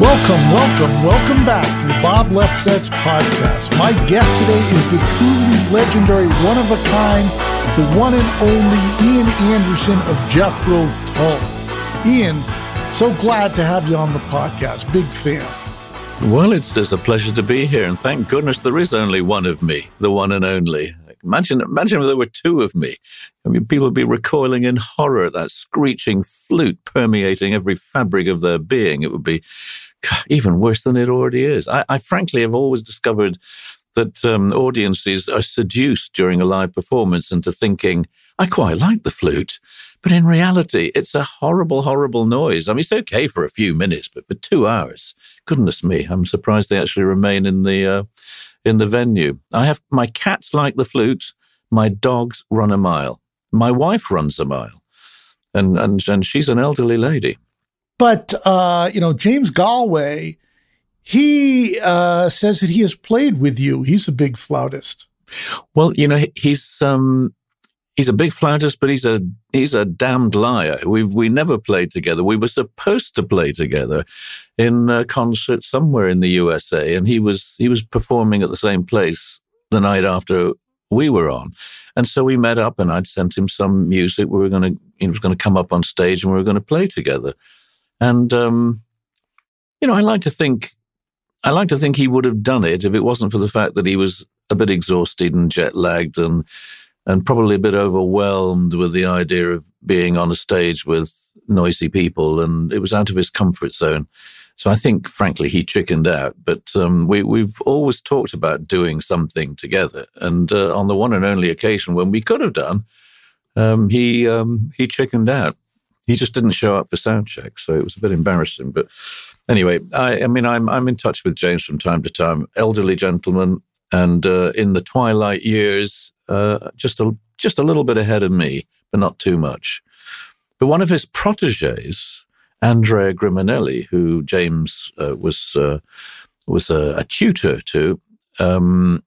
Welcome, welcome, welcome back to the Bob Lefsetz podcast. My guest today is the truly legendary, one of a kind, the one and only Ian Anderson of Jethro Tull. Ian, so glad to have you on the podcast. Big fan. Well, it's just a pleasure to be here, and thank goodness there is only one of me, the one and only. Imagine, imagine if there were two of me. I mean, people would be recoiling in horror at that screeching flute permeating every fabric of their being. It would be even worse than it already is. I, I frankly have always discovered that um, audiences are seduced during a live performance into thinking, I quite like the flute, but in reality, it's a horrible, horrible noise. I mean, it's okay for a few minutes, but for two hours, goodness me, I'm surprised they actually remain in the uh, in the venue. I have my cats like the flute, my dogs run a mile, my wife runs a mile, and and and she's an elderly lady. But, uh, you know, James Galway, he uh, says that he has played with you. He's a big flautist. Well, you know, he's um, he's a big flautist, but he's a he's a damned liar. We we never played together. We were supposed to play together in a concert somewhere in the USA, and he was he was performing at the same place the night after we were on, and so we met up, and I'd sent him some music. We were going to he was going to come up on stage, and we were going to play together. And, um, you know, I like to think, I like to think he would have done it if it wasn't for the fact that he was a bit exhausted and jet lagged and, and probably a bit overwhelmed with the idea of being on a stage with noisy people. And it was out of his comfort zone. So I think, frankly, he chickened out. But um, we, we've always talked about doing something together. And uh, on the one and only occasion when we could have done, um, he um, he chickened out he just didn't show up for sound check, so it was a bit embarrassing. But anyway, I, I mean, I'm I'm in touch with James from time to time, elderly gentleman, and uh, in the twilight years, uh, just a just a little bit ahead of me, but not too much. But one of his proteges, Andrea Griminelli, who James uh, was uh, was a, a, tutor to, um,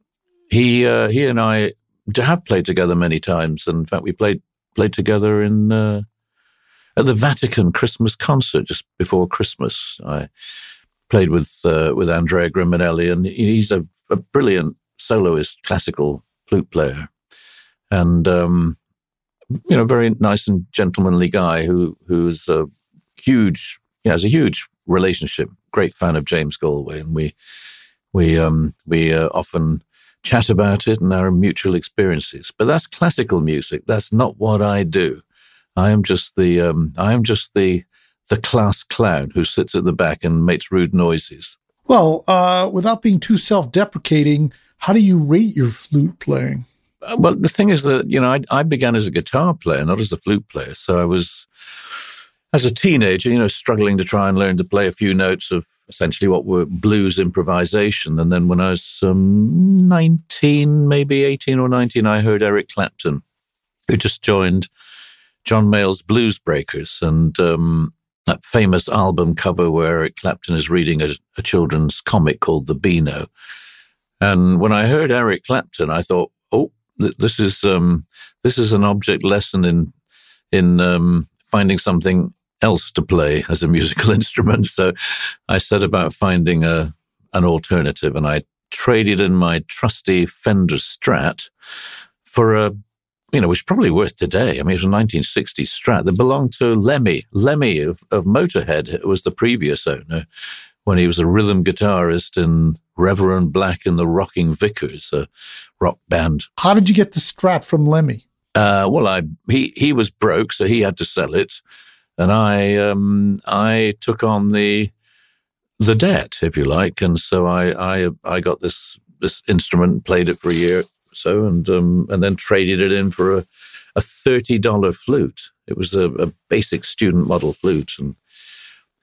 he uh, he and I have played together many times. In fact, we played played together in uh, at the Vatican Christmas concert just before Christmas. I played with uh, with Andrea Griminelli, and he's a, a, brilliant soloist, classical flute player, and um, you know, very nice and gentlemanly guy who who's a huge, has a huge relationship. Great fan of James Galway, and we we um, we uh, often chat about it and our mutual experiences. But that's classical music. That's not what I do. I am just the um, I am just the the class clown who sits at the back and makes rude noises. Well, uh, without being too self-deprecating, How do you rate your flute playing? Uh, well, the thing is that, you know, I, I began as a guitar player, not as a flute player. So I was, as a teenager, you know, struggling to try and learn to play a few notes of essentially what were blues improvisation. And then when I was um, 19, maybe 18 or 19, I heard Eric Clapton, who just joined John Mayall's Blues Breakers. And um, that famous album cover where Eric Clapton is reading a, a children's comic called The Beano. And when I heard Eric Clapton, I thought, oh, th- this is um, this is an object lesson in in um, finding something else to play as a musical instrument. So I set about finding a an alternative, and I traded in my trusty Fender Strat for a you know, which is probably worth today. I mean, it was a 1960s Strat that belonged to Lemmy. Lemmy of, of Motorhead was the previous owner when he was a rhythm guitarist in Reverend Black and the Rocking Vickers, a rock band. How did you get the Strat from Lemmy? Uh, well, I he he was broke, so he had to sell it, and I um, I took on the the debt, if you like, and so I I I got this this instrument, played it for a year so, and um, and then traded it in for a a thirty dollar flute. It was a, a, basic student model flute, and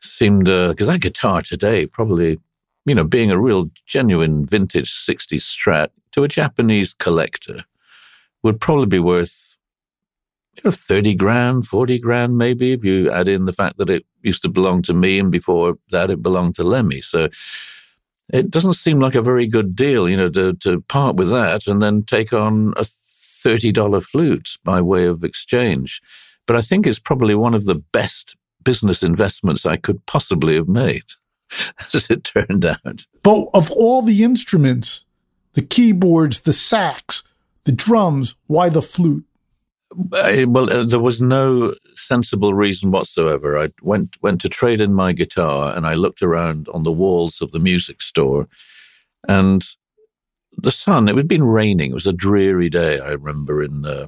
seemed because uh, that guitar today probably you know being a real genuine vintage '60s Strat to a Japanese collector would probably be worth you know 30 grand 40 grand maybe if you add in the fact that it used to belong to me and before that it belonged to lemmy so it doesn't seem like a very good deal you know to, to part with that and then take on a $30 flute by way of exchange. But i think it's probably one of the best business investments i could possibly have made as it turned out. But of all the instruments the keyboards the sax the drums why the flute well, uh, there was no sensible reason whatsoever. I went went to trade in my guitar, and I looked around on the walls of the music store, and the sun. It had been raining. It was a dreary day. I remember in uh,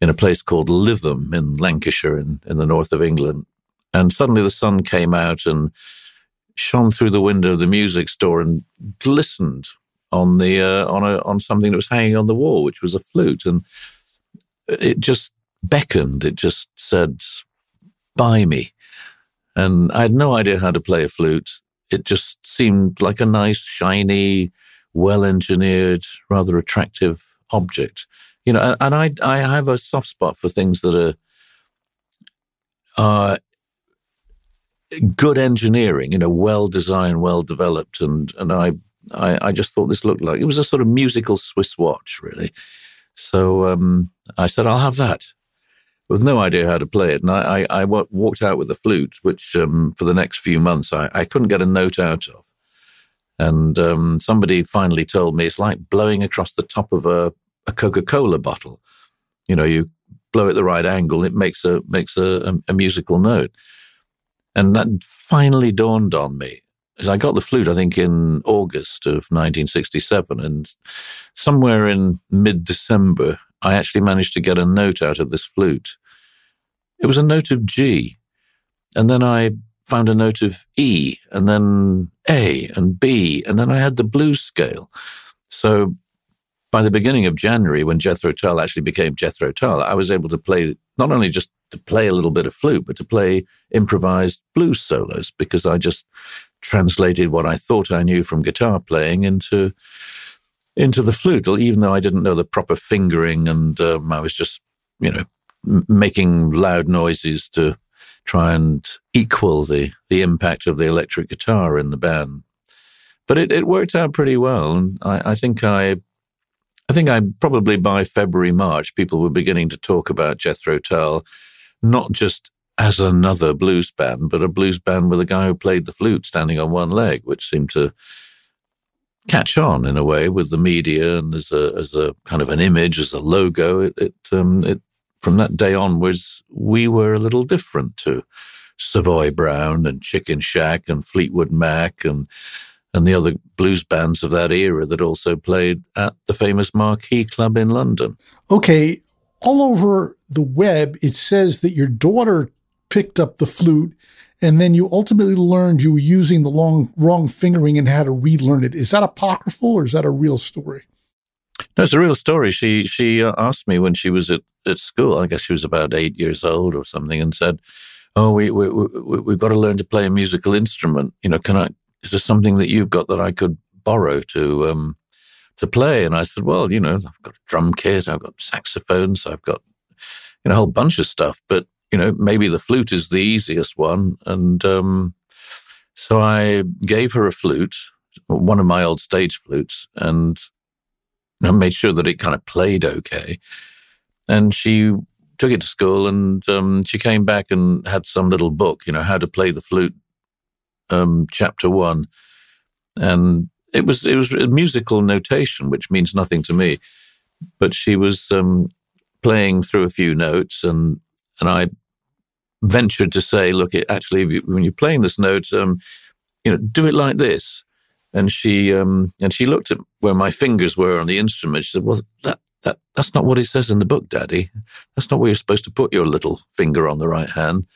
in a place called Lytham in Lancashire, in, in the north of England, and suddenly the sun came out and shone through the window of the music store and glistened on the uh, on a on something that was hanging on the wall, which was a flute, and it just beckoned. It just said, buy me. And I had no idea how to play a flute. It just seemed like a nice, shiny, well engineered, rather attractive object. You know, and I, I have a soft spot for things that are, are good engineering, you know, well designed, well developed. And, and I, I, I just thought this looked like it was a sort of musical Swiss watch, really. So um, I said, I'll have that with no idea how to play it. And I, walked out with a flute, which um, for the next few months I, I couldn't get a note out of. And um, somebody finally told me it's like blowing across the top of a, a Coca Cola bottle. You know, you blow at the right angle, it makes a makes a, a, musical note. And that finally dawned on me. I got the flute, I think, in August of 1967, and somewhere in mid December, I actually managed to get a note out of this flute. It was a note of G. And then I found a note of E, and then A and B, and then I had the blues scale. So by the beginning of January, when Jethro Tull actually became Jethro Tull, I was able to play not only just to play a little bit of flute, but to play improvised blues solos because I just translated what I thought I knew from guitar playing into into the flute, even though I didn't know the proper fingering, and um, I was just, you know, m- making loud noises to try and equal the the impact of the electric guitar in the band. But it, it worked out pretty well, and I, I think I, I think I probably by February March, people were beginning to talk about Jethro Tull, not just as another blues band, but a blues band with a guy who played the flute standing on one leg, which seemed to catch on in a way with the media and as a as a kind of an image, as a logo. It it, um, it from that day onwards, we were a little different to Savoy Brown and Chicken Shack and Fleetwood Mac and and the other blues bands of that era that also played at the famous Marquee Club in London. Okay, all over the web, it says that your daughter picked up the flute and then you ultimately learned you were using the long wrong fingering and had to relearn it. Is that apocryphal or is that a real story? No, it's a real story. She she uh, asked me when she was at, at school. I guess she was about eight years old or something, and said, "Oh, we we, we we've got to learn to play a musical instrument. You know, can I? Is there something that you've got that I could borrow to um to play?" And I said, "Well, you know, I've got a drum kit, I've got saxophones, I've got you know a whole bunch of stuff, but you know, maybe the flute is the easiest one." And um, so I gave her a flute, one of my old stage flutes, and I made sure that it kind of played okay. And she took it to school and um, she came back and had some little book, you know, how to play the flute, um, chapter one. And it was, it was a musical notation, which means nothing to me. But she was um, playing through a few notes and, and I ventured to say, look, it actually, you, when you're playing this note, um, you know, do it like this and she um, and she looked at where my fingers were on the instrument. She said, "Well, that that that's not what it says in the book, Daddy. That's not where you're supposed to put your little finger on the right hand."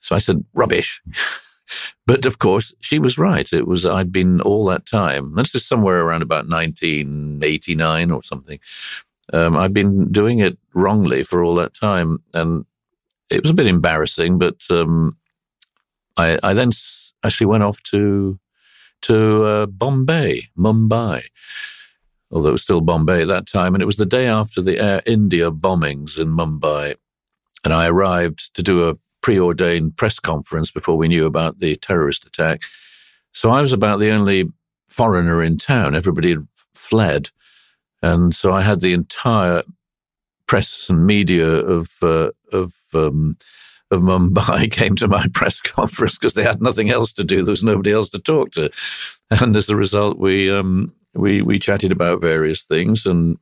So I said, "Rubbish." but of course, she was right. It was I'd been all that time. This is somewhere around about 1989 or something. Um, I've been doing it wrongly for all that time, and it was a bit embarrassing. But um, I, I then actually went off to to uh, Bombay, Mumbai, although it was still Bombay at that time. And it was the day after the Air India bombings in Mumbai. And I arrived to do a preordained press conference before we knew about the terrorist attack. So I was about the only foreigner in town. Everybody had fled. And so I had the entire press and media of, uh, of, um, of Mumbai came to my press conference because they had nothing else to do. There was nobody else to talk to, and as a result, we um, we we chatted about various things. And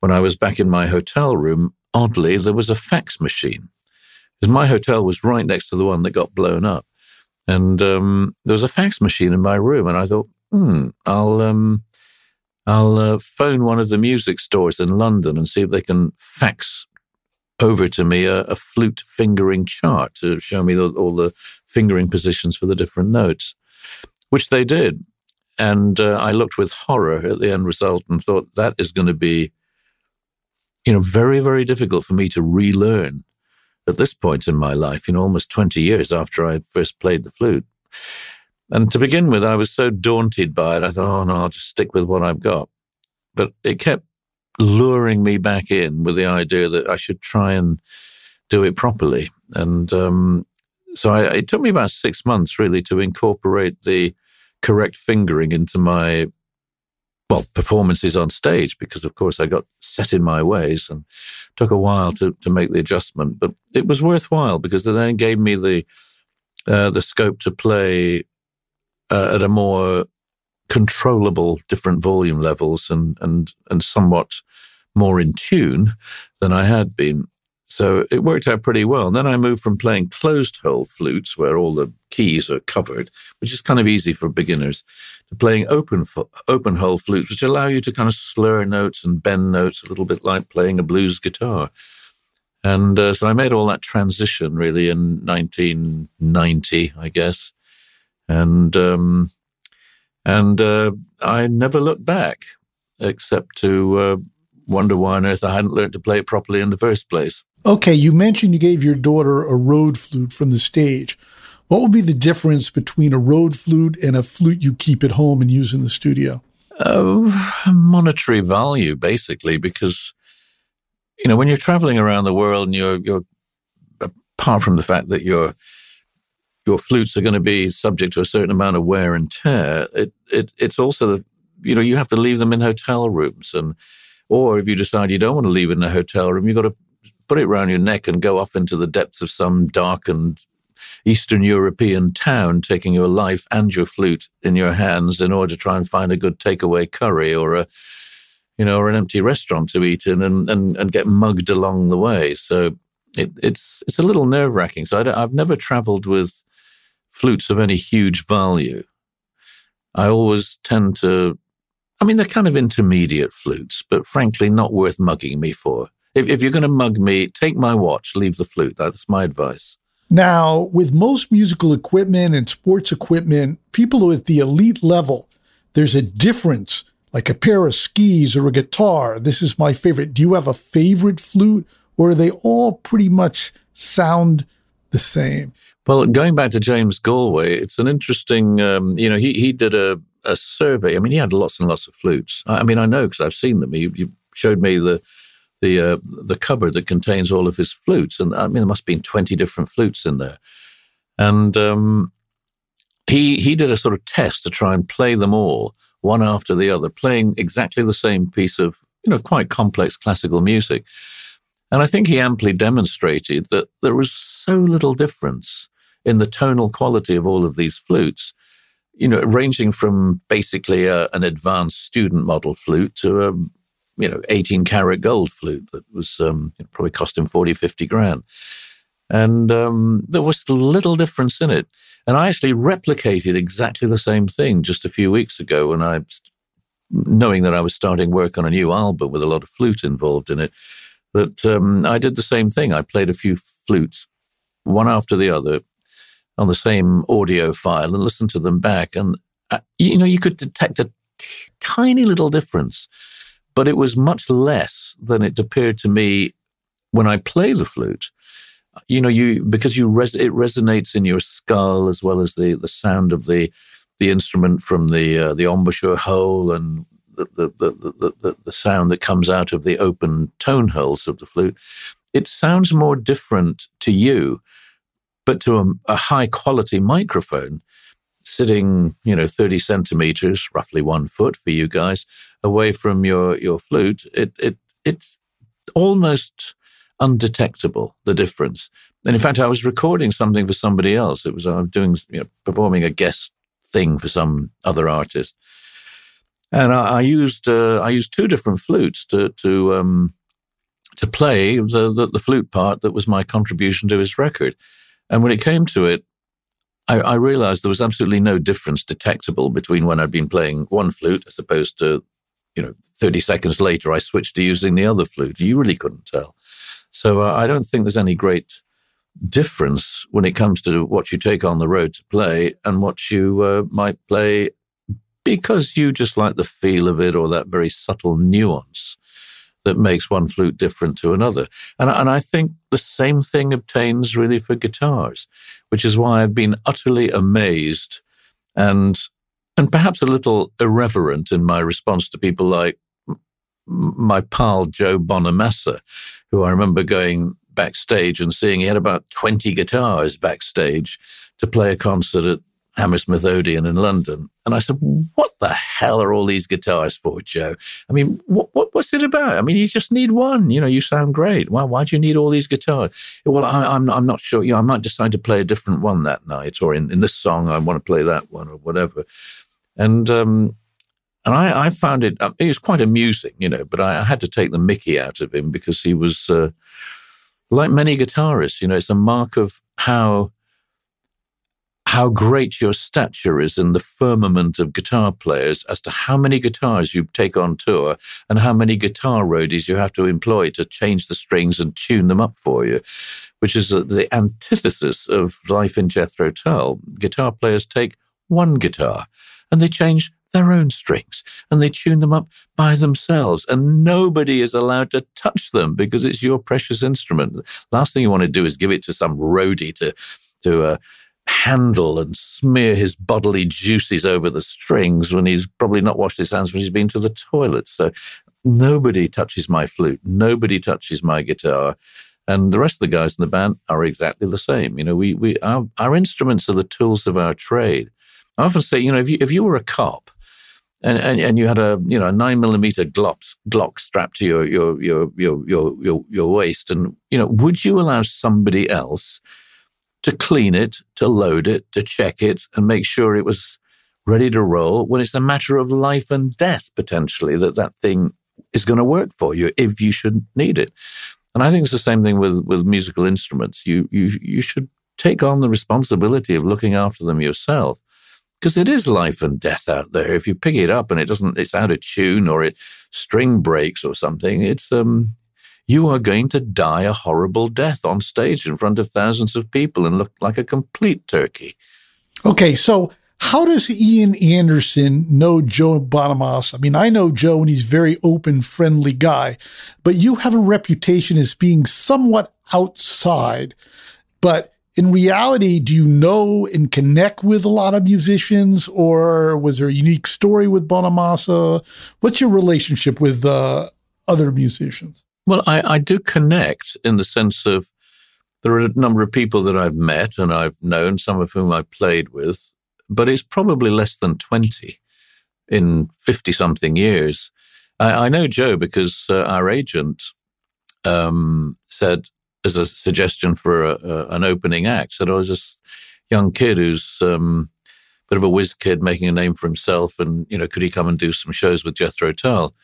when I was back in my hotel room, oddly, there was a fax machine because my hotel was right next to the one that got blown up, and um, there was a fax machine in my room. And I thought, hmm, I'll um, I'll uh, phone one of the music stores in London and see if they can fax over to me a, a flute fingering chart to show me the, all the fingering positions for the different notes, which they did. And uh, I looked with horror at the end result and thought that is going to be, you know, very, very difficult for me to relearn at this point in my life, you know, almost 20 years after I first played the flute. And to begin with, I was so daunted by it. I thought, oh no, I'll just stick with what I've got. But it kept luring me back in with the idea that I should try and do it properly. And um, so I, it took me about six months really to incorporate the correct fingering into my well performances on stage because of course I got set in my ways and took a while to to make the adjustment. But it was worthwhile because it then gave me the uh, the scope to play uh, at a more controllable different volume levels and and and somewhat more in tune than I had been. So it worked out pretty well. And then I moved from playing closed hole flutes, where all the keys are covered, which is kind of easy for beginners, to playing open open hole flutes, which allow you to kind of slur notes and bend notes a little bit like playing a blues guitar. And uh, so I made all that transition really in 1990, I guess. And um, and uh, I never looked back, except to uh, wonder why on earth I hadn't learned to play it properly in the first place. Okay, you mentioned you gave your daughter a road flute from the stage. What would be the difference between a road flute and a flute you keep at home and use in the studio? Uh, monetary value, basically, because you know when you're traveling around the world and you're you're apart from the fact that you're your flutes are going to be subject to a certain amount of wear and tear. It, it it's also the, you know you have to leave them in hotel rooms, and or if you decide you don't want to leave it in a hotel room, you've got to put it around your neck and go off into the depths of some darkened Eastern European town, taking your life and your flute in your hands in order to try and find a good takeaway curry or a you know or an empty restaurant to eat in and and, and get mugged along the way. So it, it's it's a little nerve wracking. So I have never travelled with flutes of any huge value. I always tend to, I mean, they're kind of intermediate flutes, but frankly, not worth mugging me for. If, if you're going to mug me, take my watch, leave the flute. That's my advice. Now, with most musical equipment and sports equipment, people at the elite level, there's a difference like a pair of skis or a guitar. This is my favorite. Do you have a favorite flute or they all pretty much sound the same? Well, going back to James Galway, it's an interesting, um, you know, he, he did a, a survey. I mean, he had lots and lots of flutes. I, I mean, I know because I've seen them. He, he showed me the the uh, the cupboard that contains all of his flutes, and I mean, there must have been twenty different flutes in there. And um, he he did a sort of test to try and play them all one after the other, playing exactly the same piece of you know quite complex classical music. And I think he amply demonstrated that there was so little difference in the tonal quality of all of these flutes, you know, ranging from basically a, an advanced student model flute to a, you know, 18 karat gold flute that was um, probably cost him 40, 50 grand. And um, there was little difference in it. And I actually replicated exactly the same thing just a few weeks ago when I, knowing that I was starting work on a new album with a lot of flute involved in it, that um, I did the same thing. I played a few flutes, one after the other, on the same audio file and listen to them back. And, uh, you know, you could detect a t- tiny little difference, but it was much less than it appeared to me when I play the flute. You know, you because you res- it resonates in your skull as well as the the sound of the the instrument from the uh, the embouchure hole and the the, the, the, the sound that comes out of the open tone holes of the flute. It sounds more different to you but to a, a high quality microphone sitting, you know, 30 centimeters, roughly one foot for you guys, away from your, your flute, it, it, it's almost undetectable, the difference. And in fact, I was recording something for somebody else. It was, I was doing, you know, performing a guest thing for some other artist. And I, I used, uh, I used two different flutes to, to, um, to play the, the, the flute part that was my contribution to his record. And when it came to it, I, I, realized there was absolutely no difference detectable between when I'd been playing one flute as opposed to, you know, 30 seconds later, I switched to using the other flute. You really couldn't tell. So uh, I don't think there's any great difference when it comes to what you take on the road to play and what you uh, might play because you just like the feel of it or that very subtle nuance that makes one flute different to another. And, and I think the same thing obtains really for guitars, which is why I've been utterly amazed and and perhaps a little irreverent in my response to people like my pal Joe Bonamassa, who I remember going backstage and seeing he had about 20 guitars backstage to play a concert at Hammersmith Odeon in London. And I said, What the hell are all these guitars for, Joe? I mean, what, what what's it about? I mean, you just need one. You know, you sound great. Why, why do you need all these guitars? Well, I, am I'm, I'm not sure. You know, I might decide to play a different one that night, or in, in this song, I want to play that one, or whatever. And, um, and I, I found it, it was quite amusing, you know, but I, I had to take the mickey out of him because he was, uh, like many guitarists, you know, it's a mark of how how great your stature is in the firmament of guitar players as to how many guitars you take on tour and how many guitar roadies you have to employ to change the strings and tune them up for you, which is the antithesis of life in Jethro Tull. Guitar players take one guitar and they change their own strings and they tune them up by themselves and nobody is allowed to touch them because it's your precious instrument. Last thing you want to do is give it to some roadie to, to, uh, handle and smear his bodily juices over the strings when he's probably not washed his hands when he's been to the toilet. So nobody touches my flute, nobody touches my guitar. And the rest of the guys in the band are exactly the same. You know, we, we our, our instruments are the tools of our trade. I often say, you know, if you, if you were a cop and, and, and you had a, you know, a nine millimeter Glock, Glock strapped to your, your, your, your, your, your, your waist and, you know, would you allow somebody else to clean it, to load it, to check it, and make sure it was ready to roll when it's a matter of life and death potentially that that thing is going to work for you if you should need it. And I think it's the same thing with, with musical instruments. You, you, you should take on the responsibility of looking after them yourself because it is life and death out there. If you pick it up and it doesn't, it's out of tune or it string breaks or something, it's, um, you are going to die a horrible death on stage in front of thousands of people and look like a complete turkey. Okay, so How does Ian Anderson know Joe Bonamassa? I mean, I know Joe and he's a very open, friendly guy, but you have a reputation as being somewhat outside. But in reality, do you know and connect with a lot of musicians, or was there a unique story with Bonamassa? What's your relationship with uh, other musicians? Well, I, I do connect in the sense of there are a number of people that I've met and I've known, some of whom I've played with, but it's probably less than 20 in 50 something years. I, I, know Joe because uh, our agent um, said, as a suggestion for a, a, an opening act, said, I was this young kid who's um, a bit of a whiz kid making a name for himself. And, you know, could he come and do some shows with Jethro Tull?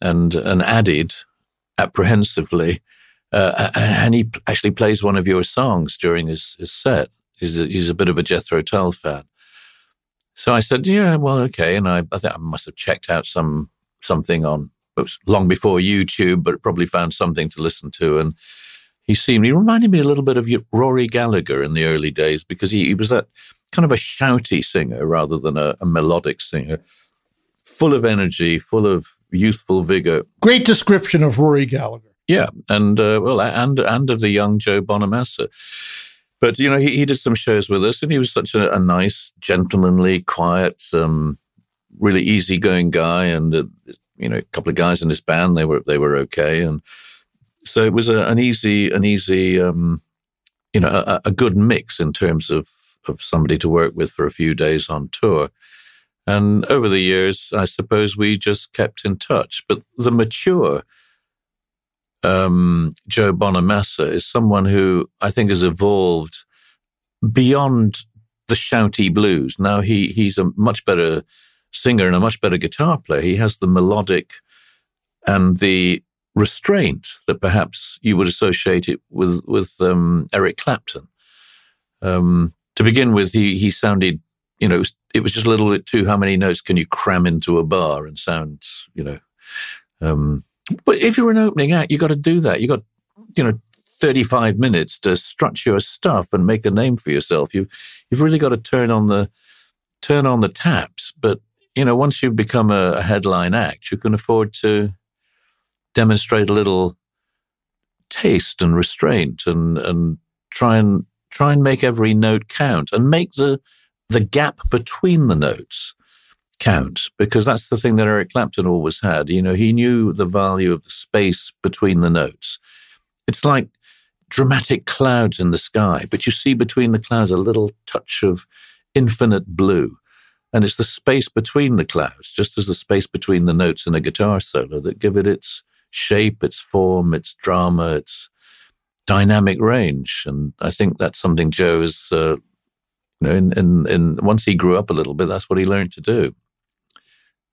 And, and added apprehensively, uh, and he actually plays one of your songs during his, his set. He's a, he's a bit of a Jethro Tull fan. So I said, yeah, well, okay. And I, I think I must have checked out some something on, it was long before YouTube, but probably found something to listen to. And he seemed, he reminded me a little bit of Rory Gallagher in the early days because he, he was that kind of a shouty singer rather than a, a melodic singer, full of energy, full of youthful vigor. Great description of Rory Gallagher. Yeah, and uh, well, and and of the young Joe Bonamassa. But you know, he, he did some shows with us, and he was such a, a nice, gentlemanly, quiet, um, really easygoing guy. And uh, you know, a couple of guys in his band, they were they were okay, and so it was a, an easy, an easy, um, you know, a, a good mix in terms of of somebody to work with for a few days on tour. And over the years, I suppose we just kept in touch. But the mature um, Joe Bonamassa is someone who I think has evolved beyond the shouty blues. Now he he's a much better singer and a much better guitar player. He has the melodic and the restraint that perhaps you would associate it with with um, Eric Clapton. Um, to begin with, he he sounded, you know, it was, just a little bit too. How many notes can you cram into a bar and sound, you know? Um, but if you're an opening act, you've got to do that. You got, you know, 35 minutes to strut your stuff and make a name for yourself. You've, you've really got to turn on the, turn on the taps. But, you know, once you've become a, a headline act, you can afford to demonstrate a little taste and restraint and, and try and, try and make every note count and make the, the gap between the notes count because that's the thing that Eric Clapton always had. You know, he knew the value of the space between the notes. It's like dramatic clouds in the sky, but you see between the clouds a little touch of infinite blue. And it's the space between the clouds, just as the space between the notes in a guitar solo, that give it its shape, its form, its drama, its dynamic range. And I think that's something Joe is, uh, you know, in, in once he grew up a little bit, that's what he learned to do.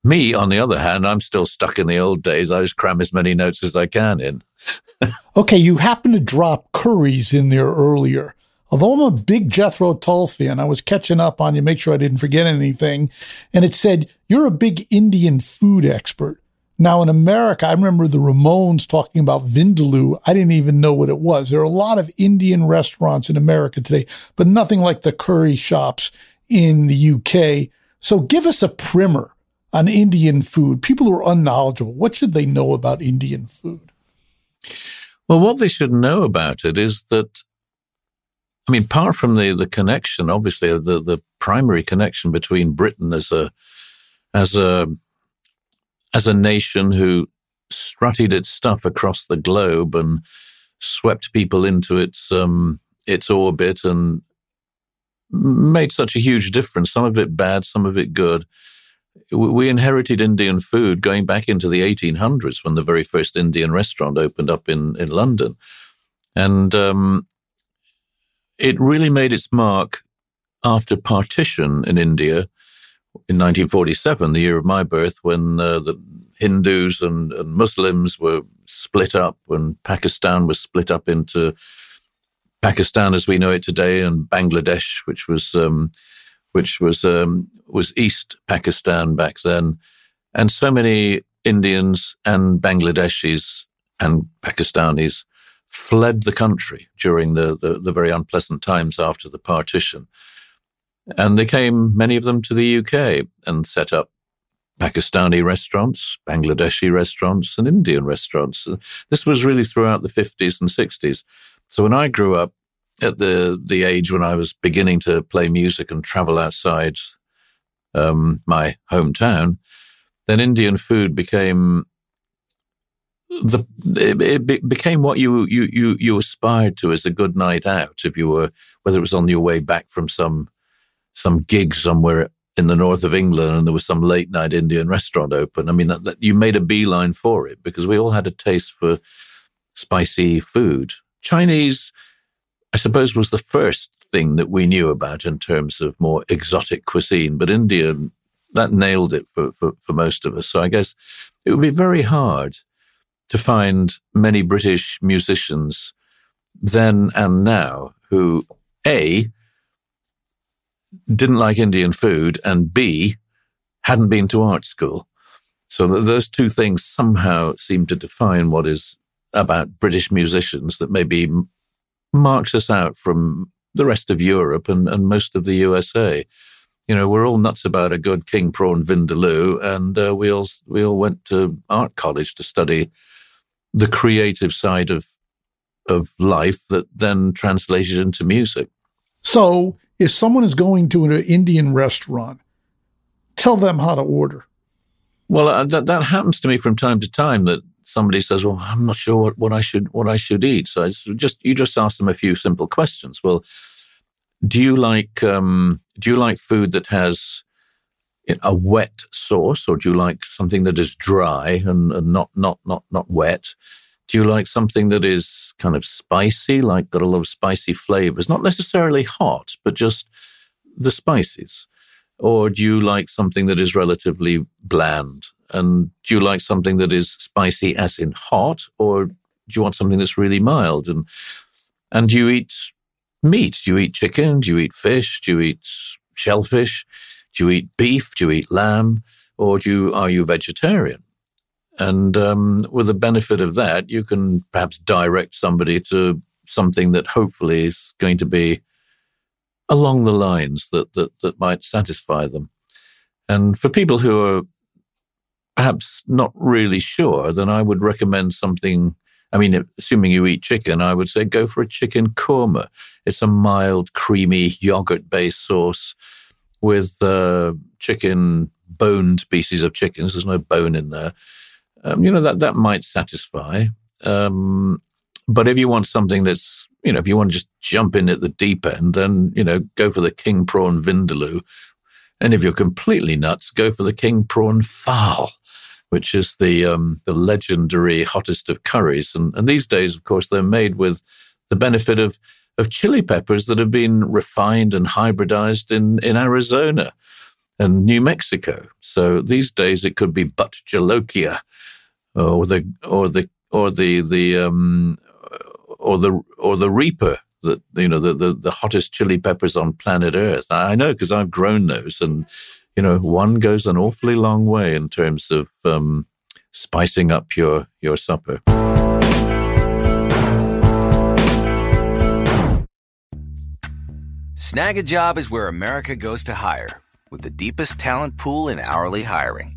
Me, on the other hand, I'm still stuck in the old days. I just cram as many notes as I can in. okay, you happen to drop curries in there earlier. Although I'm a big Jethro Tull fan, I was catching up on you, make sure I didn't forget anything. And it said, You're a big Indian food expert. Now, in America, I remember the Ramones talking about Vindaloo. I didn't even know what it was. There are a lot of Indian restaurants in America today, but nothing like the curry shops in the UK. So give us a primer on Indian food? People who are unknowledgeable, what should they know about Indian food? Well, what they should know about it is that, I mean, apart from the, the connection, obviously, the, the primary connection between Britain as a, as a, as a nation who strutted its stuff across the globe and swept people into its, um, its orbit and made such a huge difference, some of it bad, some of it good we inherited Indian food going back into the 1800s when the very first Indian restaurant opened up in, in London. And um, it really made its mark after partition in India in 1947, the year of my birth, when uh, the Hindus and, and, Muslims were split up, when Pakistan was split up into Pakistan as we know it today and Bangladesh, which was um, which was um, was East Pakistan back then, and so many Indians and Bangladeshis and Pakistanis fled the country during the, the, the very unpleasant times after the partition. And they came, many of them, to the UK and set up Pakistani restaurants, Bangladeshi restaurants, and Indian restaurants. This was really throughout the 50s and 60s. So when I grew up, at the the age when I was beginning to play music and travel outside um, my hometown, then Indian food became the it, it, became what you you you you aspired to as a good night out if you were whether it was on your way back from some some gig somewhere in the north of England and there was some late night Indian restaurant open. I mean, that, that, you made a beeline for it because we all had a taste for spicy food. Chinese, I suppose, was the first thing that we knew about in terms of more exotic cuisine, but Indian, that nailed it for, for, for most of us. So I guess it would be very hard to find many British musicians then and now who, A, didn't like Indian food, and B, hadn't been to art school. So those two things somehow seem to define what is about British musicians that maybe marks us out from the rest of Europe and, and most of the USA. You know, we're all nuts about a good king prawn vindaloo, and uh, we all we all went to art college to study the creative side of of life that then translated into music. So if someone is going to an Indian restaurant, tell them how to order. Well, uh, that that happens to me from time to time. That somebody says, "Well, I'm not sure what, what I should what I should eat." So just you just ask them a few simple questions. Well, do you like um, do you like food that has a wet sauce, or do you like something that is dry and, and not not not not wet? Do you like something that is kind of spicy, like got a lot of spicy flavors, not necessarily hot, but just the spices? Or do you like something that is relatively bland? And do you like something that is spicy as in hot, or do you want something that's really mild? And and do you eat meat? Do you eat chicken? Do you eat fish? Do you eat shellfish? Do you eat beef? Do you eat lamb? Or do you are you vegetarian? And um, with the benefit of that, you can perhaps direct somebody to something that hopefully is going to be along the lines that, that, that might satisfy them. And for people who are perhaps not really sure, then I would recommend something. I mean, assuming you eat chicken, I would say go for a chicken korma. It's a mild, creamy, yogurt based sauce with uh, chicken, boned pieces of chickens. There's no bone in there um, you know, that, that might satisfy. Um, but if you want something that's, you know, if you want to just jump in at the deep end, then, you know, go for the king prawn vindaloo. And if you're completely nuts, go for the king prawn phaal, which is the, um, the legendary hottest of curries. And, and these days, of course, they're made with the benefit of, of chili peppers that have been refined and hybridized in, in Arizona and New Mexico. So these days it could be bhut jolokia or the or the or the the um, or the or the reaper that you know the, the the hottest chili peppers on planet Earth. I know because I've grown those, and you know one goes an awfully long way in terms of um, spicing up your your supper. Snagajob is where America goes to hire, with the deepest talent pool in hourly hiring.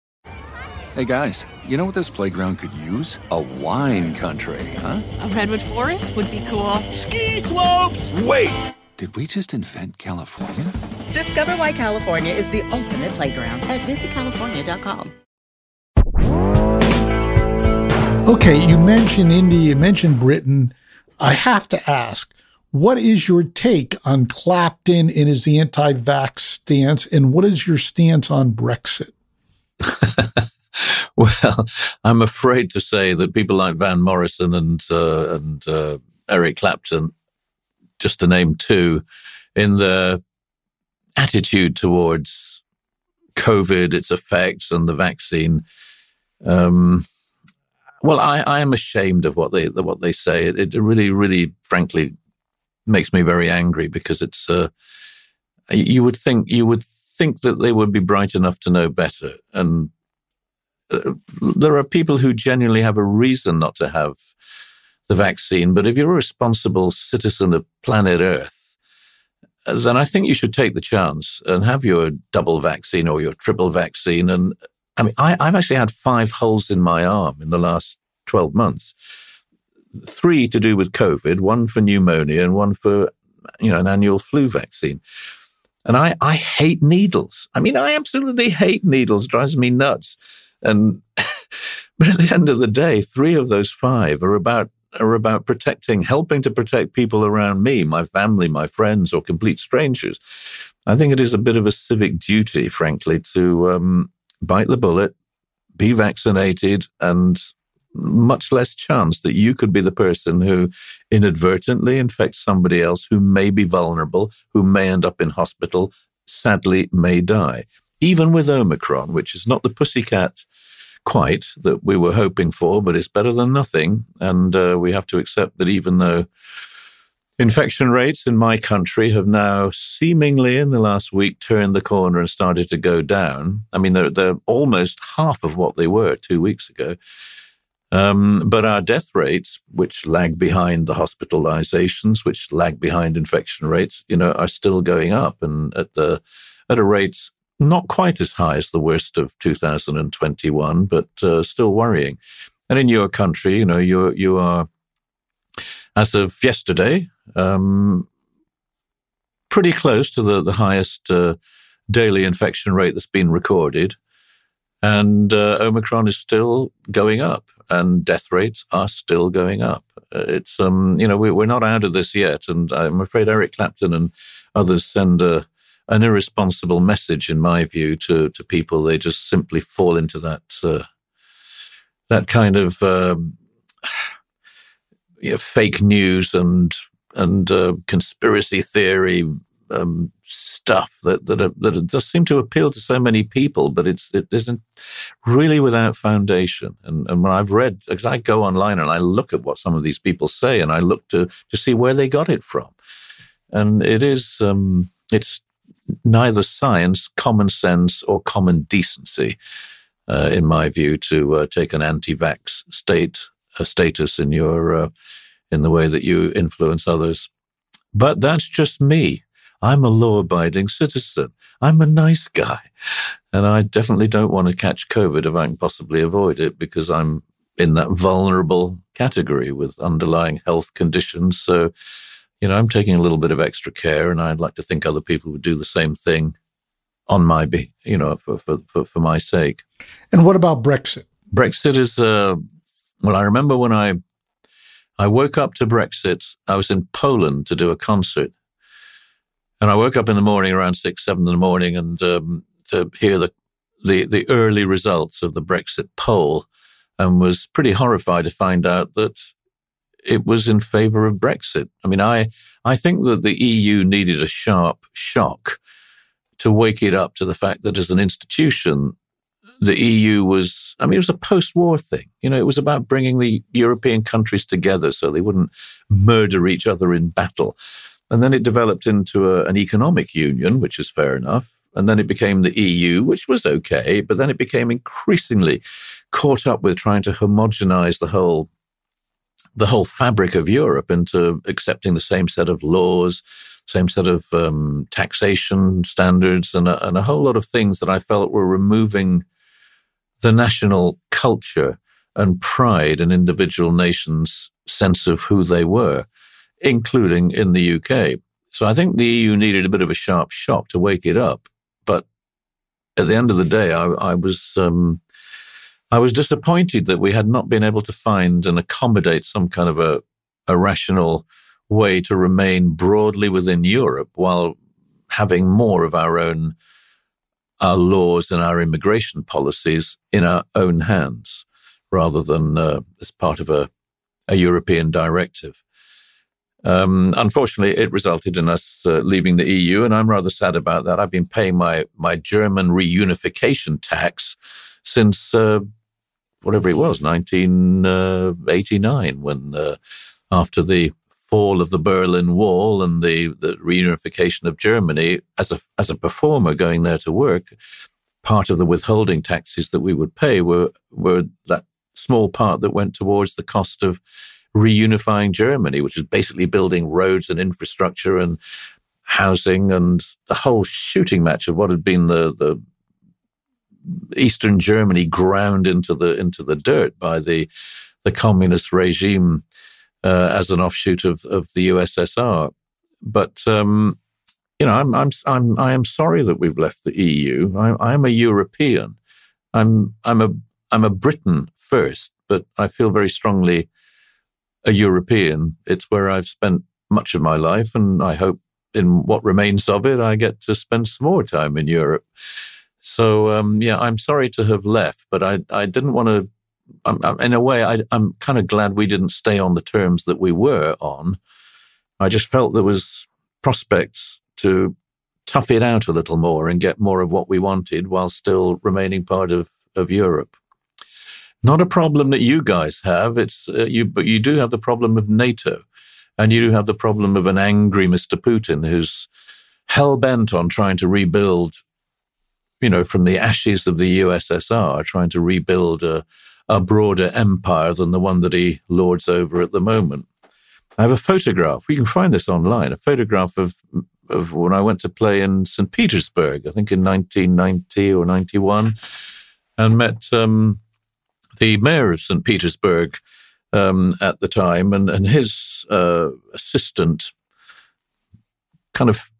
Hey guys, you know what this playground could use? A wine country, huh? A redwood forest would be cool. Ski slopes! Wait! Did we just invent California? Discover why California is the ultimate playground at visitcalifornia.com. Okay, you mentioned India, you mentioned Britain. I have to ask, what is your take on Clapton and his anti vax stance, and what is your stance on Brexit? well, I'm afraid to say that people like Van Morrison and uh, and uh, Eric Clapton, just to name two, in the attitude towards COVID, its effects, and the vaccine. Um, well, I, I am ashamed of what they what they say. It, it really, really, frankly, makes me very angry because it's. Uh, you would think you would think that they would be bright enough to know better, and uh, there are people who genuinely have a reason not to have the vaccine. But if you're a responsible citizen of planet Earth, then I think you should take the chance and have your double vaccine or your triple vaccine. And I mean, I, I've actually had five holes in my arm in the last 12 months. Three to do with COVID, one for pneumonia, and one for you know an annual flu vaccine. And I, I hate needles. I mean, I absolutely hate needles. It Drives me nuts. And but at the end of the day, three of those five are about are about protecting, helping to protect people around me, my family, my friends, or complete strangers. I think it is a bit of a civic duty, frankly, to um, bite the bullet, be vaccinated, and much less chance that you could be the person who inadvertently infects somebody else who may be vulnerable, who may end up in hospital, sadly may die. Even with Omicron, which is not the pussycat quite that we were hoping for, but it's better than nothing. And uh, we have to accept that even though infection rates in my country have now seemingly in the last week turned the corner and started to go down. I mean, they're, they're almost half of what they were two weeks ago. Um, but our death rates, which lag behind the hospitalizations, which lag behind infection rates, you know, are still going up and at the at a rate not quite as high as the worst of 2021, but uh, still worrying. And in your country, you know, you you are, as of yesterday, um, pretty close to the the highest uh, daily infection rate that's been recorded, and uh, Omicron is still going up, and death rates are still going up. Uh, it's um, you know, we, we're not out of this yet, and I'm afraid Eric Clapton and others send a an irresponsible message, in my view, to to people. They just simply fall into that uh, that kind of um, you know, fake news and and uh, conspiracy theory um, stuff that that, that does seem to appeal to so many people, but it's it isn't really without foundation. And, and when I've read, because I go online and I look at what some of these people say, and I look to to see where they got it from, and it is um, it's neither science, common sense, or common decency, uh, in my view, to uh, take an anti-vax state a status in your uh, in the way that you influence others. But that's just me. I'm a law-abiding citizen. I'm a nice guy, and I definitely don't want to catch COVID if I can possibly avoid it because I'm in that vulnerable category with underlying health conditions. So you know, I'm taking a little bit of extra care, and I'd like to think other people would do the same thing on my, be, you know, for for for, for my sake. And what about Brexit? Brexit is uh, well. I remember when I I woke up to Brexit. I was in Poland to do a concert, and I woke up in the morning around six, seven in the morning, and um, to hear the the the early results of the Brexit poll, and was pretty horrified to find out that it was in favor of Brexit. I mean, I, I think that the EU needed a sharp shock to wake it up to the fact that as an institution, the EU was, I mean, it was a post war thing. You know, it was about bringing the European countries together so they wouldn't murder each other in battle. And then it developed into a, an economic union, which is fair enough. And then it became the EU, which was okay. But then it became increasingly caught up with trying to homogenize the whole the whole fabric of Europe into accepting the same set of laws, same set of um, taxation standards, and a, and a whole lot of things that I felt were removing the national culture and pride and individual nations' sense of who they were, including in the UK. So I think the EU needed a bit of a sharp shock to wake it up. But at the end of the day, I, I was um, I was disappointed that we had not been able to find and accommodate some kind of a, a rational way to remain broadly within Europe while having more of our own our laws and our immigration policies in our own hands rather than uh, as part of a, a European directive. Um, unfortunately, it resulted in us uh, leaving the EU, and I'm rather sad about that. I've been paying my my German reunification tax since uh, whatever it was, 1989, when uh, after the fall of the Berlin Wall and the, the reunification of Germany, as a as a performer going there to work, part of the withholding taxes that we would pay were were that small part that went towards the cost of reunifying Germany, which is basically building roads and infrastructure and housing and the whole shooting match of what had been the the Eastern Germany ground into the into the dirt by the the communist regime uh, as an offshoot of of the USSR. But um, you know, I'm I'm I'm I am sorry that we've left the EU. I, I'm a European. I'm I'm a I'm a Briton first, but I feel very strongly a European. It's where I've spent much of my life, and I hope in what remains of it, I get to spend some more time in Europe. So um, yeah, I'm sorry to have left, but I I didn't want to. I'm, I'm, in a way, I, I'm kind of glad we didn't stay on the terms that we were on. I just felt there was prospects to tough it out a little more and get more of what we wanted while still remaining part of, of Europe. Not a problem that you guys have. It's uh, you, but you do have the problem of NATO, and you do have the problem of an angry Mr. Putin who's hell bent on trying to rebuild you know, from the ashes of the USSR, trying to rebuild a, a broader empire than the one that he lords over at the moment. I have a photograph. We can find this online. A photograph of of when I went to play in St. Petersburg, I think in 1990 or 91, and met um, the mayor of St. Petersburg um, at the time, and and his uh, assistant, kind of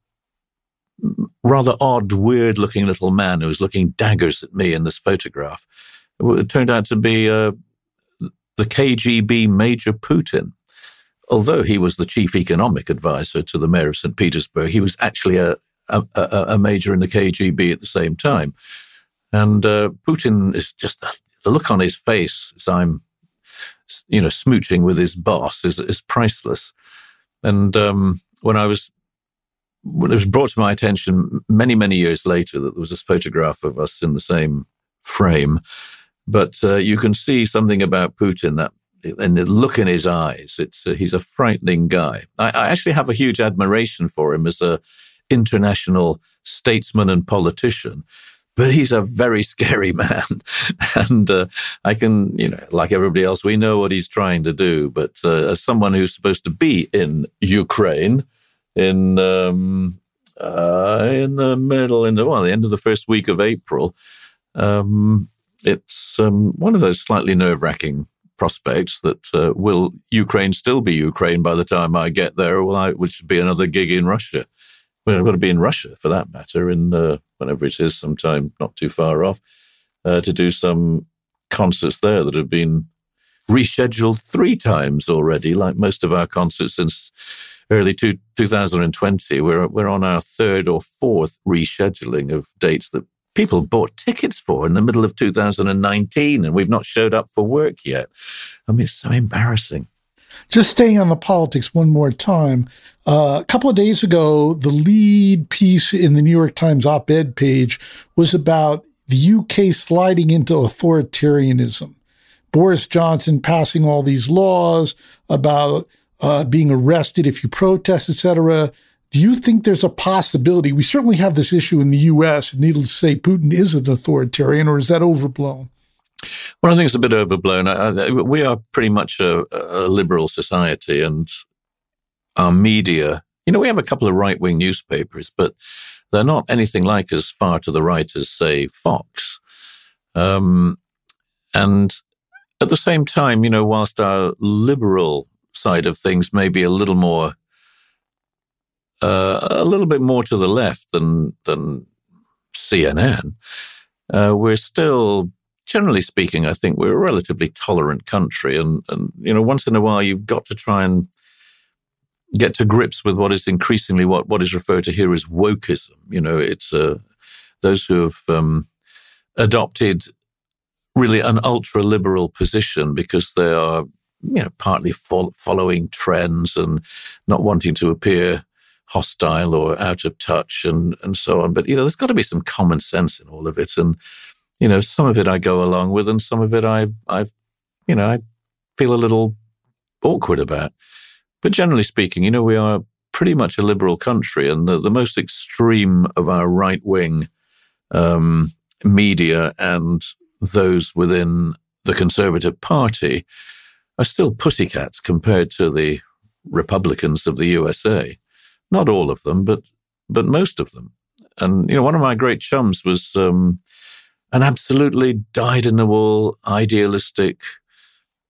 rather odd, weird looking little man who was looking daggers at me in this photograph. It turned out to be uh, the KGB Major Putin. Although he was the chief economic advisor to the mayor of St. Petersburg, he was actually a, a, a major in the KGB at the same time. And uh, Putin is just the look on his face as I'm, you know, smooching with his boss is, is priceless. And um, when I was it was brought to my attention many, many years later that there was this photograph of us in the same frame. But uh, you can see something about Putin that and the look in his eyes. It's uh, he's a frightening guy. I, I, actually have a huge admiration for him as a international statesman and politician. But he's a very scary man, and uh, I can, you know, like everybody else, we know what he's trying to do. But uh, as someone who's supposed to be in Ukraine, in um, uh, in the middle, in the well, the end of the first week of April. Um, it's um, one of those slightly nerve wracking prospects that uh, will Ukraine still be Ukraine by the time I get there, or will I, which would be another gig in Russia. Well, I've got to be in Russia for that matter, in uh, whenever it is, sometime not too far off, uh, to do some concerts there that have been rescheduled three times already, like most of our concerts since early two, 2020, we're, we're on our third or fourth rescheduling of dates that people bought tickets for in the middle of 2019 and we've not showed up for work yet. I mean, it's so embarrassing. Just staying on the politics one more time. Uh, a couple of days ago, the lead piece in the New York Times op ed page was about the UK sliding into authoritarianism. Boris Johnson passing all these laws about uh, being arrested if you protest, etc. Do you think there's a possibility? We certainly have this issue in the U.S. Needless to say, Putin is an authoritarian, or is that overblown? Well, I think it's a bit overblown. I, I, we are pretty much a, a, liberal society, and our media. You know, we have a couple of right-wing newspapers, but they're not anything like as far to the right as, say, Fox. Um, and at the same time, you know, whilst our liberal side of things may be a little more, uh, a little bit more to the left than than CNN, uh, we're still, generally speaking, I think we're a relatively tolerant country, and and you know, once in a while, you've got to try and get to grips with what is increasingly what what is referred to here as wokeism. You know, it's uh, those who have um, adopted really an ultra liberal position because they are, you know, partly fo- following trends and not wanting to appear hostile or out of touch and, and so on. But, you know, there's got to be some common sense in all of it. And, you know, some of it I go along with and some of it I, I, you know, I feel a little awkward about. But generally speaking, you know, we are pretty much a liberal country and the, the most extreme of our right wing um, media and those within the Conservative Party are still pussycats compared to the Republicans of the USA. Not all of them, but but most of them. And you know, one of my great chums was um, an absolutely dyed-in-the-wool, idealistic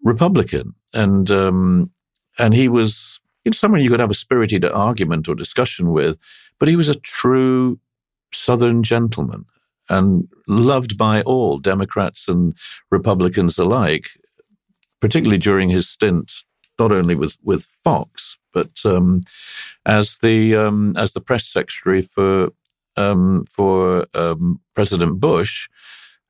Republican, and um, and he was you know, someone you could have a spirited argument or discussion with, but he was a true Southern gentleman and loved by all Democrats and Republicans alike, particularly during his stint not only with with Fox but um, as the um, as the press secretary for um, for um, President Bush.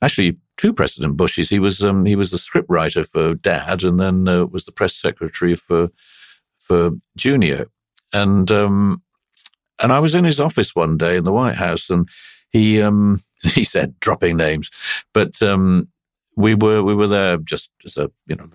Actually, two President Bushes. He was um, he was the scriptwriter for Dad, and then uh, was the press secretary for for Junior. And and I was in his office one day in the White House, and he um, he said dropping names, but um, we were we were there just as a you know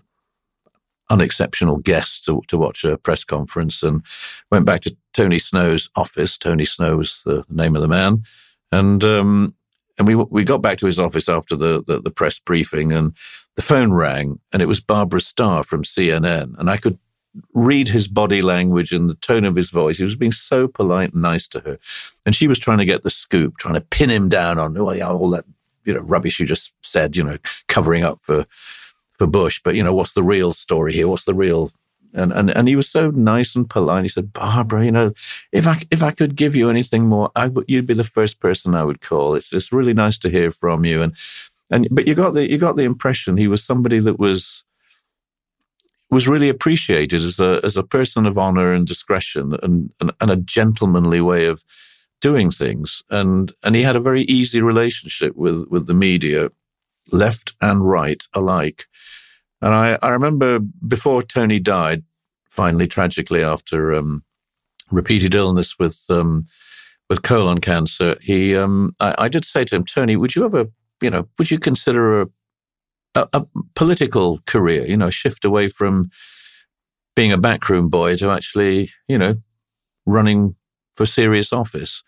unexceptional guests to, to watch a press conference, and went back to Tony Snow's office. Tony Snow was the name of the man, and um, and we we got back to his office after the, the, the press briefing, and the phone rang, and it was Barbara Starr from CNN, and I could read his body language and the tone of his voice. He was being so polite and nice to her. And she was trying to get the scoop, trying to pin him down on oh, yeah, all that you know rubbish you just said, you know, covering up for for Bush. But you know, what's the real story here? What's the real and, and and he was so nice and polite. He said, "Barbara, you know, if I if I could give you anything more, I you'd be the first person I would call. It's just really nice to hear from you." And and but you got the you got the impression he was somebody that was was really appreciated as a as a person of honor and discretion and, and, and a gentlemanly way of doing things. And and he had a very easy relationship with with the media, left and right alike. And I, I remember before Tony died, finally tragically after um, repeated illness with um, with colon cancer, he um, I, I did say to him, Tony, would you ever you know would you consider a a, a political career, you know, shift away from being a backroom boy to actually, you know, running for serious office.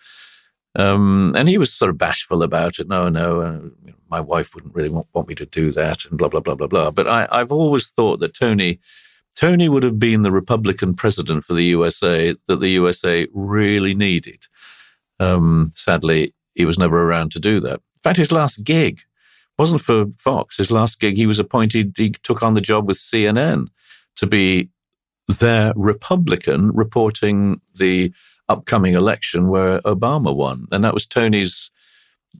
Um, and he was sort of bashful about it. No, no, uh, my wife wouldn't really want, want, me to do that, and blah blah blah blah blah. But I, I've always thought that Tony, Tony would have been the Republican president for the USA that the USA really needed. Um, sadly, he was never around to do that. In fact, his last gig wasn't for Fox. His last gig, he was appointed, he took on the job with CNN to be their Republican reporting the upcoming election where Obama won. And that was Tony's,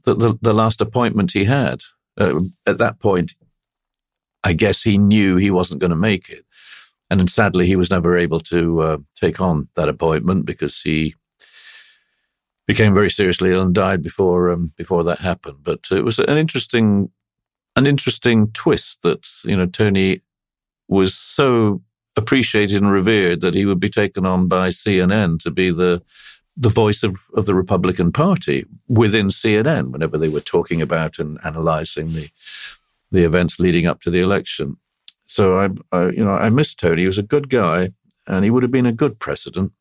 the, the, the last appointment he had. Uh, at that point, I guess he knew he wasn't going to make it. And sadly, he was never able to uh, take on that appointment because he became very seriously ill and died before um, before that happened. But it was an interesting an interesting twist that you know Tony was so appreciated and revered that he would be taken on by CNN to be the the voice of, of the Republican Party within CNN whenever they were talking about and analyzing the the events leading up to the election. So I, I you know, I miss Tony. He was a good guy, and he would have been a good president.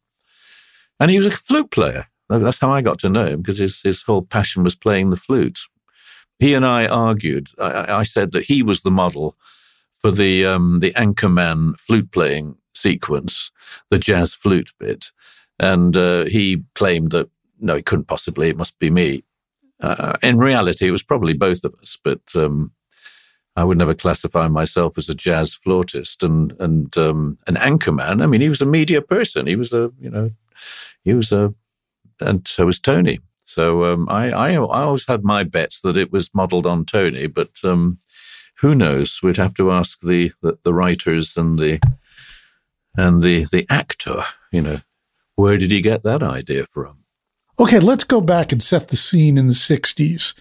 And he was a flute player. That's how I got to know him because his his whole passion was playing the flute. He and I argued. I, I said that he was the model for the um, the Anchorman flute playing sequence, the jazz flute bit, and uh, he claimed that no, it couldn't possibly. It must be me. Uh, in reality, it was probably both of us, but um, I would never classify myself as a jazz flautist and and um, an anchorman. I mean, he was a media person. He was a you know, he was a, and so was Tony. So um, I, I, I always had my bets that it was modelled on Tony, but um, who knows? We'd have to ask the, the, the writers and the and the the actor. You know, where did he get that idea from? Okay, let's go back and set the scene in the '60s.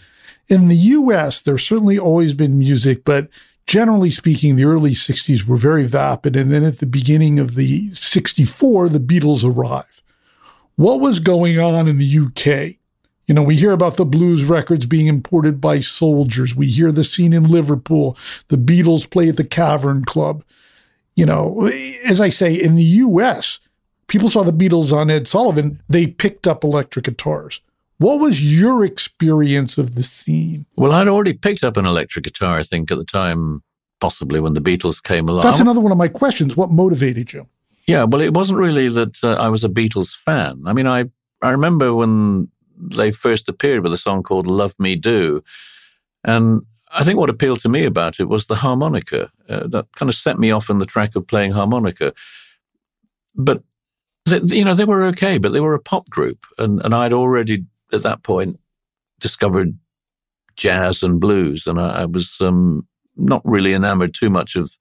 In the U.S., there's certainly always been music, but generally speaking, the early 60s were very vapid. And then at the beginning of the 64, the Beatles arrive. What was going on in the UK? You know, we hear about the blues records being imported by soldiers. We hear the scene in Liverpool. The Beatles play at the Cavern Club. You know, as I say, in the US, people saw the Beatles on Ed Sullivan. They picked up electric guitars. What was your experience of the scene? Well, I'd already picked up an electric guitar, I think, at the time, possibly when the Beatles came along. That's another one of my questions. What motivated you? Yeah, well, it wasn't really that uh, I was a Beatles fan. I mean, I, I remember when they first appeared with a song called Love Me Do. And I think what appealed to me about it was the harmonica. Uh, that kind of set me off in the track of playing harmonica. But, they, you know, they were okay, but they were a pop group. And, and I'd already, at that point, discovered jazz and blues. And I, I was um, not really enamored too much of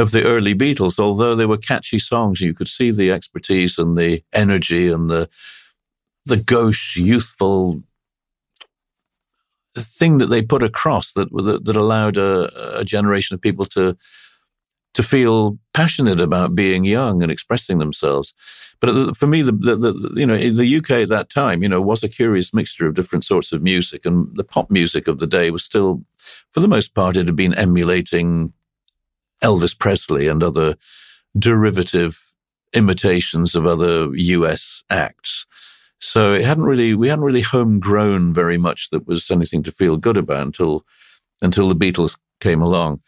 of the early Beatles, although they were catchy songs. You could see the expertise and the energy and the the gauche, youthful thing that they put across that that, that allowed a, a, generation of people to to feel passionate about being young and expressing themselves. But for me, the, the, the, you know the UK at that time, you know, was a curious mixture of different sorts of music, and the pop music of the day was still, for the most part, it had been emulating Elvis Presley and other derivative imitations of other US acts. So it hadn't really, we hadn't really homegrown very much that was anything to feel good about until, until the Beatles came along.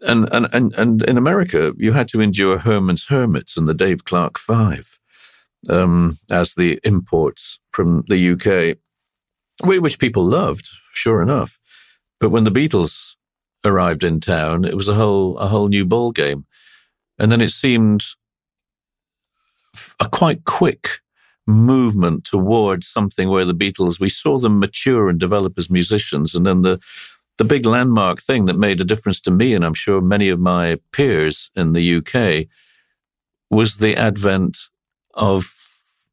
And, and, and, and in America, you had to endure Herman's Hermits and the Dave Clark Five um, as the imports from the UK, which people loved, sure enough. But when the Beatles arrived in town, it was a whole a whole new ball game, and then it seemed a quite quick movement towards something where the Beatles, we saw them mature and develop as musicians. And then the, the big landmark thing that made a difference to me, and I'm sure many of my peers in the UK, was the advent of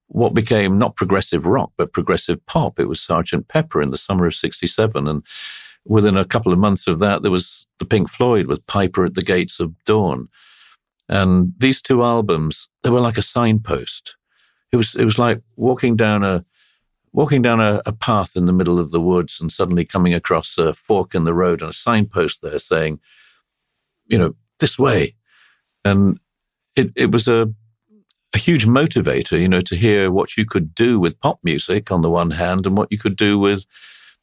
what became not progressive rock, but progressive pop. It was Sergeant Pepper in the summer of 67. And within a couple of months of that, there was the Pink Floyd with Piper at the Gates of Dawn. And these two albums, they were like a signpost it was it was like walking down a walking down a, a, path in the middle of the woods and suddenly coming across a fork in the road and a signpost there saying, you know, this way. And it, it was a, a huge motivator, you know, to hear what you could do with pop music on the one hand and what you could do with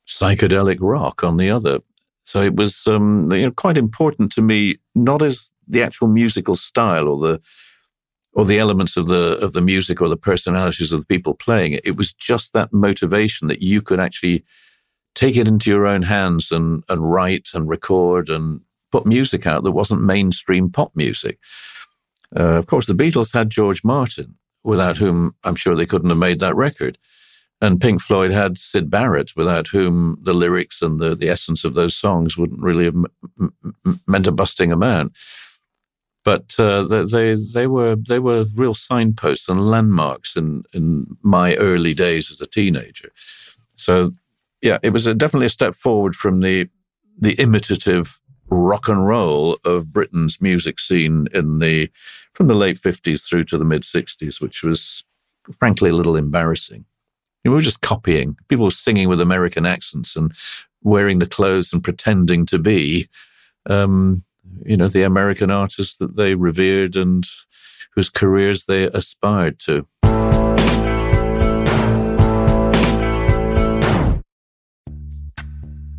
psychedelic rock on the other. So it was um, you know, quite important to me, not as the actual musical style or the or the elements of the of the music or the personalities of the people playing it. It was just that motivation that you could actually take it into your own hands and and write and record and put music out that wasn't mainstream pop music. Uh, of course, the Beatles had George Martin, without whom I'm sure they couldn't have made that record. And Pink Floyd had Syd Barrett, without whom the lyrics and the, the essence of those songs wouldn't really have m- m- meant a busting amount but uh, they they were they were real signposts and landmarks in in my early days as a teenager. So yeah, it was a, definitely a step forward from the the imitative rock and roll of Britain's music scene in the from the late fifties through to the mid sixties, which was frankly a little embarrassing. We were just copying. People were singing with American accents and wearing the clothes and pretending to be, um, you know, the American artists that they revered and whose careers they aspired to.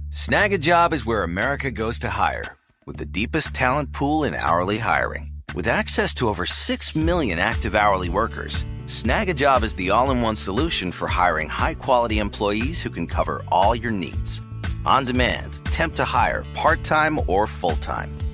Snagajob is where America goes to hire, with the deepest talent pool in hourly hiring. With access to over 6 million active hourly workers, Snagajob is the all in one solution for hiring high quality employees who can cover all your needs. On demand, temp to hire, part time or full time.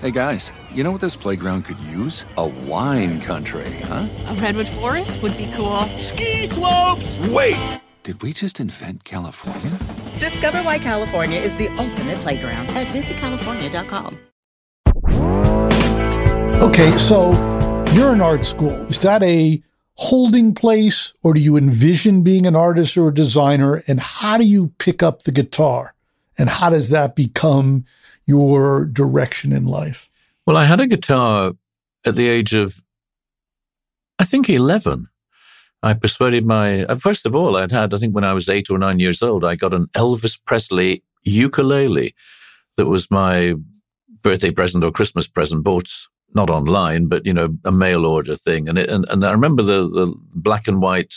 Hey guys, you know what this playground could use? A wine country, huh? A redwood forest would be cool. Ski slopes! Wait! Did we just invent California? Discover why California is the ultimate playground at visitcalifornia.com. Okay, so you're in art school. Is that a holding place or do you envision being an artist or a designer? And how do you pick up the guitar? And how does that become your direction in life? Well, I had a guitar at the age of, I think, 11. I persuaded my, uh, first of all, I'd had, I think when I was eight or nine years old, I got an Elvis Presley ukulele that was my birthday present or Christmas present, bought not online, but, you know, a mail order thing. And, it, and, and I remember the, the black and white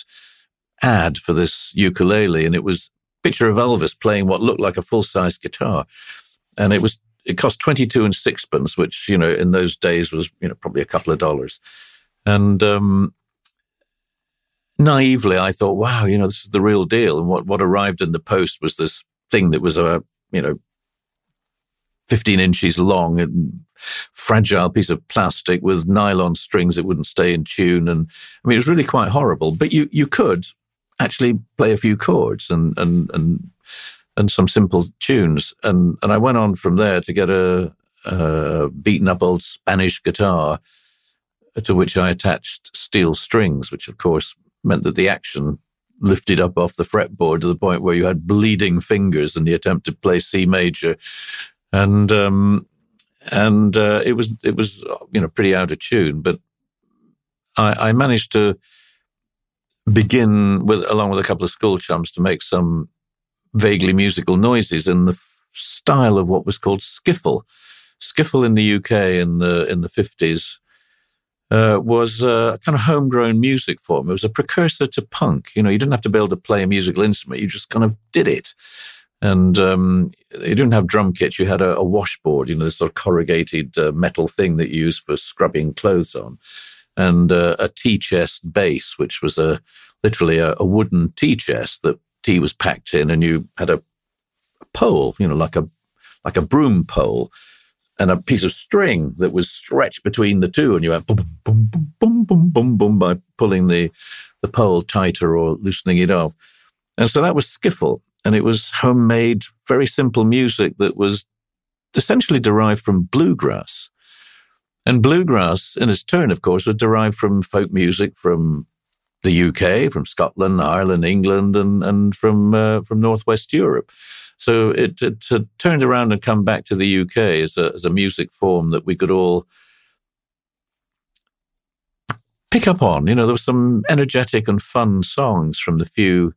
ad for this ukulele, and it was picture of Elvis playing what looked like a full size guitar and it was it cost 22 and sixpence which you know in those days was you know probably a couple of dollars. And um, naively i thought wow you know this is the real deal. And what what arrived in the post was this thing that was a you know 15 inches long and fragile piece of plastic with nylon strings that wouldn't stay in tune. And i mean it was really quite horrible. But you you could actually play a few chords and and and and some simple tunes. And and I went on from there to get a, a beaten up old Spanish guitar to which I attached steel strings, which of course meant that the action lifted up off the fretboard to the point where you had bleeding fingers in the attempt to play C major, and um, and uh, it was it was you know pretty out of tune, but I, I managed to begin with along with a couple of school chums to make some vaguely musical noises in the style of what was called skiffle. Skiffle in the UK in the in the fifties uh, was a kind of homegrown music form. It was a precursor to punk. You know, you didn't have to be able to play a musical instrument; you just kind of did it. And um, you didn't have drum kits; you had a, a washboard. You know, this sort of corrugated uh, metal thing that you used for scrubbing clothes on, and uh, a tea chest bass, which was a literally a, a wooden tea chest that tea was packed in, and you had a, a pole, you know, like a like a broom pole, and a piece of string that was stretched between the two, and you went boom, boom, boom, boom, boom, boom, boom by pulling the the pole tighter or loosening it off. And so that was skiffle, and it was homemade, very simple music that was essentially derived from bluegrass. And bluegrass, in its turn, of course, was derived from folk music from the UK, from Scotland, Ireland, England, and and from uh, from Northwest Europe. So it, it, it, turned around and come back to the UK as a as a music form that we could all pick up on. You know, there were some energetic and fun songs from the few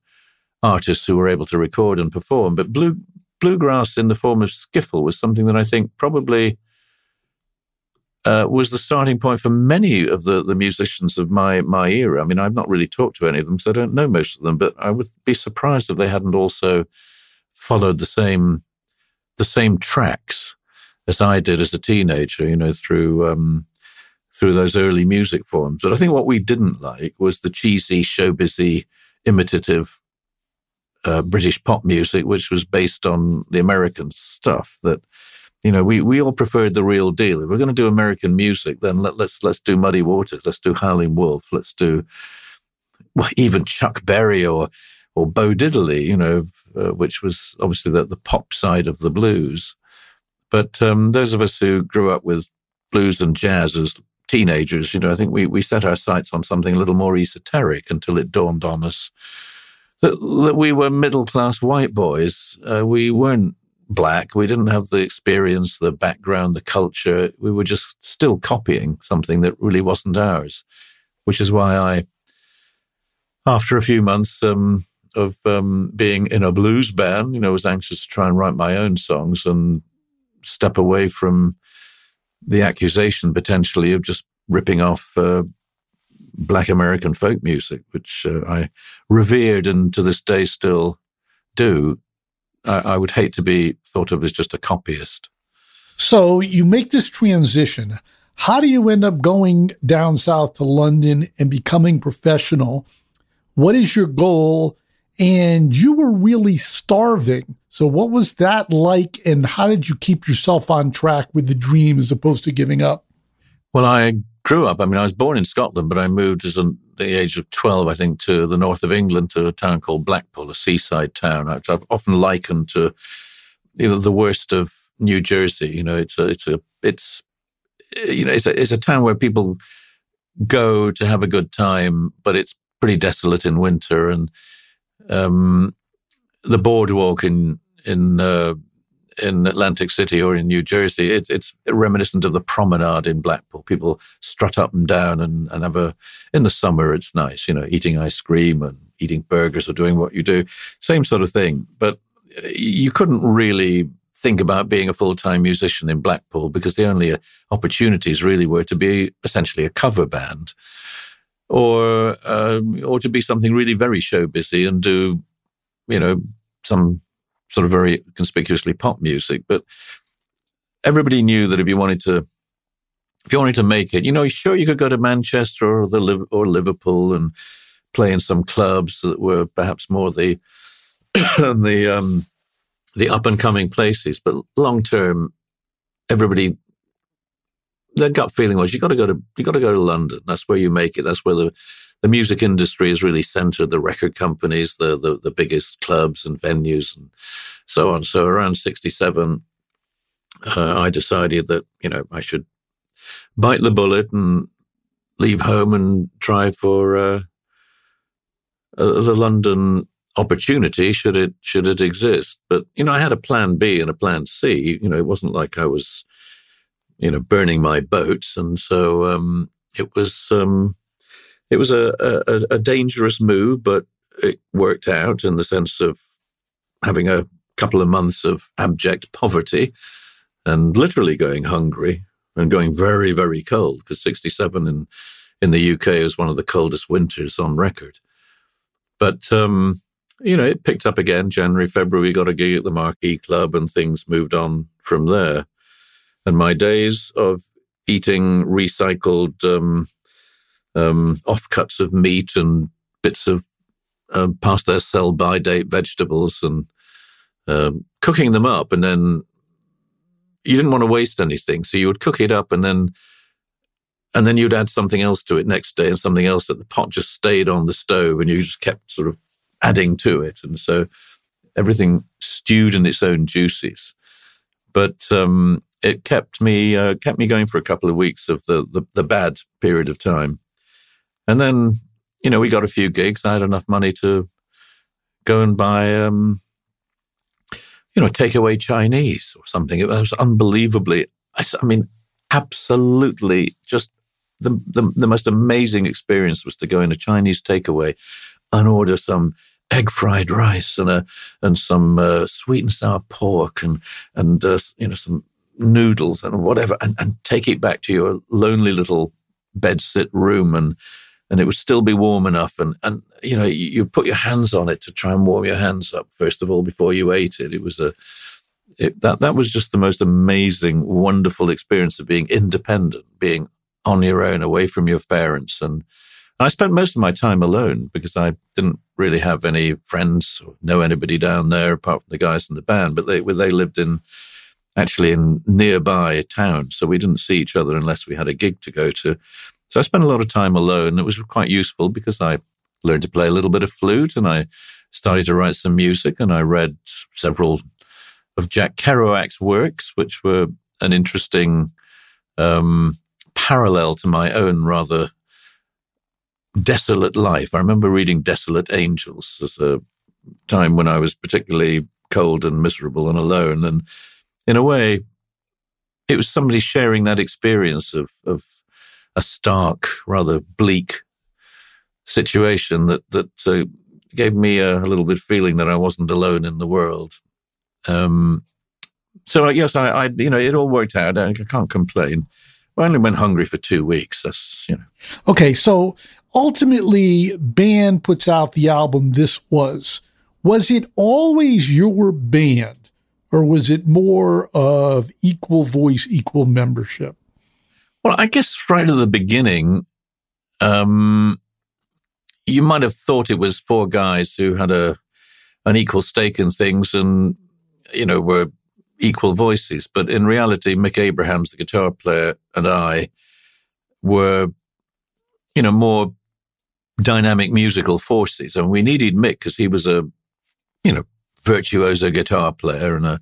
artists who were able to record and perform. But blue, bluegrass in the form of skiffle was something that I think probably uh, was the starting point for many of the, the musicians of my my era. I mean, I've not really talked to any of them, so I don't know most of them. But I would be surprised if they hadn't also followed the same the same tracks as I did as a teenager. You know, through um, through those early music forms. But I think what we didn't like was the cheesy, showbizy, imitative uh, British pop music, which was based on the American stuff that you know, we, we all preferred the real deal. If we're going to do American music, then let, let's let's do Muddy Waters, let's do Howling Wolf, let's do well, even Chuck Berry or or Bo Diddley, you know, uh, which was obviously the, the pop side of the blues. But um, those of us who grew up with blues and jazz as teenagers, you know, I think we, we set our sights on something a little more esoteric until it dawned on us that, that we were middle class white boys. Uh, we weren't black. We didn't have the experience, the background, the culture. We were just still copying something that really wasn't ours, which is why I, after a few months um, of um, being in a blues band, you know, was anxious to try and write my own songs and step away from the accusation potentially of just ripping off uh, black American folk music, which uh, I revered and to this day still do. I, I would hate to be thought of as just a copyist. So you make this transition. How do you end up going down south to London and becoming professional? What is your goal? And you were really starving. So, what was that like? And how did you keep yourself on track with the dream as opposed to giving up? Well, I grew up. I mean, I was born in Scotland, but I moved as an the age of 12, I think, to the north of England, to a town called Blackpool, a seaside town, which I've often likened to you know, the worst of New Jersey. You know, it's a, it's a, it's, you know, it's a, it's a town where people go to have a good time, but it's pretty desolate in winter. And um, the boardwalk in, in, uh, in Atlantic City or in New Jersey, it, it's reminiscent of the promenade in Blackpool. People strut up and down and, and have a, in the summer, it's nice, you know, eating ice cream and eating burgers or doing what you do. Same sort of thing. But you couldn't really think about being a full time musician in Blackpool because the only opportunities really were to be essentially a cover band or, um, or to be something really very show busy and do, you know, some sort of very conspicuously pop music. But everybody knew that if you wanted to, if you wanted to make it, you know, sure you could go to Manchester or the or Liverpool and play in some clubs that were perhaps more the the um, the up and coming places, but long term, everybody their gut feeling was you got to go to you got to go to London. That's where you make it. That's where the the music industry is really centered. The record companies, the the, the biggest clubs and venues, and so on. So around sixty seven, uh, I decided that you know I should bite the bullet and leave home and try for uh, the London opportunity should it should it exist. But you know, I had a plan B and a plan C. You know, it wasn't like I was, you know, burning my boats, and so um, it was um, it was a, a, a dangerous move, but it worked out in the sense of having a couple of months of abject poverty and literally going hungry and going very very cold because 67 in in the UK was one of the coldest winters on record. But um, you know, it picked up again. January, February, got a gig at the Marquee Club and things moved on from there. And my days of eating recycled um, um, offcuts of meat and bits of uh, past their sell by date vegetables and um, cooking them up. And then you didn't want to waste anything. So you would cook it up and then and then you'd add something else to it next day and something else that the pot just stayed on the stove and you just kept sort of adding to it. And so everything stewed in its own juices. But um, it kept me uh, kept me going for a couple of weeks of the, the, the bad period of time, and then you know we got a few gigs. I had enough money to go and buy um, you know takeaway Chinese or something. It was unbelievably. I, mean, absolutely just the, the the most amazing experience was to go in a Chinese takeaway and order some egg fried rice and a and some uh, sweet and sour pork and and uh, you know some noodles and whatever, and, and take it back to your lonely little bedsit room and and it would still be warm enough and and you know you, put your hands on it to try and warm your hands up first of all before you ate it it was a it, that that was just the most amazing wonderful experience of being independent being on your own away from your parents and I spent most of my time alone because I didn't really have any friends or know anybody down there apart from the guys in the band. But they they lived in actually in nearby town, so we didn't see each other unless we had a gig to go to. So I spent a lot of time alone. It was quite useful because I learned to play a little bit of flute and I started to write some music and I read several of Jack Kerouac's works, which were an interesting um, parallel to my own rather desolate life. I remember reading Desolate Angels as a time when I was particularly cold and miserable and alone. And in a way, it was somebody sharing that experience of, of a stark, rather bleak situation that that uh, gave me a, a, little bit feeling that I wasn't alone in the world. Um, so yes, I, I, you know it all worked out. I, I can't complain. I only went hungry for two weeks. That's you know. Okay, so ultimately, band puts out the album. This was was it always your band, or was it more of equal voice, equal membership? Well, I guess right at the beginning, um, you might have thought it was four guys who had a an equal stake in things, and you know were equal voices. But in reality, Mick Abrahams, the guitar player, and I were, you know, more dynamic musical forces. And we needed Mick because he was a, you know, virtuoso guitar player and a,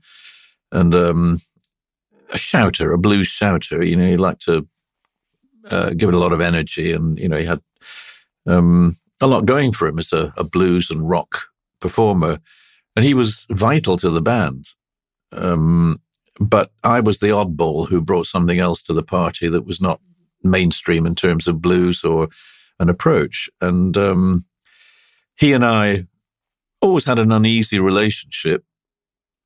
and, um, a shouter, a blues shouter. You know, he liked to uh, give it a lot of energy, and you know, he had um, a lot going for him as a, a, blues and rock performer, and he was vital to the band. Um, but I was the oddball who brought something else to the party that was not mainstream in terms of blues or an approach. And um, he and I always had an uneasy relationship.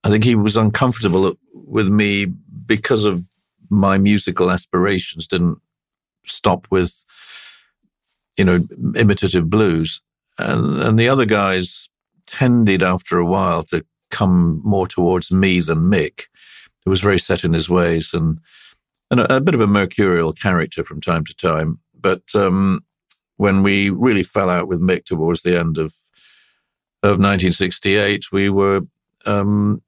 I think he was uncomfortable with me because of my musical aspirations didn't stop with, you know, imitative blues. And, and the other guys tended after a while to come more towards me than Mick, who was very set in his ways and and a, a bit of a mercurial character from time to time. But um, when we really fell out with Mick towards the end of of 1968, we were um,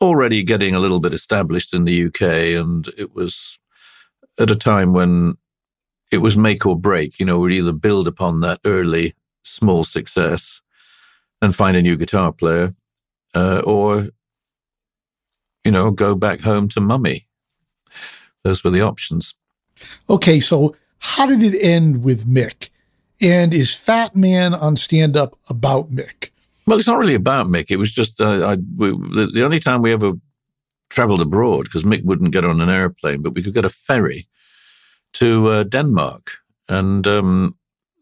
already getting a little bit established in the UK, and it was at a time when it was make or break. You know, we'd either build upon that early small success and find a new guitar player, uh, or, you know, go back home to mummy. Those were the options. Okay, so how did it end with Mick? And is Fat Man on stand up about Mick? Well, it's not really about Mick. It was just uh, I, we, the, the, only time we ever traveled abroad because Mick wouldn't get on an airplane, but we could get a ferry to uh, Denmark, and um,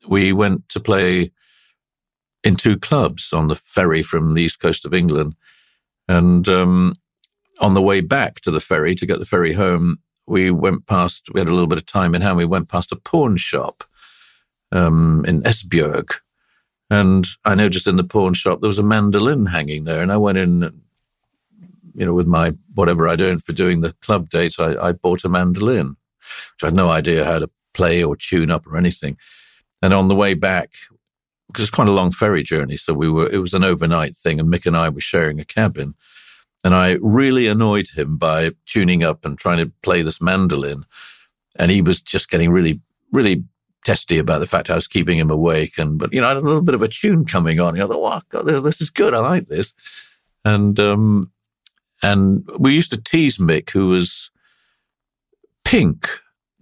we went to play in two clubs on the ferry from the east coast of England. And um, on the way back to the ferry to get the ferry home, we went past, we had a little bit of time in hand, we went past a pawn shop um, in Esbjerg. And I noticed in the pawn shop there was a mandolin hanging there. And I went in, you know, with my whatever I'd earned for doing the club date, I, I bought a mandolin, which I had no idea how to play or tune up or anything. And on the way back, because it's quite a long ferry journey. So we were, it was an overnight thing, and Mick and I were sharing a cabin. And I really annoyed him by tuning up and trying to play this mandolin. And he was just getting really, really testy about the fact I was keeping him awake. And, but, you know, I had a little bit of a tune coming on. You know, thought, oh, God, this, this is good. I like this. And, um, and we used to tease Mick, who was pink,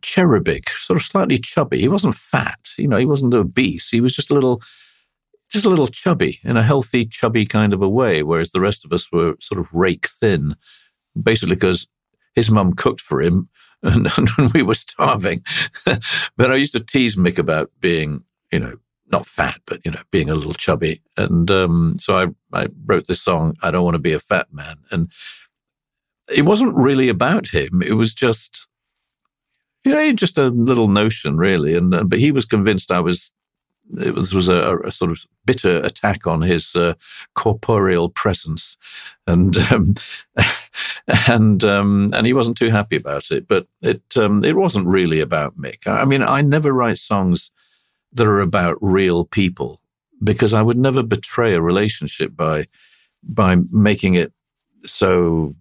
cherubic, sort of slightly chubby. He wasn't fat, you know, he wasn't obese. He was just a little, just a little chubby in a healthy, chubby kind of a way, whereas the rest of us were sort of rake thin, basically because his mum cooked for him and, and we were starving. but I used to tease Mick about being, you know, not fat, but you know, being a little chubby. And um, so I, I wrote this song, "I Don't Want to Be a Fat Man," and it wasn't really about him. It was just, you know, just a little notion, really. And uh, but he was convinced I was. It was, was a, a sort of bitter attack on his uh, corporeal presence, and um, and um, and he wasn't too happy about it. But it um, it wasn't really about Mick. I mean, I never write songs that are about real people because I would never betray a relationship by by making it so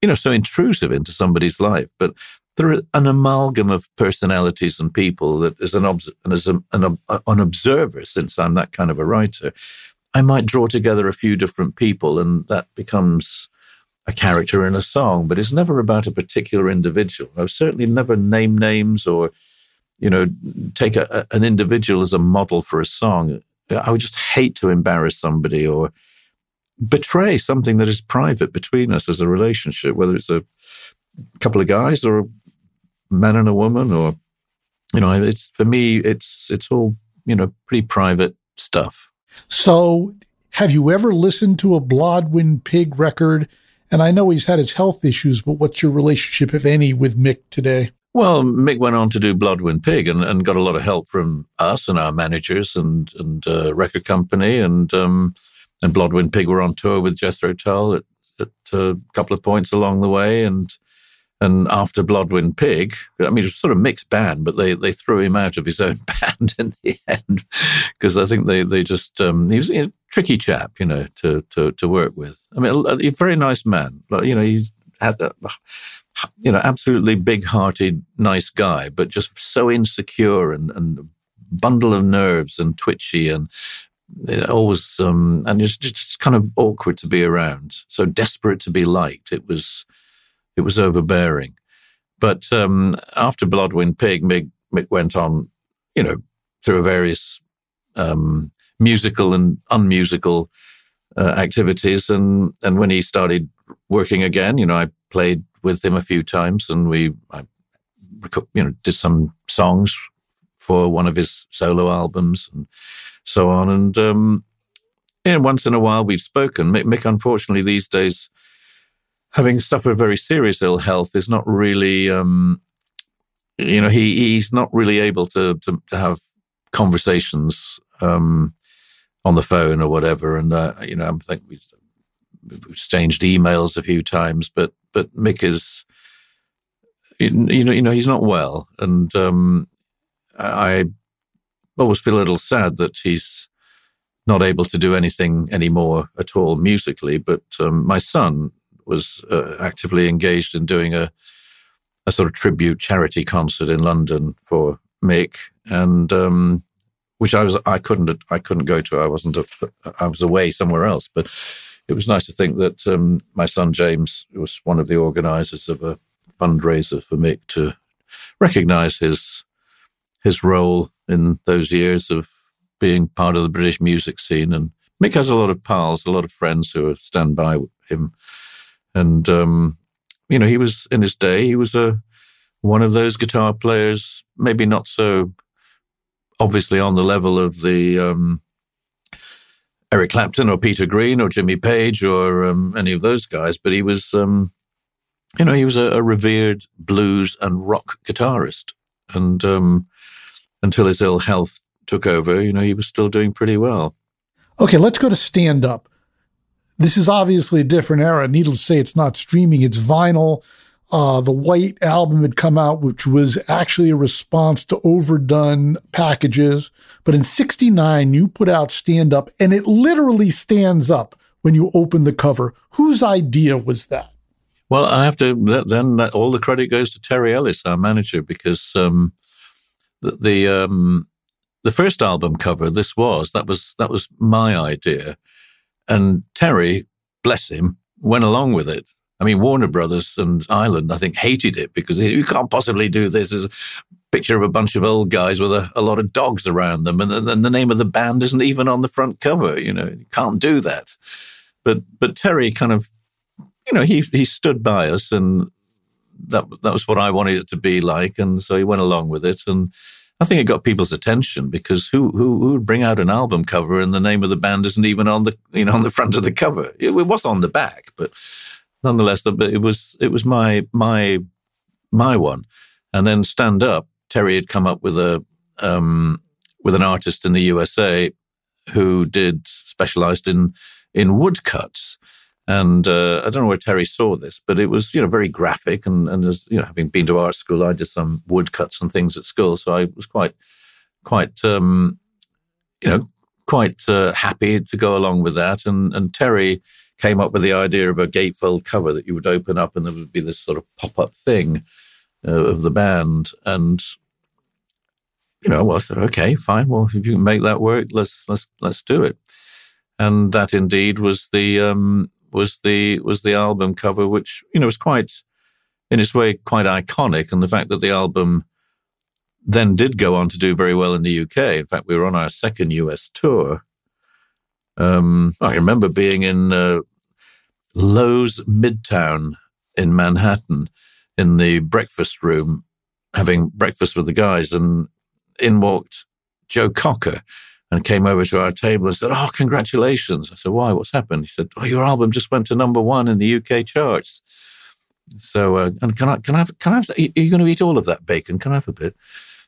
you know so intrusive into somebody's life but there are an amalgam of personalities and people that as an, obs- as a, an, an observer since I'm that kind of a writer I might draw together a few different people and that becomes a character in a song but it's never about a particular individual I've certainly never name names or you know, take a, an individual as a model for a song. I would just hate to embarrass somebody or betray something that is private between us as a relationship, whether it's a couple of guys or a man and a woman, or you know, it's for me, it's it's all you know, pretty private stuff. So, have you ever listened to a Blodwyn Pig record? And I know he's had his health issues, but what's your relationship, if any, with Mick today? Well, Mick went on to do Blodwyn Pig and, and got a lot of help from us and our managers and and uh, record company and um, and Blodwyn Pig were on tour with Jethro Tull at, at a couple of points along the way and and after Blodwyn Pig, I mean, it was sort of mixed band, but they, they threw him out of his own band in the end because I think they they just um, he was a tricky chap, you know, to to to work with. I mean, a, a very nice man, but you know, he's had a, you know, absolutely big hearted, nice guy, but just so insecure and, and bundle of nerves and twitchy and know, always, um, and it's just kind of awkward to be around. So desperate to be liked. It was, it was overbearing. But um, after Blodwyn Pig, Mick, Mick went on, you know, through various um, musical and unmusical uh, activities. And, and when he started working again, you know, I played with him a few times, and we, I, you know, did some songs for one of his solo albums and so on. And um, once in a while we've spoken. Mick, Mick, unfortunately, these days, having suffered very serious ill health, is not really, um, you know, he he's not really able to to, to have conversations um, on the phone or whatever. And uh, you know, I think we've, we've exchanged emails a few times, but but Mick is, you know, you know, he's not well, and um, I always feel a little sad that he's not able to do anything anymore at all musically. But um, my son was uh, actively engaged in doing a a sort of tribute charity concert in London for Mick, and um, which I was I couldn't I couldn't go to. I wasn't a, I was away somewhere else, but it was nice to think that um, my son James was one of the organisers of a fundraiser for Mick to recognise his his role in those years of being part of the British music scene. And Mick has a lot of pals, a lot of friends who stand by him. And um, you know, he was in his day, he was a one of those guitar players, maybe not so obviously on the level of the um, Eric Clapton or Peter Green or Jimmy Page or um, any of those guys, but he was, um, you know, he was a, a, revered blues and rock guitarist. And um, until his ill health took over, you know, he was still doing pretty well. Okay, let's go to stand up. This is obviously a different era. Needless to say, it's not streaming, it's vinyl. Uh, the White album had come out, which was actually a response to overdone packages. But in 69, you put out Stand Up, and it literally stands up when you open the cover. Whose idea was that? Well, I have to, then all the credit goes to Terry Ellis, our manager, because um, the, the, um, the first album cover, this was, that was, that was my idea. And Terry, bless him, went along with it. I mean, Warner Brothers and Island, I think, hated it because you can't possibly do this as a picture of a bunch of old guys with a, a lot of dogs around them, and then the name of the band isn't even on the front cover. You know, you can't do that. But but Terry kind of, you know, he he stood by us, and that that was what I wanted it to be like, and so he went along with it, and I think it got people's attention because who, who who would bring out an album cover and the name of the band isn't even on the you know on the front of the cover. It, it was on the back, but nonetheless, it was it was my my my one. And then stand up, Terry had come up with a um, with an artist in the USA who did specialized in in woodcuts. And uh, I don't know where Terry saw this, but it was you know very graphic, and and as you know, having been to art school, I did some woodcuts and things at school, so I was quite quite um, you know quite uh, happy to go along with that. And and Terry came up with the idea of a gatefold cover that you would open up, and there would be this sort of pop up thing uh, of the band, and you know, well, I said, okay, fine. Well, if you can make that work, let's let's let's do it. And that indeed was the um, was the was the album cover, which you know was quite, in its way, quite iconic. And the fact that the album then did go on to do very well in the UK. In fact, we were on our second US tour. Um, I remember being in uh, Loews Midtown in Manhattan in the breakfast room, having breakfast with the guys, and in walked Joe Cocker and came over to our table and said, Oh, congratulations. I said, Why? What's happened? He said, Oh, your album just went to number one in the UK charts. So, uh, and can I, can I have, can I have, are you going to eat all of that bacon? Can I have a bit?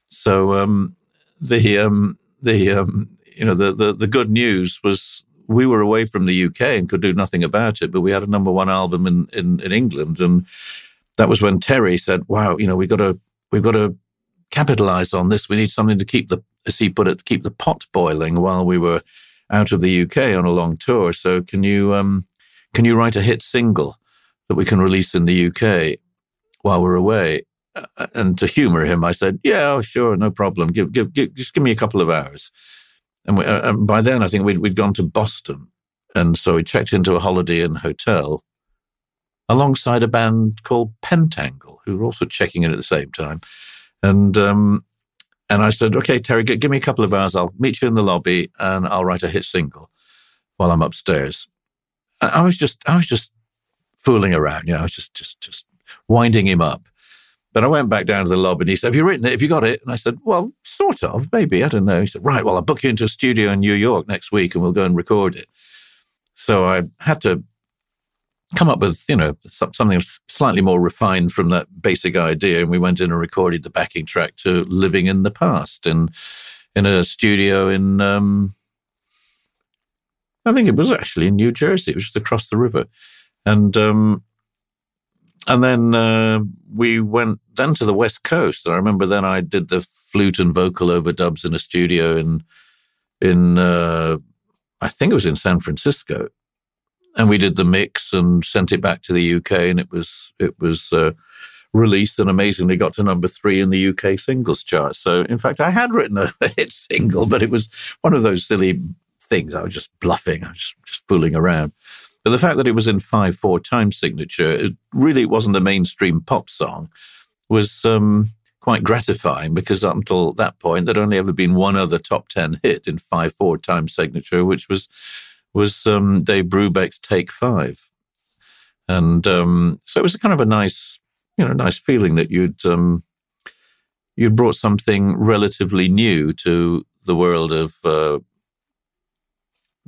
So, um, the, um, the, um, you know, the, the, the good news was we were away from the UK and could do nothing about it, but we had a number one album in, in, in England. And that was when Terry said, wow, you know, we got to, we've got to capitalize on this. We need something to keep the, as he put it, keep the pot boiling while we were out of the UK on a long tour. So can you um, can you write a hit single that we can release in the UK while we're away? Uh, and to humor him, I said, "Yeah, oh, sure, no problem. Give, give, give, just give me a couple of hours." And, we, uh, and by then, I think we'd, we'd gone to Boston, and so we checked into a Holiday Inn hotel alongside a band called Pentangle, who were also checking in at the same time. And um, and I said, okay, Terry, give me a couple of hours. I'll meet you in the lobby and I'll write a hit single while I'm upstairs. I was just, I was just fooling around. You know, I was just, just, just winding him up. But I went back down to the lobby and he said, have you written it? Have you got it? And I said, well, sort of, maybe. I don't know. He said, right, well, I'll book you into a studio in New York next week and we'll go and record it. So I had to come up with, you know, something slightly more refined from that basic idea. And we went in and recorded the backing track to Living in the Past in, in a studio in, um, I think it was actually in New Jersey. It was just across the river. And, um, and then uh, we went then to the West Coast. I remember then I did the flute and vocal overdubs in a studio in, in, uh, I think it was in San Francisco and we did the mix and sent it back to the UK, and it was it was uh, released and amazingly got to number three in the UK singles chart. So, in fact, I had written a hit single, but it was one of those silly things. I was just bluffing, I was just, just fooling around. But the fact that it was in five four time signature, it really wasn't a mainstream pop song, was um, quite gratifying because up until that point, there'd only ever been one other top ten hit in five four time signature, which was was um, Dave Brubeck's Take Five, and um, so it was kind of a nice, you know, nice feeling that you'd um, you'd brought something relatively new to the world of, uh,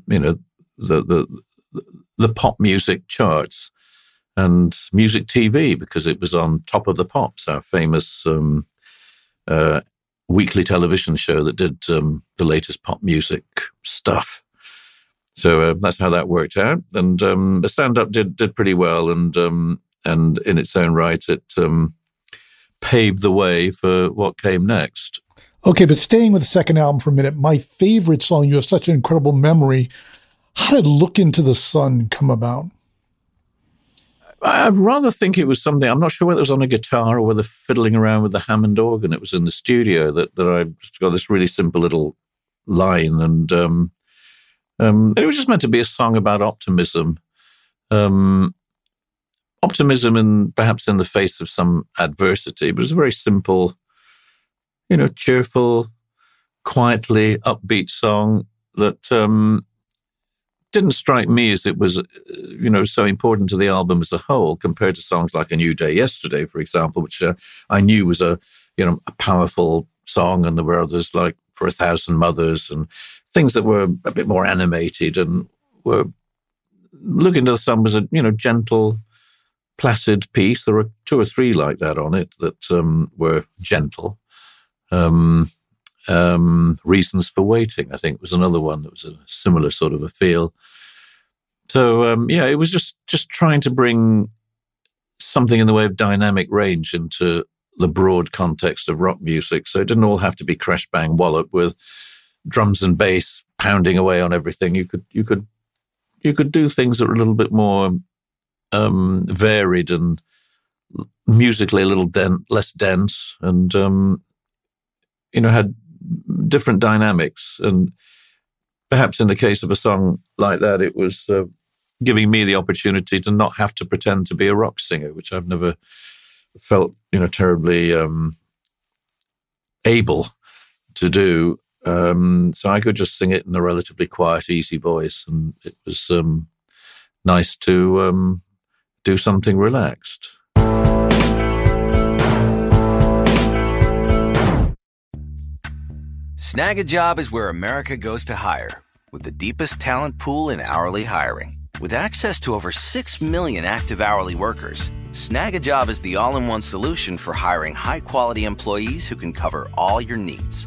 you know, the the the pop music charts and music TV because it was on Top of the Pops, our famous um, uh, weekly television show that did um, the latest pop music stuff. So uh, that's how that worked out. And um, the stand up did did pretty well, and um, and in its own right, it um, paved the way for what came next. Okay, but staying with the second album for a minute, my favorite song. You have such an incredible memory. How did "Look Into the Sun" come about? I'd rather think it was something. I'm not sure whether it was on a guitar or whether fiddling around with the Hammond organ. It was in the studio that that I just got this really simple little line, and um, um, it was just meant to be a song about optimism. Um, optimism and perhaps in the face of some adversity, but it was a very simple, you know, cheerful, quietly upbeat song that um, didn't strike me as it was, uh, you know, so important to the album as a whole compared to songs like A New Day Yesterday, for example, which uh, I knew was a, you know, a powerful song, and there were others like For a Thousand Mothers and things that were a bit more animated and were Look Into the Sun was a you know gentle, placid piece. There were two or three like that on it that um, were gentle. Um, um, Reasons for Waiting, I think, was another one that was a similar sort of a feel. So um, yeah, it was just just trying to bring something in the way of dynamic range into the broad context of rock music. So it didn't all have to be crash bang wallop with drums and bass pounding away on everything. You could you could you could do things that were a little bit more um, varied and musically a little den- less dense, and um, you know had different dynamics. And perhaps in the case of a song like that, it was uh, giving me the opportunity to not have to pretend to be a rock singer, which I've never felt you know terribly um, able to do. Um, so I could just sing it in a relatively quiet, easy voice, and it was um, nice to um, do something relaxed. Snagajob is where America goes to hire, with the deepest talent pool in hourly hiring. With access to over 6 million active hourly workers, Snagajob is the all in one solution for hiring high quality employees who can cover all your needs.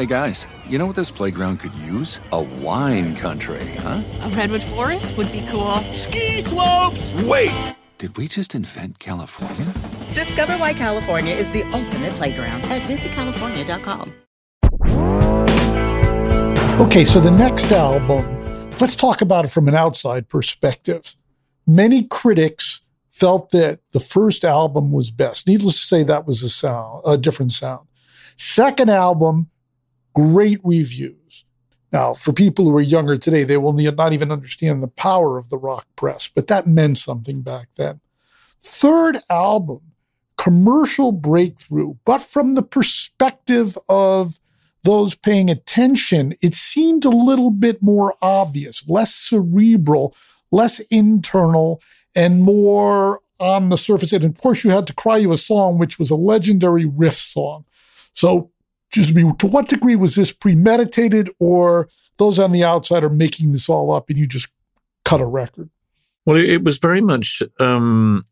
Hey guys, you know what this playground could use? A wine country, huh? A redwood forest would be cool. Ski slopes! Wait! Did we just invent California? Discover why California is the ultimate playground at visitcalifornia.com. Okay, so the next album, let's talk about it from an outside perspective. Many critics felt that the first album was best. Needless to say, that was a sound, a different sound. Second album, great reviews. Now, for people who are younger today, they will not even understand the power of the rock press, but that meant something back then. Third album, commercial breakthrough, but from the perspective of those paying attention, it seemed a little bit more obvious, less cerebral, less internal, and more on the surface. And of course, you had to cry you a song, which was a legendary riff song. So, just me, to what degree was this premeditated, or those on the outside are making this all up and you just cut a record? Well, it was very much um,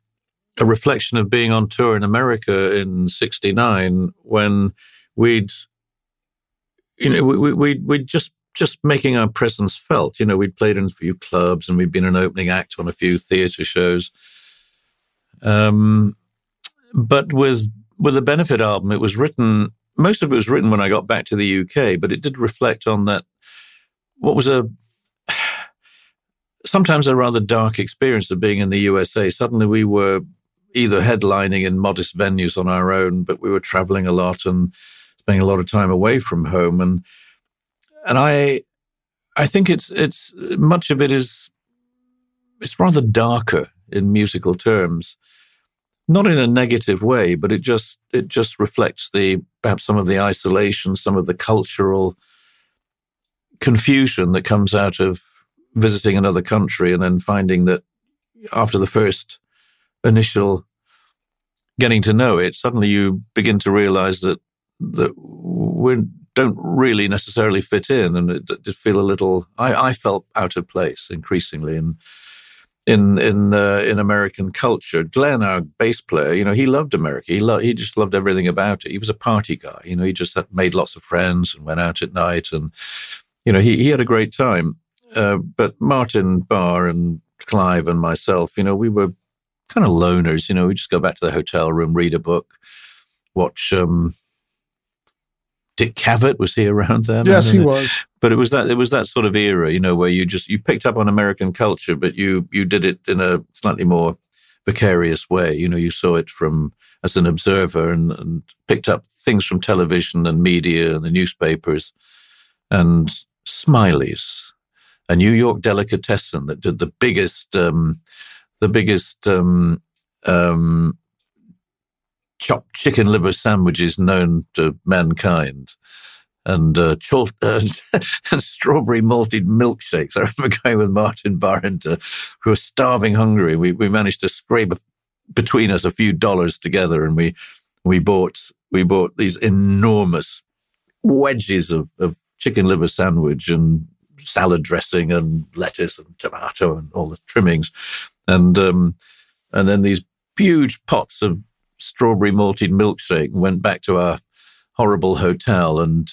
a reflection of being on tour in America in '69 when we'd you know, we, we, we just just making our presence felt. You know, we'd played in a few clubs and we'd been an opening act on a few theatre shows. Um, but with with the Benefit album, it was written. Most of it was written when I got back to the UK, but it did reflect on that. What was a sometimes a rather dark experience of being in the USA. Suddenly, we were either headlining in modest venues on our own, but we were traveling a lot and spending a lot of time away from home and and I I think it's it's much of it is it's rather darker in musical terms not in a negative way but it just it just reflects the perhaps some of the isolation some of the cultural confusion that comes out of visiting another country and then finding that after the first initial getting to know it suddenly you begin to realize that that we don't really necessarily fit in, and it did feel a little. I, I felt out of place increasingly, and in in uh, in American culture. Glenn, our bass player, you know, he loved America. He he just loved everything about it. He was a party guy. You know, he just made lots of friends and went out at night, and you know, he he had a great time. Uh, but Martin Barre and Clive and myself, you know, we were kind of loners. You know, we just go back to the hotel room, read a book, watch. Um, Dick Cavett was he around then? Yes, he was. But it was that it was that sort of era, you know, where you just you picked up on American culture, but you you did it in a slightly more vicarious way. You know, you saw it from as an observer and, and picked up things from television and media and the newspapers and Smiler's, a New York delicatessen that did the biggest um, the biggest um, um, chopped chicken liver sandwiches known to mankind and uh, chalt- uh, and strawberry malted milkshakes. I remember going with Martin Barrington, who was starving hungry. We we managed to scrape between us a few dollars together, and we we bought we bought these enormous wedges of, of chicken liver sandwich and salad dressing and lettuce and tomato and all the trimmings, and um, and then these huge pots of strawberry malted milkshake and went back to our horrible hotel and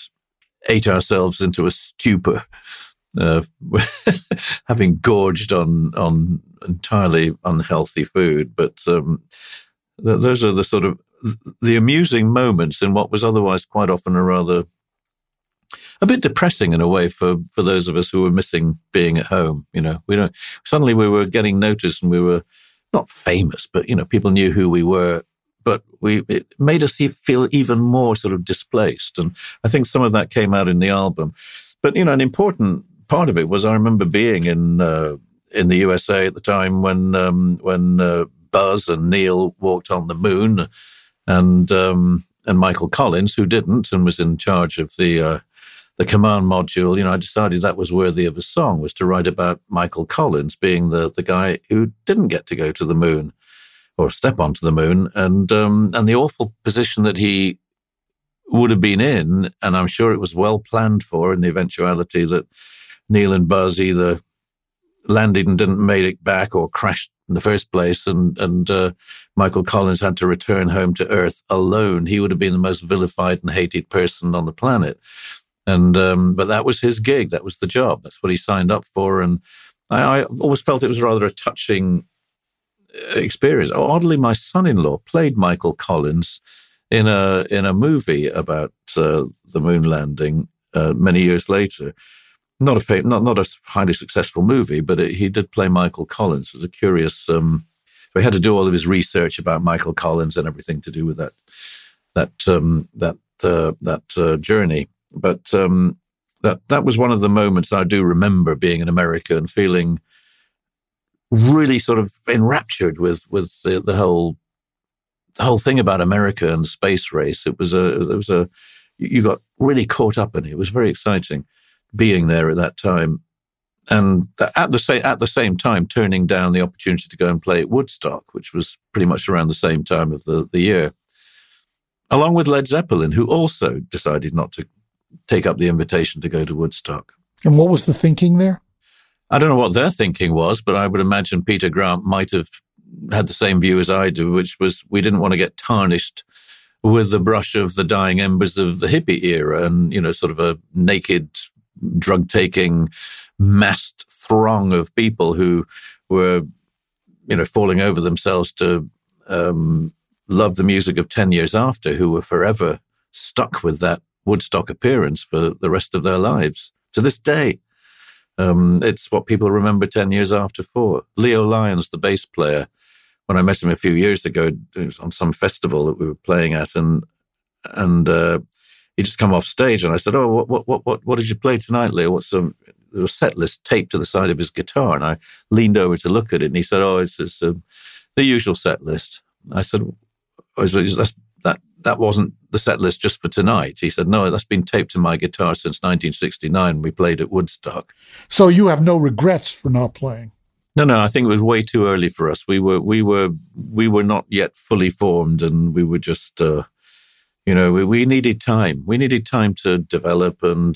ate ourselves into a stupor, uh, having gorged on on entirely unhealthy food. But um, th- those are the sort of the amusing moments in what was otherwise quite often a rather a bit depressing in a way for for those of us who were missing being at home. You know, we don't suddenly we were getting noticed and we were not famous, but you know, people knew who we were but we it made us feel even more sort of displaced. And I think some of that came out in the album. But you know, an important part of it was I remember being in uh, in the USA at the time when um, when uh, Buzz and Neil walked on the moon, and um, and Michael Collins, who didn't and was in charge of the uh, the command module. You know, I decided that was worthy of a song was to write about Michael Collins being the the guy who didn't get to go to the moon or step onto the moon, and um, and the awful position that he would have been in, and I'm sure it was well planned for in the eventuality that Neil and Buzz either landed and didn't make it back or crashed in the first place, and and uh, Michael Collins had to return home to Earth alone. He would have been the most vilified and hated person on the planet. And um, but that was his gig. That was the job. That's what he signed up for. And I, I always felt it was rather a touching experience. Oddly, my son-in-law played Michael Collins in a in a movie about uh, the moon landing uh, many years later. Not a not not a highly successful movie, but it, he did play Michael Collins. It was a curious. Um, he had to do all of his research about Michael Collins and everything to do with that that um, that uh, that uh, journey. But um, that that was one of the moments I do remember being in America and feeling really sort of enraptured with with the, the whole the whole thing about America and the space race. It was a it was a you got really caught up in it. It was very exciting being there at that time, and at the same at the same time turning down the opportunity to go and play at Woodstock, which was pretty much around the same time of the the year, along with Led Zeppelin, who also decided not to take up the invitation to go to Woodstock. And what was the thinking there? I don't know what their thinking was, but I would imagine Peter Grant might have had the same view as I do, which was we didn't want to get tarnished with the brush of the dying embers of the hippie era and, you know, sort of a naked, drug taking, massed throng of people who were, you know, falling over themselves to um, love the music of 10 years after, who were forever stuck with that Woodstock appearance for the rest of their lives to this day. Um, it's what people remember 10 years after for. Leo Lyons, the bass player, when I met him a few years ago on some festival that we were playing at, and and uh, he just come off stage, and I said, "Oh, what what what what did you play tonight, Leo? What's some?" There was a set list taped to the side of his guitar, and I leaned over to look at it, and he said, "Oh, it's, it's uh, the usual set list." I said, oh, "That's that that wasn't the set list just for tonight. He said, no, that's been taped to my guitar since 1969. We played at Woodstock. So you have no regrets for not playing? No, no. I think it was way too early for us. We were, we were, we were not yet fully formed, and we were just, uh, You know, we, we needed time. We needed time to develop and,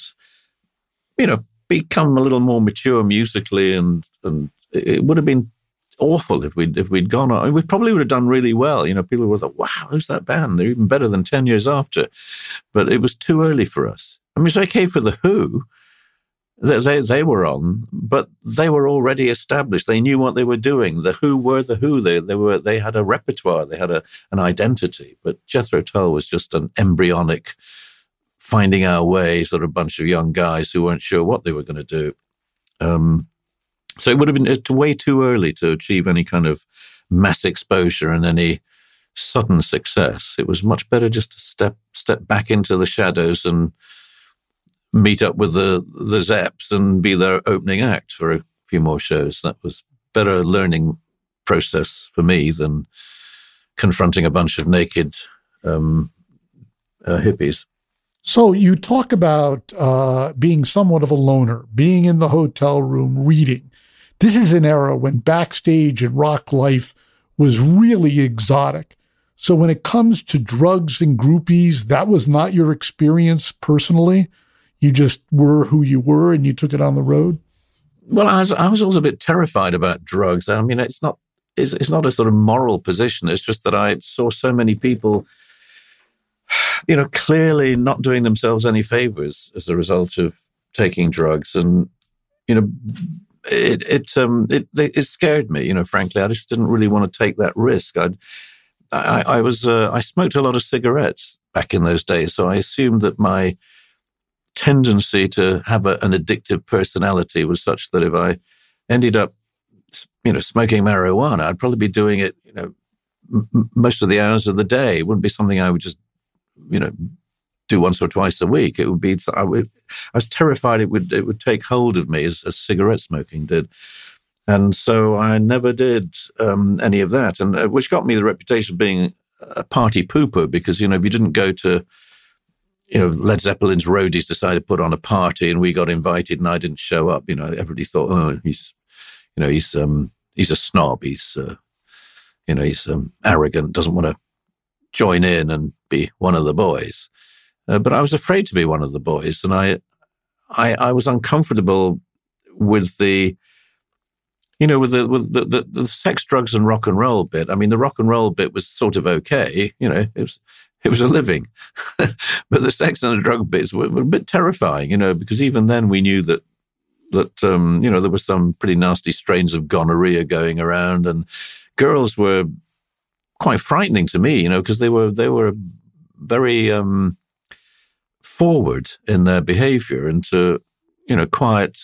you know, become a little more mature musically. And and it would have been awful if we'd if we'd gone on. We probably would have done really well. You know, people would have thought, "Wow, who's that band? They're even better than ten years after." But it was too early for us. I mean, it's okay for the Who. They, they, were on, but they were already established. They knew what they were doing. The Who were the Who. They they were they had a repertoire. They had a an identity. But Jethro Tull was just an embryonic, finding our way sort of bunch of young guys who weren't sure what they were going to do. Um, so it would have been way too early to achieve any kind of mass exposure and any sudden success. It was much better just to step step back into the shadows and meet up with the the Zeps and be their opening act for a few more shows. That was better learning process for me than confronting a bunch of naked um, uh, hippies. So you talk about uh, being somewhat of a loner, being in the hotel room reading. This is an era when backstage and rock life was really exotic. So when it comes to drugs and groupies, that was not your experience personally. You just were who you were, and you took it on the road. Well, I was, I was also a bit terrified about drugs. I mean, it's not it's, it's not a sort of moral position. It's just that I saw so many people, you know, clearly not doing themselves any favors as a result of taking drugs, and you know, it it um it it scared me. You know, frankly, I just didn't really want to take that risk. I'd, I I was uh, I smoked a lot of cigarettes back in those days, so I assumed that my tendency to have a, an addictive personality was such that if I ended up, you know, smoking marijuana, I'd probably be doing it, you know, m- most of the hours of the day. It wouldn't be something I would just, you know, do once or twice a week. It would be. I, would, I was terrified it would it would take hold of me as, as cigarette smoking did. And so I never did um, any of that, and uh, which got me the reputation of being a party pooper because you know if you didn't go to you know, Led Zeppelin's roadies decided to put on a party and we got invited and I didn't show up. You know, everybody thought, oh, he's, you know, he's, um, he's a snob. He's, uh, you know, he's um, arrogant, doesn't want to join in and be one of the boys. Uh, but I was afraid to be one of the boys and I, I, I was uncomfortable with the, you know, with the with the, the, the sex, drugs, and rock and roll bit. I mean, the rock and roll bit was sort of okay. You know, it was it was a living. but the sex and the drug bits were, were, a bit terrifying, you know, because even then we knew that that um, you know there were some pretty nasty strains of gonorrhea going around, and girls were quite frightening to me, you know, because they were they were very um, forward in their behaviour and to you know quiet,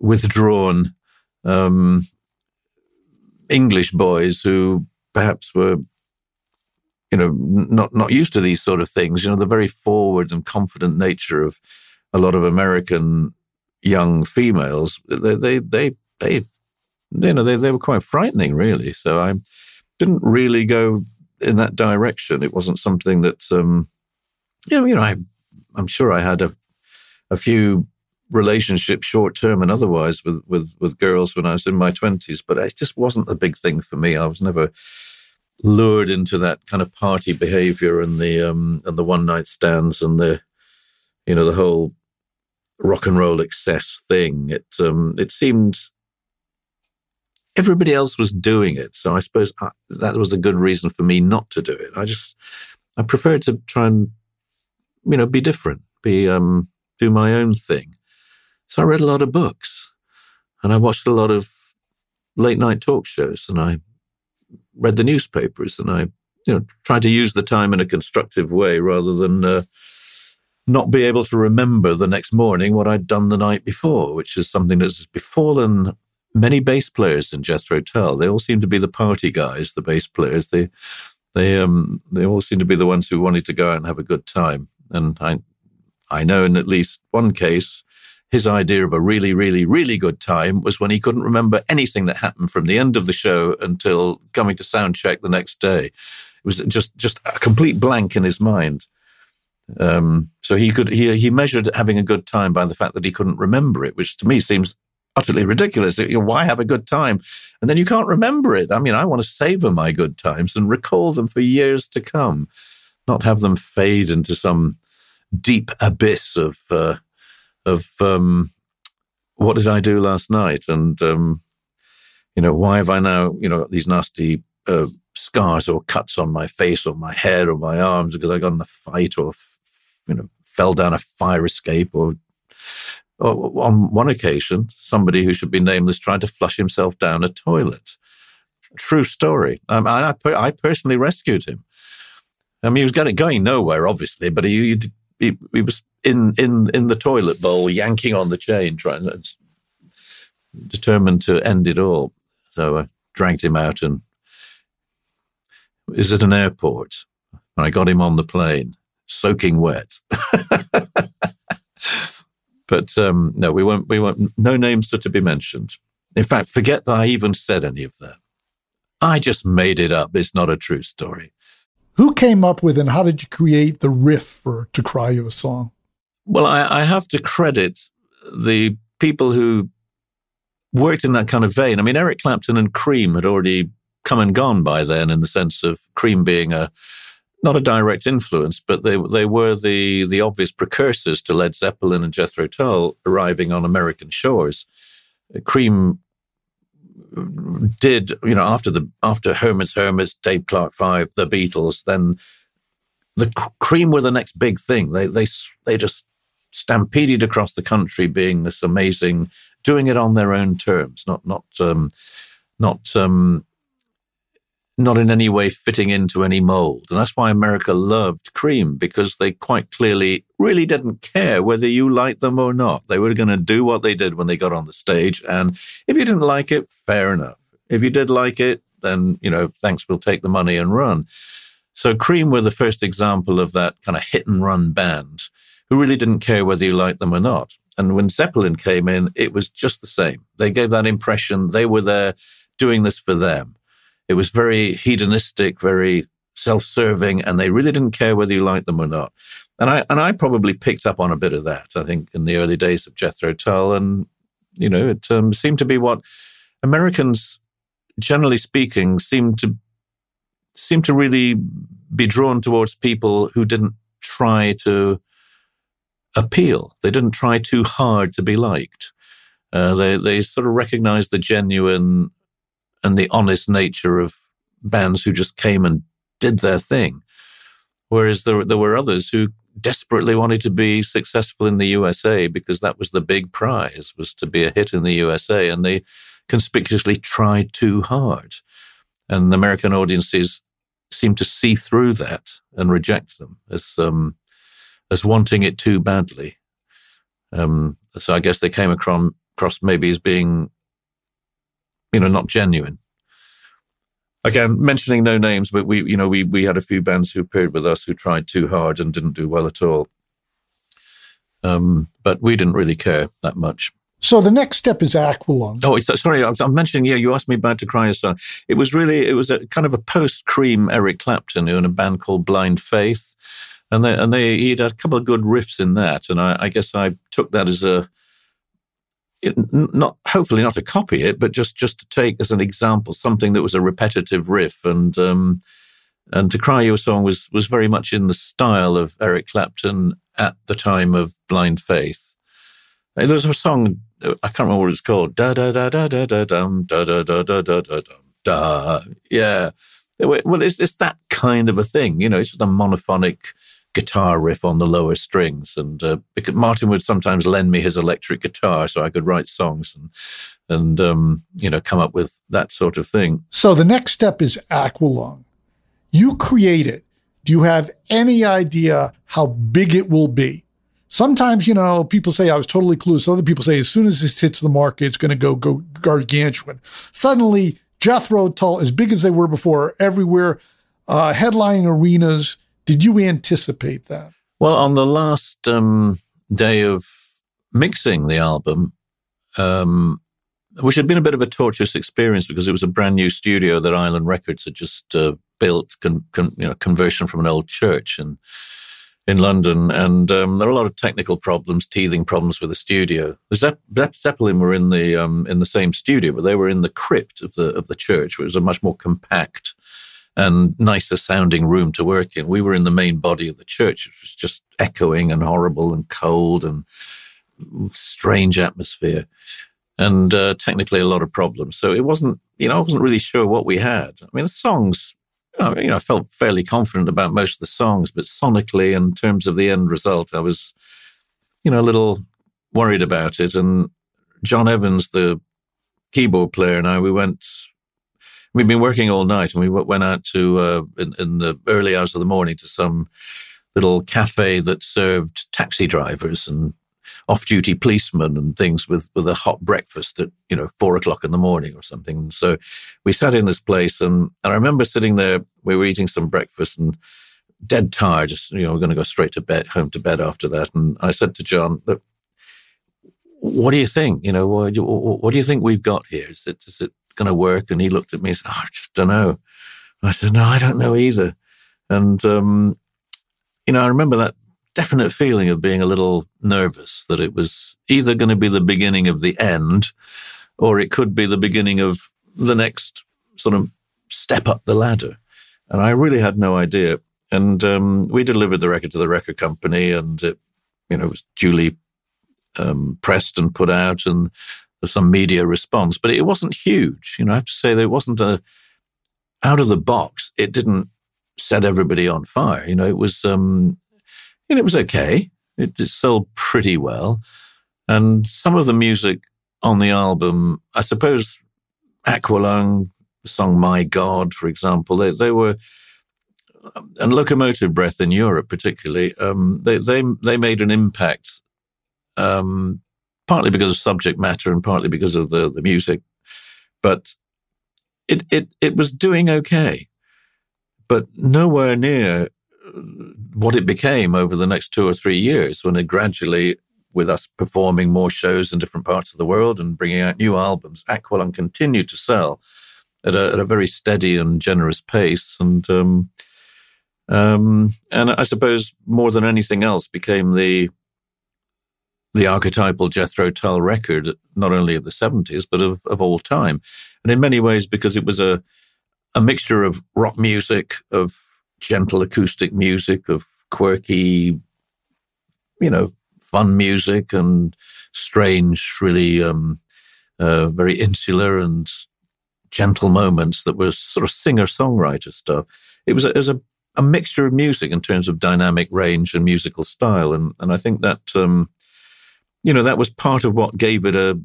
withdrawn um, English boys who perhaps were you know, not not used to these sort of things. You know, the very forward and confident nature of a lot of American young females. They they they, they you know they, they were quite frightening, really. So I didn't really go in that direction. It wasn't something that um, you know. You know, I I'm sure I had a a few relationships, short term and otherwise, with with with girls when I was in my twenties, but it just wasn't a big thing for me. I was never lured into that kind of party behavior and the um and the one night stands and the you know the whole rock and roll excess thing it um it seemed everybody else was doing it so i suppose I, uh, that was a good reason for me not to do it i just i preferred to try and you know be different be um do my own thing so i read a lot of books and i watched a lot of late night talk shows and i read the newspapers and I, you know, tried to use the time in a constructive way rather than uh, not be able to remember the next morning what I'd done the night before, which is something that's befallen many bass players in Jethro Tull. They all seem to be the party guys, the bass players. They, they, um, they all seem to be the ones who wanted to go out and have a good time. And I, I know in at least one case, his idea of a really, really, really good time was when he couldn't remember anything that happened from the end of the show until coming to sound check the next day. It was just just a complete blank in his mind. Um, so he could he he measured having a good time by the fact that he couldn't remember it, which to me seems utterly ridiculous. You know, why have a good time and then you can't remember it? I mean, I want to savor my good times and recall them for years to come, not have them fade into some deep abyss of uh, of um, what did I do last night, and um, you know why have I now you know these nasty uh, scars or cuts on my face or my head or my arms because I got in a fight or you know fell down a fire escape or, on one occasion somebody who should be nameless tried to flush himself down a toilet. True story. Um, I, I personally rescued him. I mean, he was going, going nowhere, obviously, but he, he, he was in, in, in the toilet bowl, yanking on the chain, trying determined to end it all. So I dragged him out and is at an airport. And I got him on the plane, soaking wet. but um, no, we won't. We won't. No names are to be mentioned. In fact, forget that I even said any of that. I just made it up. It's not a true story. Who came up with and how did you create the riff for "To Cry You a Song"? Well, I, I have to credit the people who worked in that kind of vein. I mean, Eric Clapton and Cream had already come and gone by then, in the sense of Cream being a not a direct influence, but they they were the the obvious precursors to Led Zeppelin and Jethro Tull arriving on American shores. Cream did, you know, after the after Herman's Hermits, Dave Clark Five, the Beatles, then the Cream were the next big thing. They they they just stampeded across the country, being this amazing, doing it on their own terms, not not um, not um, not in any way fitting into any mold. And that's why America loved Cream because they quite clearly really didn't care whether you liked them or not. They were going to do what they did when they got on the stage. And if you didn't like it, fair enough. If you did like it, then, you know, thanks, we'll take the money and run. So Cream were the first example of that kind of hit and run band who really didn't care whether you liked them or not. And when Zeppelin came in, it was just the same. They gave that impression they were there doing this for them. It was very hedonistic, very self-serving, and they really didn't care whether you liked them or not. And I and I probably picked up on a bit of that. I think in the early days of Jethro Tull, and you know, it um, seemed to be what Americans, generally speaking, seem to seem to really be drawn towards people who didn't try to appeal. They didn't try too hard to be liked. Uh, they they sort of recognized the genuine and the honest nature of bands who just came and did their thing. Whereas there, there were others who desperately wanted to be successful in the USA because that was the big prize, was to be a hit in the USA. And they conspicuously tried too hard. And the American audiences seemed to see through that and reject them as, um, as wanting it too badly. Um, so I guess they came across maybe as being you know, not genuine. Again, mentioning no names, but we, you know, we we had a few bands who appeared with us who tried too hard and didn't do well at all. Um, but we didn't really care that much. So the next step is Aqualung. Oh, sorry, I am mentioning. Yeah, you asked me about to cry a song. It was really, it was a kind of a post-cream Eric Clapton who in a band called Blind Faith, and they and they he had a couple of good riffs in that, and I, I guess I took that as a it, not hopefully not to copy it, but just just to take as an example something that was a repetitive riff, and um, and to cry you a song was was very much in the style of Eric Clapton at the time of Blind Faith. Uh, there was a song I can't remember what it's called. Da da da da da da dum da da da da da da da. Yeah. Well, it's it's that kind of a thing, you know. It's just a monophonic guitar riff on the lower strings. And uh, because Martin would sometimes lend me his electric guitar so I could write songs and, and um, you know, come up with that sort of thing. So the next step is Aqualung. You create it. Do you have any idea how big it will be? Sometimes, you know, people say I was totally clueless. Other people say as soon as this hits the market, it's going to go go gargantuan. Suddenly, Jethro Tull, as big as they were before, everywhere, uh, headlining arenas, did you anticipate that? Well, on the last um, day of mixing the album, um, which had been a bit of a torturous experience because it was a brand new studio that Island Records had just uh, built, con- con- you know, conversion from an old church in in London, and um, there were a lot of technical problems, teething problems with the studio. The Zepp- Zeppelin were in the um, in the same studio, but they were in the crypt of the of the church, which was a much more compact and nicer sounding room to work in. We were in the main body of the church, It was just echoing and horrible and cold and strange atmosphere and uh, technically a lot of problems. So it wasn't, you know, I wasn't really sure what we had. I mean, the songs, you know, you know, I felt fairly confident about most of the songs, but sonically, in terms of the end result, I was, you know, a little worried about it. And John Evans, the keyboard player, and I, we went. We'd been working all night, and we went out to uh, in, in the early hours of the morning to some little cafe that served taxi drivers and off-duty policemen and things with with a hot breakfast at you know four o'clock in the morning or something. And so we sat in this place, and, and I remember sitting there. We were eating some breakfast and dead tired. Just you know, we're going to go straight to bed, home to bed after that. And I said to John, "Look, what do you think? You know, what do you, what do you think we've got here? Is it is it going to work?" And he looked at me and said, oh, "I just don't know." I said, "No, I don't know either." And um, you know, I remember that definite feeling of being a little nervous that it was either going to be the beginning of the end or it could be the beginning of the next sort of step up the ladder. And I really had no idea. And um, we delivered the record to the record company and it, you know, was duly um, pressed and put out and some media response, but it wasn't huge. You know, I have to say that it wasn't a, out of the box. It didn't set everybody on fire. You know, it was, um, and it was okay. It, it sold pretty well. And some of the music on the album, I suppose Aqualung, the song My God, for example, they, they were, and Locomotive Breath in Europe particularly, um, they, they, they made an impact, um, partly because of subject matter and partly because of the, the music. But it, it, it was doing okay, but nowhere near what it became over the next two or three years when it gradually, with us performing more shows in different parts of the world and bringing out new albums, Aqualung continued to sell at a, at a very steady and generous pace. And, um, um, and I suppose more than anything else became the, the archetypal Jethro Tull record, not only of the 70s, but of, of all time. And in many ways, because it was a, a mixture of rock music, of gentle acoustic music, of quirky, you know, fun music and strange, really um, uh, very insular and gentle moments that were sort of singer songwriter stuff. It was a, it was a, a, mixture of music in terms of dynamic range and musical style, and and I think that um, you know that was part of what gave it a,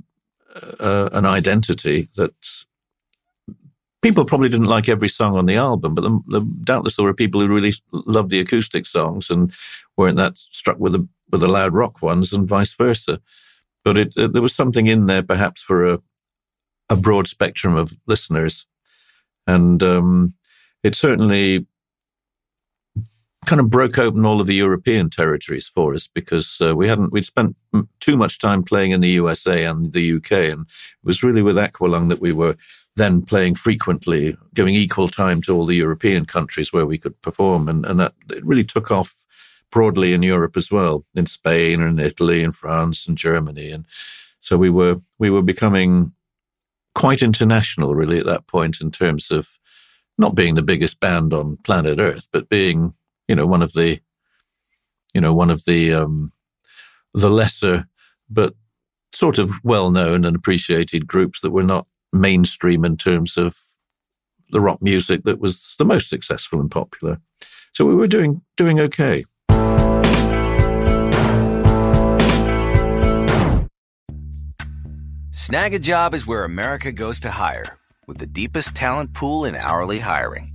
a an identity that people probably didn't like every song on the album, but the, the, doubtless there were people who really loved the acoustic songs and weren't that struck with the with the loud rock ones, and vice versa. But it, it, there was something in there, perhaps for a a broad spectrum of listeners, and um, it certainly kind of broke open all of the European territories for us because uh, we hadn't we'd spent too much time playing in the USA and the UK, and it was really with Aqualung that we were then playing frequently, giving equal time to all the European countries where we could perform. And, and that it really took off broadly in Europe as well, in Spain and Italy and France and Germany. And so we were, we were becoming quite international really at that point in terms of not being the biggest band on planet Earth, but being, you know, one of the, you know, one of the, um, the lesser, but sort of well known and appreciated groups that were not mainstream in terms of the rock music that was the most successful and popular. So we were doing doing okay. Snagajob is where America goes to hire, with the deepest talent pool in hourly hiring.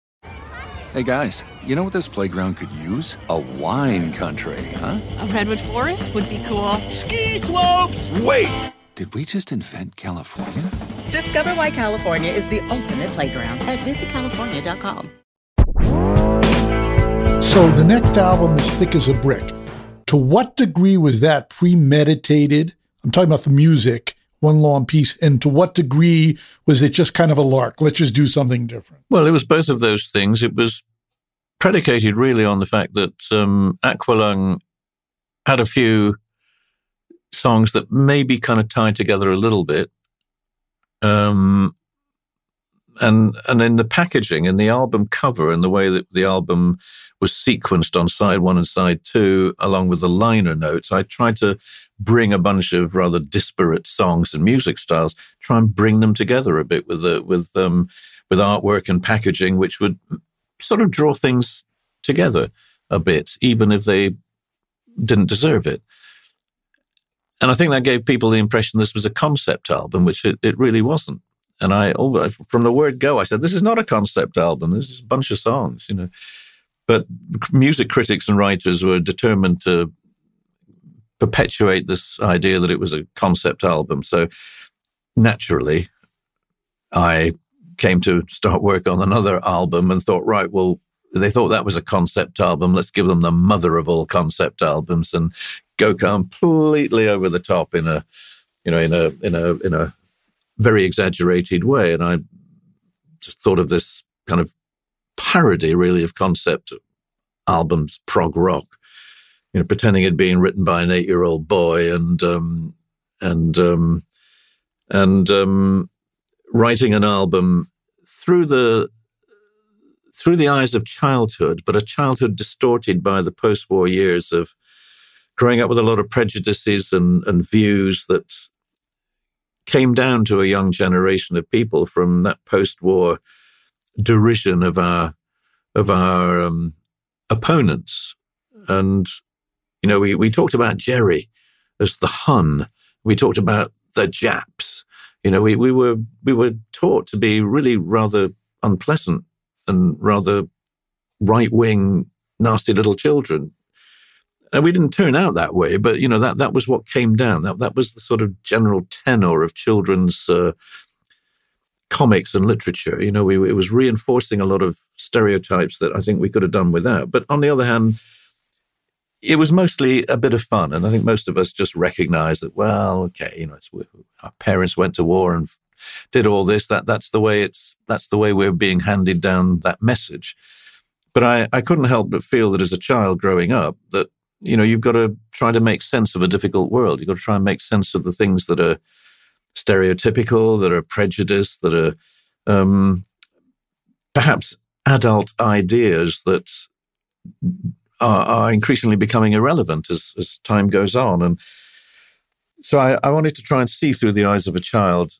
Hey guys, you know what this playground could use? A wine country, huh? A redwood forest would be cool. Ski slopes! Wait! Did we just invent California? Discover why California is the ultimate playground at visitcalifornia.com. So the next album is Thick as a Brick. To what degree was that premeditated? I'm talking about the music, one long piece. And to what degree was it just kind of a lark? Let's just do something different. Well, it was both of those things. It was predicated really on the fact that um, Aqualung had a few songs that maybe kind of tied together a little bit. Um, and and in the packaging, in the album cover, and the way that the album was sequenced on side one and side two, along with the liner notes, I tried to bring a bunch of rather disparate songs and music styles, try and bring them together a bit with the with um with artwork and packaging, which would sort of draw things together a bit, even if they didn't deserve it. And I think that gave people the impression this was a concept album, which it, it really wasn't. And I, from the word go, I said, this is not a concept album. This is a bunch of songs, you know. But music critics and writers were determined to perpetuate this idea that it was a concept album. So naturally, I came to start work on another album and thought, right, well, they thought that was a concept album. Let's give them the mother of all concept albums and go completely over the top in a, you know, in a in a in a very exaggerated way. And I just thought of this kind of parody, really, of concept albums, prog rock. You know, pretending it being written by an eight-year-old boy and um, and um, and um, writing an album through the through the eyes of childhood, but a childhood distorted by the post-war years of growing up with a lot of prejudices and, and views that came down to a young generation of people from that post-war derision of our of our um, opponents. And you know, we we talked about Jerry as the Hun. We talked about the Japs. You know, we we were we were taught to be really rather unpleasant and rather right wing, nasty little children. And we didn't turn out that way, but you know that that was what came down. That that was the sort of general tenor of children's uh, comics and literature. You know, we, it was reinforcing a lot of stereotypes that I think we could have done without. But on the other hand, it was mostly a bit of fun, and I think most of us just recognized that. Well, okay, you know, our parents went to war and did all this. That that's the way it's that's the way we're being handed down that message. But I, I couldn't help but feel that as a child growing up, that you know you've got to try to make sense of a difficult world. You've got to try and make sense of the things that are stereotypical, that are prejudiced, that are um, perhaps adult ideas that are, are, increasingly becoming irrelevant as, as time goes on. And so I, I wanted to try and see through the eyes of a child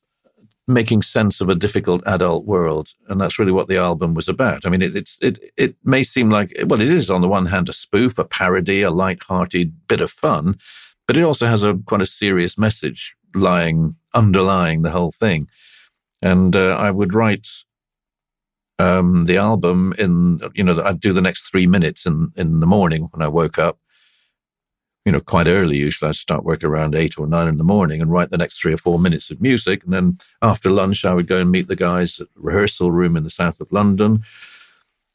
making sense of a difficult adult world, and that's really what the album was about. I mean, it, it's it it may seem like well, it is on the one hand a spoof, a parody, a light-hearted bit of fun, but it also has a quite a serious message lying underlying the whole thing. And uh, I would write um, the album in you know I'd do the next three minutes in in the morning when I woke up, you know, quite early. Usually I'd start work around eight or nine in the morning and write the next three or four minutes of music. And then after lunch, I would go and meet the guys at the rehearsal room in the south of London,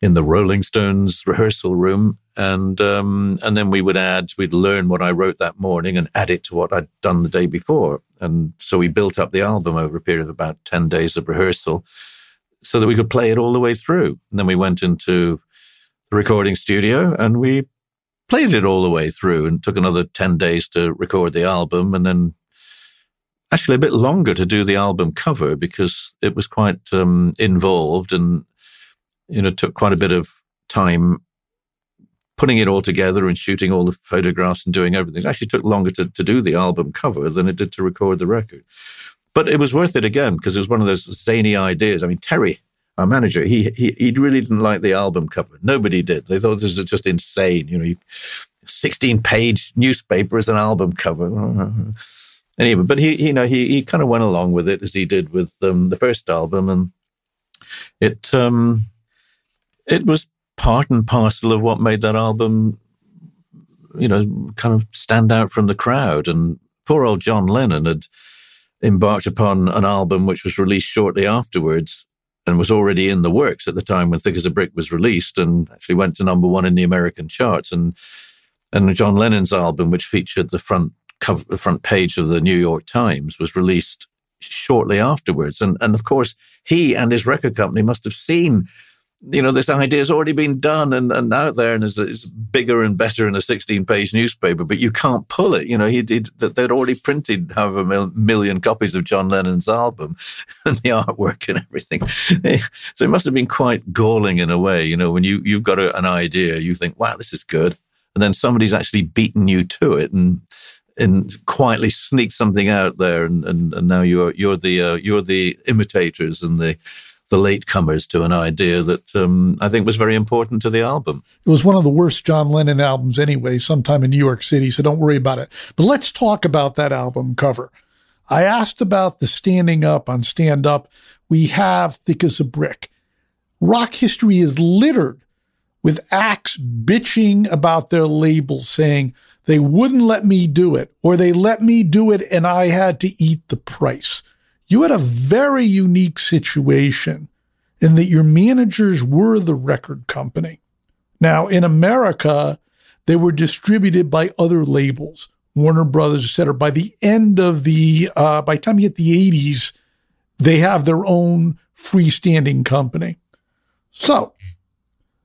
in the Rolling Stones rehearsal room. And, um, and then we would add, we'd learn what I wrote that morning and add it to what I'd done the day before. And so we built up the album over a period of about 10 days of rehearsal so that we could play it all the way through. And then we went into the recording studio and we played it all the way through and took another 10 days to record the album and then actually a bit longer to do the album cover because it was quite um, involved and you know took quite a bit of time putting it all together and shooting all the photographs and doing everything. It actually took longer to, to do the album cover than it did to record the record. But it was worth it again because it was one of those zany ideas. I mean, Terry, our manager, he, he he really didn't like the album cover. Nobody did. They thought this was just insane. You know, you, 16 page newspaper as an album cover. anyway, but he, you know, he, he kind of went along with it as he did with um, the first album. And it, um, it was part and parcel of what made that album, you know, kind of stand out from the crowd. And poor old John Lennon had embarked upon an album which was released shortly afterwards and was already in the works at the time when Thick as a Brick was released and actually went to number one in the American charts. And and John Lennon's album, which featured the front cover, the front page of the New York Times, was released shortly afterwards. And and of course, he and his record company must have seen you know, this idea has already been done and, and out there and is, is bigger and better in a 16 page newspaper, but you can't pull it. You know, he did, that they'd already printed however mil, million copies of John Lennon's album and the artwork and everything. so it must have been quite galling in a way. You know, when you, you've got a, an idea, you think, wow, this is good. And then somebody's actually beaten you to it and, and quietly sneaked something out there. And, and, and now you're, you're the, uh, you're the imitators and the, the latecomers to an idea that um, I think was very important to the album. It was one of the worst John Lennon albums anyway, sometime in New York City, so don't worry about it. But let's talk about that album cover. I asked about the standing up on Stand Up. We have Thick as a Brick. Rock history is littered with acts bitching about their labels, saying they wouldn't let me do it, or they let me do it and I had to eat the price you had a very unique situation in that your managers were the record company. Now, in America, they were distributed by other labels, Warner Brothers, et cetera. By the end of the, uh, by the time you get the 80s, they have their own freestanding company. So,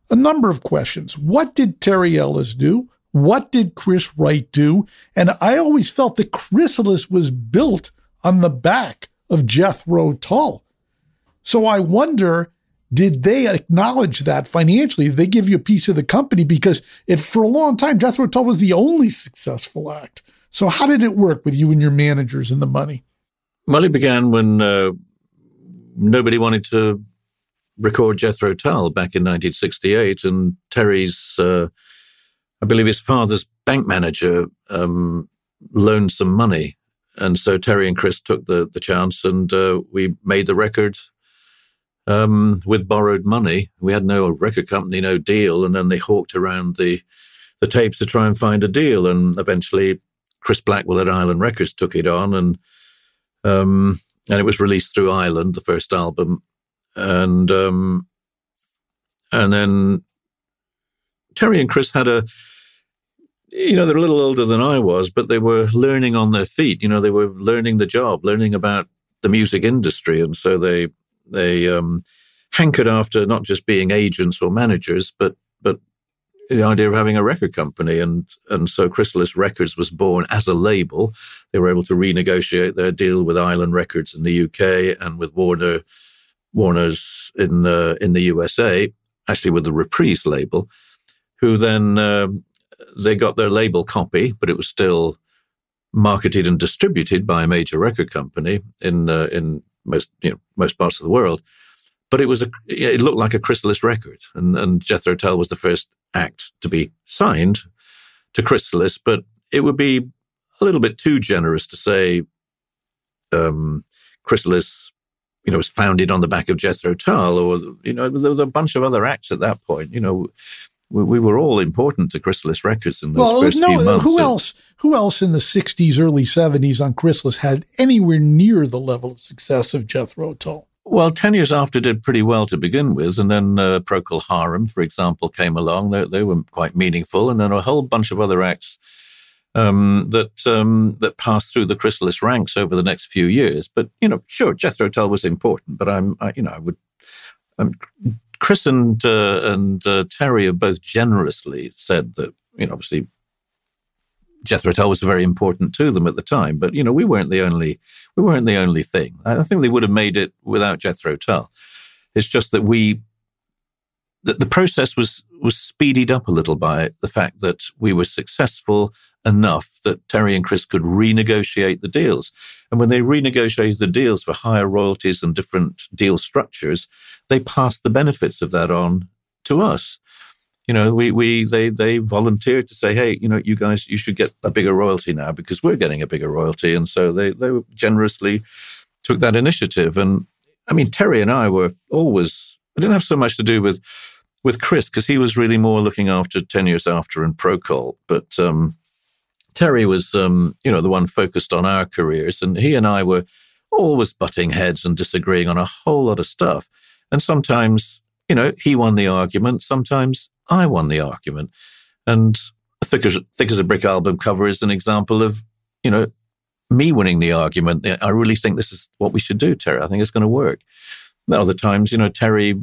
a number of questions. What did Terry Ellis do? What did Chris Wright do? And I always felt that Chrysalis was built on the back of Jethro Tull. So I wonder, did they acknowledge that financially? Did they give you a piece of the company because it for a long time Jethro Tull was the only successful act. So how did it work with you and your managers and the money? Well, it began when uh, nobody wanted to record Jethro Tull back in 1968, and Terry's, uh, I believe, his father's bank manager um, loaned some money and so Terry and Chris took the the chance, and uh, we made the record um, with borrowed money. We had no record company, no deal, and then they hawked around the the tapes to try and find a deal, and eventually Chris Blackwell at Island Records took it on, and um, and it was released through Island, the first album, and um, and then Terry and Chris had a you know, they're a little older than I was, but they were learning on their feet. You know, they were learning the job, learning about the music industry, and so they they um, hankered after not just being agents or managers, but but the idea of having a record company, and and so Chrysalis Records was born as a label. They were able to renegotiate their deal with Island Records in the UK and with Warner Warner's in uh, in the USA, actually with the Reprise label, who then um, they got their label copy, but it was still marketed and distributed by a major record company in uh, in most you know most parts of the world. But it was a it looked like a Chrysalis record, and, and Jethro Tull was the first act to be signed to Chrysalis. But it would be a little bit too generous to say um, Chrysalis, you know, was founded on the back of Jethro Tull, or you know, there was a bunch of other acts at that point. You know, we, we were all important to Chrysalis Records in those well, first no, few months. Who else? Who else in the '60s, early '70s on Chrysalis had anywhere near the level of success of Jethro Tull? Well, 10 years after did pretty well to begin with. And then uh, Procol Harum, for example, came along. They, they, were quite meaningful. And then a whole bunch of other acts um, that um, that passed through the Chrysalis ranks over the next few years. But, you know, sure, Jethro Tull was important. But I'm, I, you know, I would, I'm, Chris and uh, and uh, Terry have both generously said that you know, obviously Jethro Tull was very important to them at the time, but you know, we weren't the only we weren't the only thing. I think they would have made it without Jethro Tull. It's just that we that the process was was speeded up a little by the fact that we were successful enough that Terry and Chris could renegotiate the deals. And when they renegotiated the deals for higher royalties and different deal structures, they passed the benefits of that on to us. You know, we, we they they volunteered to say, hey, you know, you guys you should get a bigger royalty now because we're getting a bigger royalty. And so they they generously took that initiative. And I mean, Terry and I were always I didn't have so much to do with with Chris because he was really more looking after ten years after and Procol. But um, Terry was, um, you know, the one focused on our careers, and he and I were always butting heads and disagreeing on a whole lot of stuff. And sometimes, you know, he won the argument. Sometimes I won the argument. And Thick as, Thick as a Brick album cover is an example of, you know, me winning the argument. I really think this is what we should do, Terry. I think it's going to work. Other times, you know, Terry,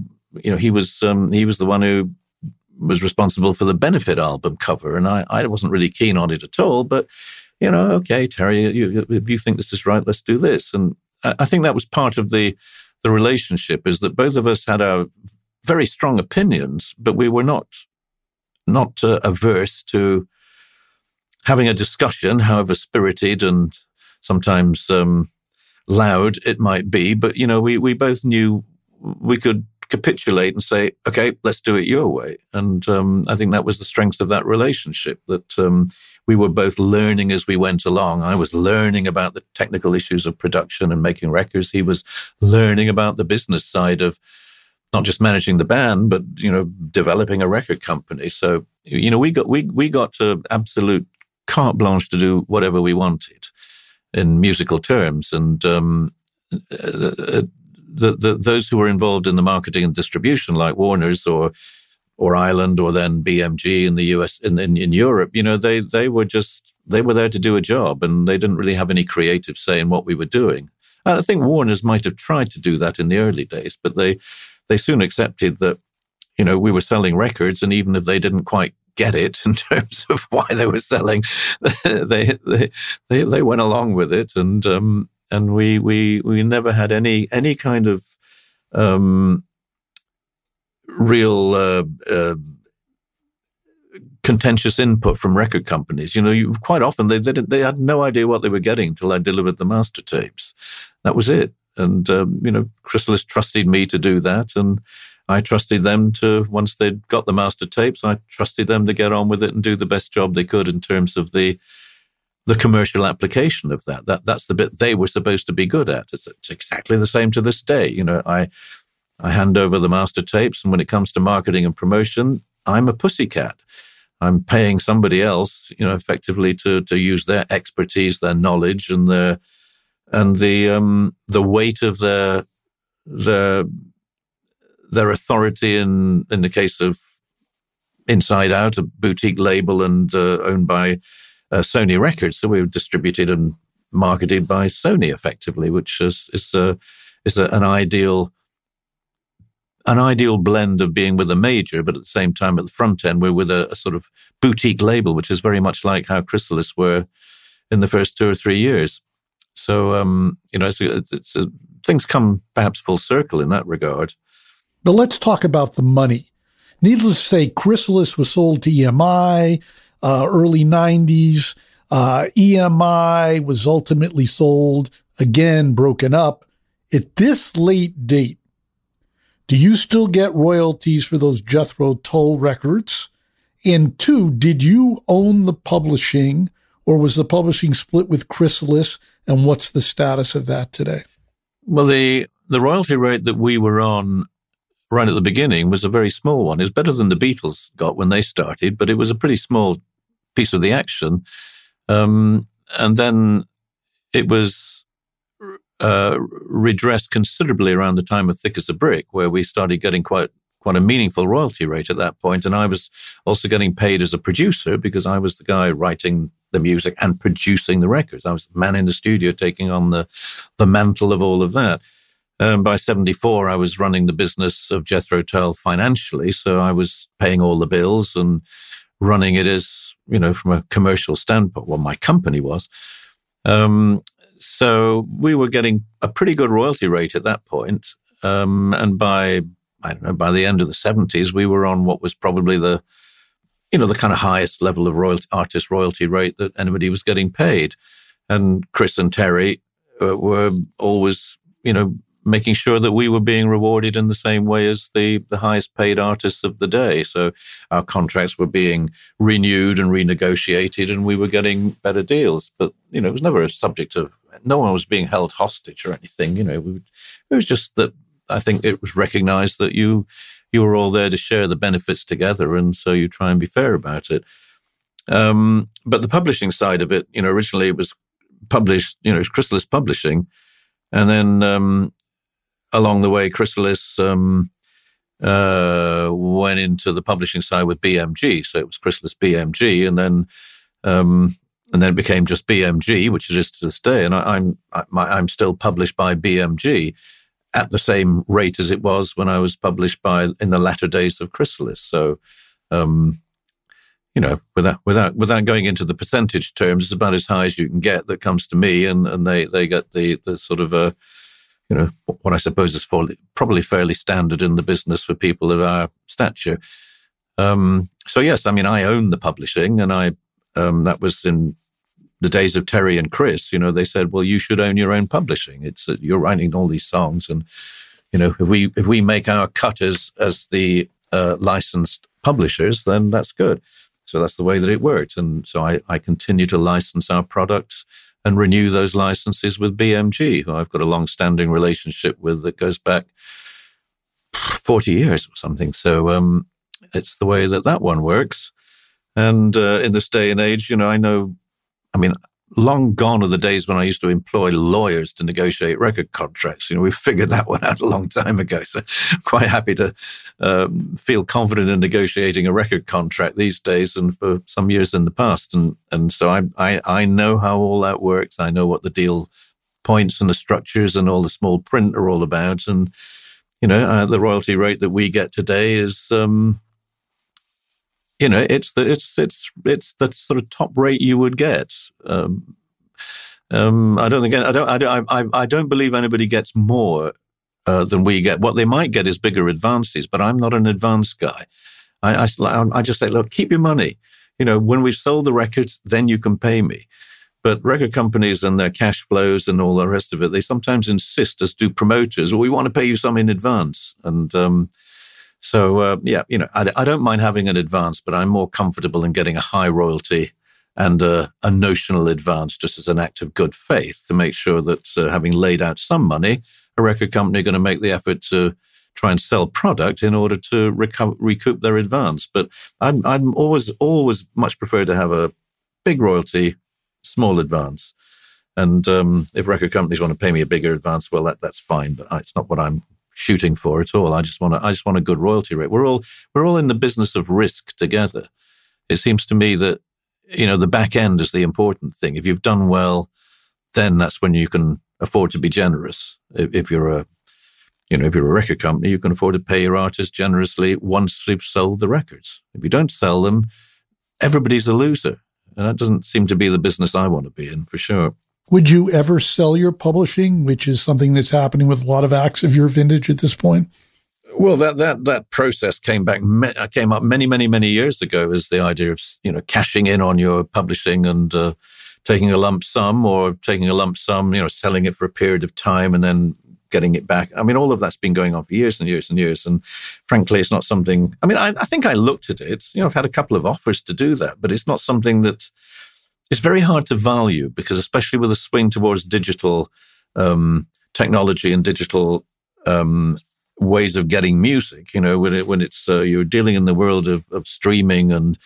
you know, he was um, he was the one who was responsible for the benefit album cover, and I, I wasn't really keen on it at all. But you know, okay, Terry, you, if you think this is right, let's do this. And I think that was part of the the relationship is that both of us had our very strong opinions, but we were not not uh, averse to having a discussion, however spirited and sometimes um, loud it might be. But you know, we we both knew we could capitulate and say, okay, let's do it your way. And um, I think that was the strength of that relationship that um, we were both learning as we went along. I was learning about the technical issues of production and making records. He was learning about the business side of not just managing the band, but you know, developing a record company. So you know, we got we we got to absolute carte blanche to do whatever we wanted in musical terms, and um, uh, uh the, the, those who were involved in the marketing and distribution, like Warner's or or Island, or then BMG in the US in, in, in Europe, you know, they they were just they were there to do a job, and they didn't really have any creative say in what we were doing. I think Warner's might have tried to do that in the early days, but they they soon accepted that you know we were selling records, and even if they didn't quite get it in terms of why they were selling, they they they, they went along with it, and um, and we we we never had any any kind of um, real uh, uh, contentious input from record companies. You know, you, quite often they, they they had no idea what they were getting until I delivered the master tapes. That was it. And um, you know, Chrysalis trusted me to do that, and I trusted them to once they'd got the master tapes, I trusted them to get on with it and do the best job they could in terms of the the commercial application of that. That that's the bit they were supposed to be good at. It's, it's, exactly the same to this day. You know, I I hand over the master tapes, and when it comes to marketing and promotion, I'm a pussycat. I'm paying somebody else, you know, effectively to to use their expertise, their knowledge, and their and the um, the weight of their their their authority in in the case of Inside Out, a boutique label and uh, owned by uh, Sony Records. So we were distributed and marketed by Sony effectively, which is is a, is a, an ideal an ideal blend of being with a major, but at the same time at the front end we're with a, a sort of boutique label, which is very much like how Chrysalis were in the first two or three years. So um, you know, it's, it's, things come perhaps full circle in that regard. But let's talk about the money. Needless to say, Chrysalis was sold to EMI uh, early 90s. Uh, EMI was ultimately sold, again, broken up. At this late date, do you still get royalties for those Jethro Tull records? And two, did you own the publishing or was the publishing split with Chrysalis? And what's the status of that today? Well, the, the royalty rate that we were on right at the beginning was a very small one. It was better than the Beatles got when they started, but it was a pretty small piece of the action. Um, and then it was uh, redressed considerably around the time of Thick as a Brick, where we started getting quite quite a meaningful royalty rate at that point. And I was also getting paid as a producer because I was the guy writing the music and producing the records. I was the man in the studio taking on the the mantle of all of that. Um, by 74, I was running the business of Jethro Tull financially. So I was paying all the bills and running it as you know, from a commercial standpoint. Well, my company was. Um, so we were getting a pretty good royalty rate at that point. Um, and by, I don't know, by the end of the 70s, we were on what was probably the, you know, the kind of highest level of royalty, artist royalty rate that anybody was getting paid. And Chris and Terry uh, were always, you know, making sure that we were being rewarded in the same way as the, the highest paid artists of the day. So our contracts were being renewed and renegotiated and we were getting better deals. But, you know, it was never a subject of, no one was being held hostage or anything. You know, we, it was just that I think it was recognized that you, you were all there to share the benefits together. And so you try and be fair about it. Um, but the publishing side of it, you know, originally it was published, you know, Chrysalis Publishing. And then um, along the way, Chrysalis um, uh, went into the publishing side with BMG. So it was Chrysalis BMG, and then um, and then it became just BMG, which it is to this day. And I, am I'm, I'm still published by BMG at the same rate as it was when I was published by in the latter days of Chrysalis. So. Um, you know, without without without going into the percentage terms, it's about as high as you can get that comes to me, and, and they they get the the sort of uh, you know, what I suppose is probably fairly standard in the business for people of our stature. Um, so yes, I mean, I own the publishing, and I um, that was in the days of Terry and Chris. You know, they said, "Well, you should own your own publishing. It's uh, you're writing all these songs, and you know, if we if we make our cut as as the uh, licensed publishers, then that's good." So that's the way that it worked, and so I, I continue to license our products and renew those licenses with BMG, who I've got a long standing relationship with that goes back 40 years or something. So um, it's the way that that one works. And uh, in this day and age, you know, I know, I mean, long gone are the days when I used to employ lawyers to negotiate record contracts. You know, we figured that one out a long time ago. So I'm quite happy to um, feel confident in negotiating a record contract these days and for some years in the past. And and so I I, I know how all that works. I know what the deal points and the structures and all the small print are all about. And you know, uh, the royalty rate that we get today is. Um, you know, it's the it's it's it's the sort of top rate you would get. Um, um, I don't think I don't I don't I, I don't believe anybody gets more uh, than we get. What they might get is bigger advances, but I'm not an advance guy. I, I, I just say, look, keep your money. You know, when we've sold the records, then you can pay me. But record companies and their cash flows and all the rest of it, they sometimes insist, as do promoters, well, we want to pay you some in advance. And um, so, uh, yeah, you know, I, I, don't mind having an advance, but I'm more comfortable in getting a high royalty and a, a notional advance just as an act of good faith to make sure that uh, having laid out some money, a record company are going to make the effort to try and sell product in order to recoup, recoup their advance. But I'm, I'm always, always much prefer to have a big royalty, small advance. And um, if record companies want to pay me a bigger advance, well, that, that's fine. But it's not what I'm shooting for at all. I just want to, I just want a good royalty rate. We're all we're all in the business of risk together. It seems to me that you know the back end is the important thing. If you've done well, then that's when you can afford to be generous. If, if you're a you know, if you're a record company, you can afford to pay your artists generously once you've sold the records. If you don't sell them, everybody's a loser. And that doesn't seem to be the business I want to be in for sure. Would you ever sell your publishing, which is something that's happening with a lot of acts of your vintage at this point? Well, that that that process came back came up many many many years ago as the idea of you know cashing in on your publishing and uh, taking a lump sum or taking a lump sum, you know, selling it for a period of time and then getting it back. I mean, all of that's been going on for years and years and years. And frankly, it's not something. I mean, I, I think I looked at it. You know, I've had a couple of offers to do that, but it's not something that it's very hard to value because, especially with a swing towards digital um, technology and digital um, ways of getting music, you know, when it, when it's uh, you're dealing in the world of, of streaming and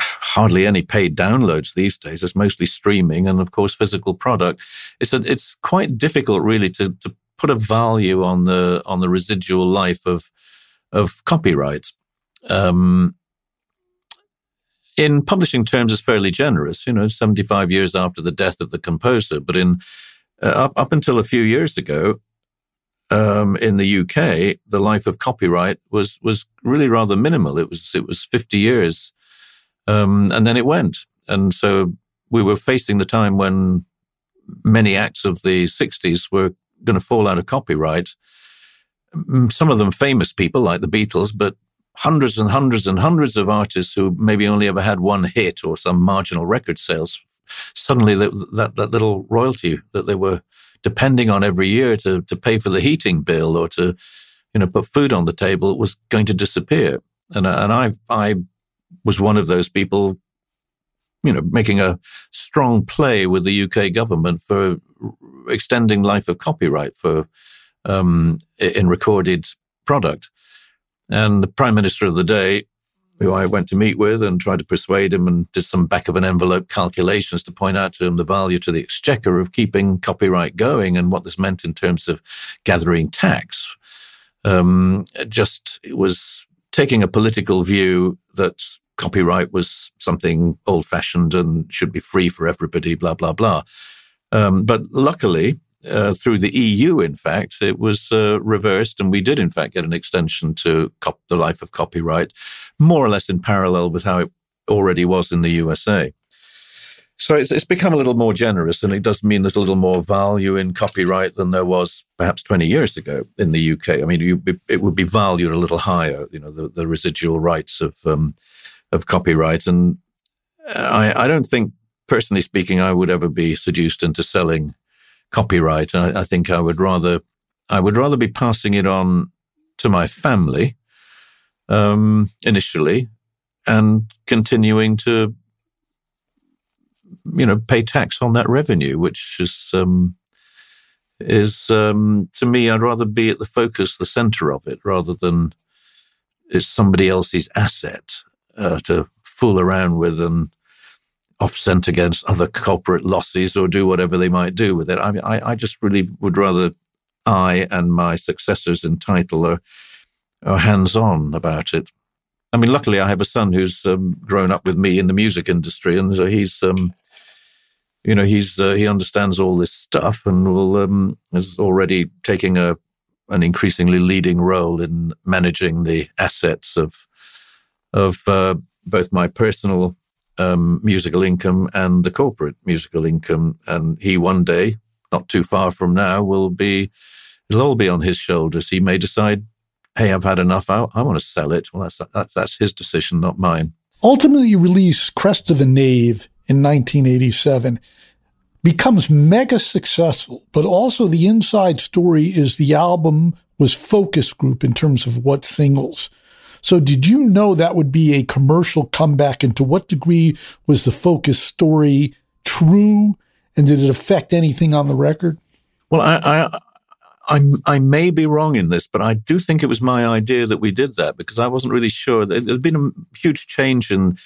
hardly any paid downloads these days. It's mostly streaming and, of course, physical product. It's a, it's quite difficult, really, to to put a value on the on the residual life of of copyright. Um, in publishing terms is fairly generous, you know, 75 years after the death of the composer. But in uh, up, up until a few years ago, um, in the UK, the life of copyright was was really rather minimal. It was it was 50 years Um, and then it went. And so we were facing the time when many acts of the 60s were going to fall out of copyright. Some of them famous people like the Beatles, but hundreds and hundreds and hundreds of artists who maybe only ever had one hit or some marginal record sales. Suddenly, that, that little royalty that they were depending on every year to, to pay for the heating bill or to, you know, put food on the table was going to disappear. And, and I, I was one of those people you know, making a strong play with the UK government for extending life of copyright for um, in recorded product. And the prime minister of the day, who I went to meet with and tried to persuade him and did some back of an envelope calculations to point out to him the value to the exchequer of keeping copyright going and what this meant in terms of gathering tax. Um, just was taking a political view that copyright was something old fashioned and should be free for everybody, blah, blah, blah. Um, but luckily, uh, through the EU, in fact, it was uh, reversed, and we did, in fact, get an extension to cop- the life of copyright, more or less in parallel with how it already was in the USA. So it's, it's become a little more generous, and it does mean there's a little more value in copyright than there was perhaps 20 years ago in the UK. I mean, you, it would be valued a little higher, you know, the, the residual rights of um, of copyright. And I, I don't think, personally speaking, I would ever be seduced into selling copyright. I, I think I would rather, I would rather be passing it on to my family um, initially, and continuing to, you know, pay tax on that revenue, which is um, is um, to me, I'd rather be at the focus, the center of it, rather than it's somebody else's asset uh, to fool around with and offset against other corporate losses or do whatever they might do with it. I mean, I, I just really would rather I and my successors in title are, are hands on about it. I mean, luckily, I have a son who's um, grown up with me in the music industry, and so he's, um, you know, he's uh, he understands all this stuff, and will um, is already taking a an increasingly leading role in managing the assets of of uh, both my personal um, musical income and the corporate musical income. And he one day, not too far from now, will be, it'll all be on his shoulders. He may decide, hey, I've had enough. I, I want to sell it. Well, that's, that's, that's his decision, not mine. Ultimately release Crest of the Knave in 1987 becomes mega successful, but also the inside story is the album was focus group in terms of what singles. So did you know that would be a commercial comeback? And to what degree was the focus story true? And did it affect anything on the record? Well, I, I, I, I may be wrong in this, but I do think it was my idea that we did that because I wasn't really sure. There'd been a huge change in,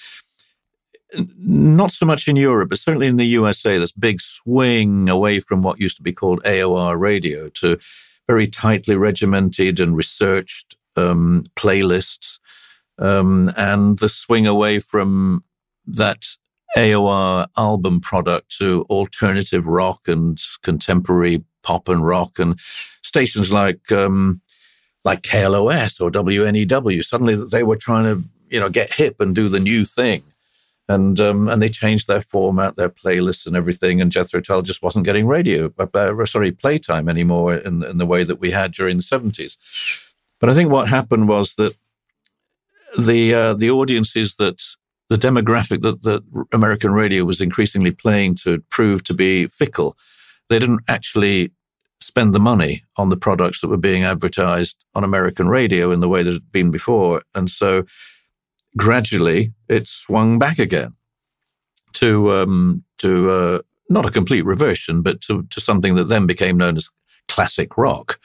not so much in Europe, but certainly in the USA, this big swing away from what used to be called AOR radio to very tightly regimented and researched um, playlists um, and the swing away from that AOR album product to alternative rock and contemporary pop and rock and stations like um, like KLOS or WNEW. Suddenly they were trying to you know get hip and do the new thing. And um, and they changed their format, their playlists, and everything. And Jethro Tull just wasn't getting radio, uh, sorry, playtime anymore in, in the way that we had during the seventies. But I think what happened was that the uh, the audiences that the demographic that, that American radio was increasingly playing to proved to be fickle, they didn't actually spend the money on the products that were being advertised on American radio in the way that it had been before. And so gradually it swung back again to um, to uh, not a complete reversion, but to, to something that then became known as classic rock.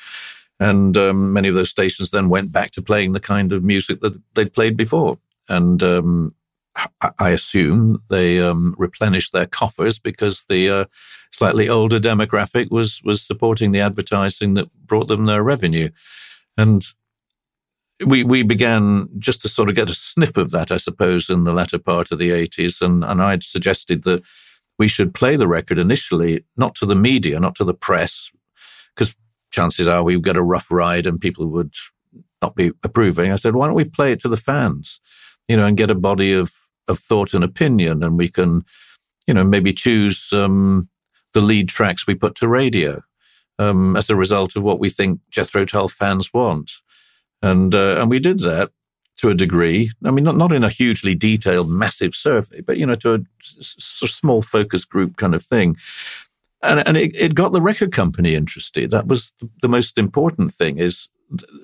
And um, many of those stations then went back to playing the kind of music that they'd played before. And um, I assume they um, replenished their coffers because the uh, slightly older demographic was was supporting the advertising that brought them their revenue. And we we began just to sort of get a sniff of that, I suppose, in the latter part of the 80s. And, and I'd suggested that we should play the record initially, not to the media, not to the press, because chances are we would get a rough ride and people would not be approving. I said, why don't we play it to the fans, you know, and get a body of of thought and opinion, and we can, you know, maybe choose um, the lead tracks we put to radio um, as a result of what we think Jethro Tull fans want, and uh, and we did that to a degree. I mean, not not in a hugely detailed, massive survey, but you know, to a s- s- small focus group kind of thing. And, and it, it got the record company interested. That was the most important thing. Is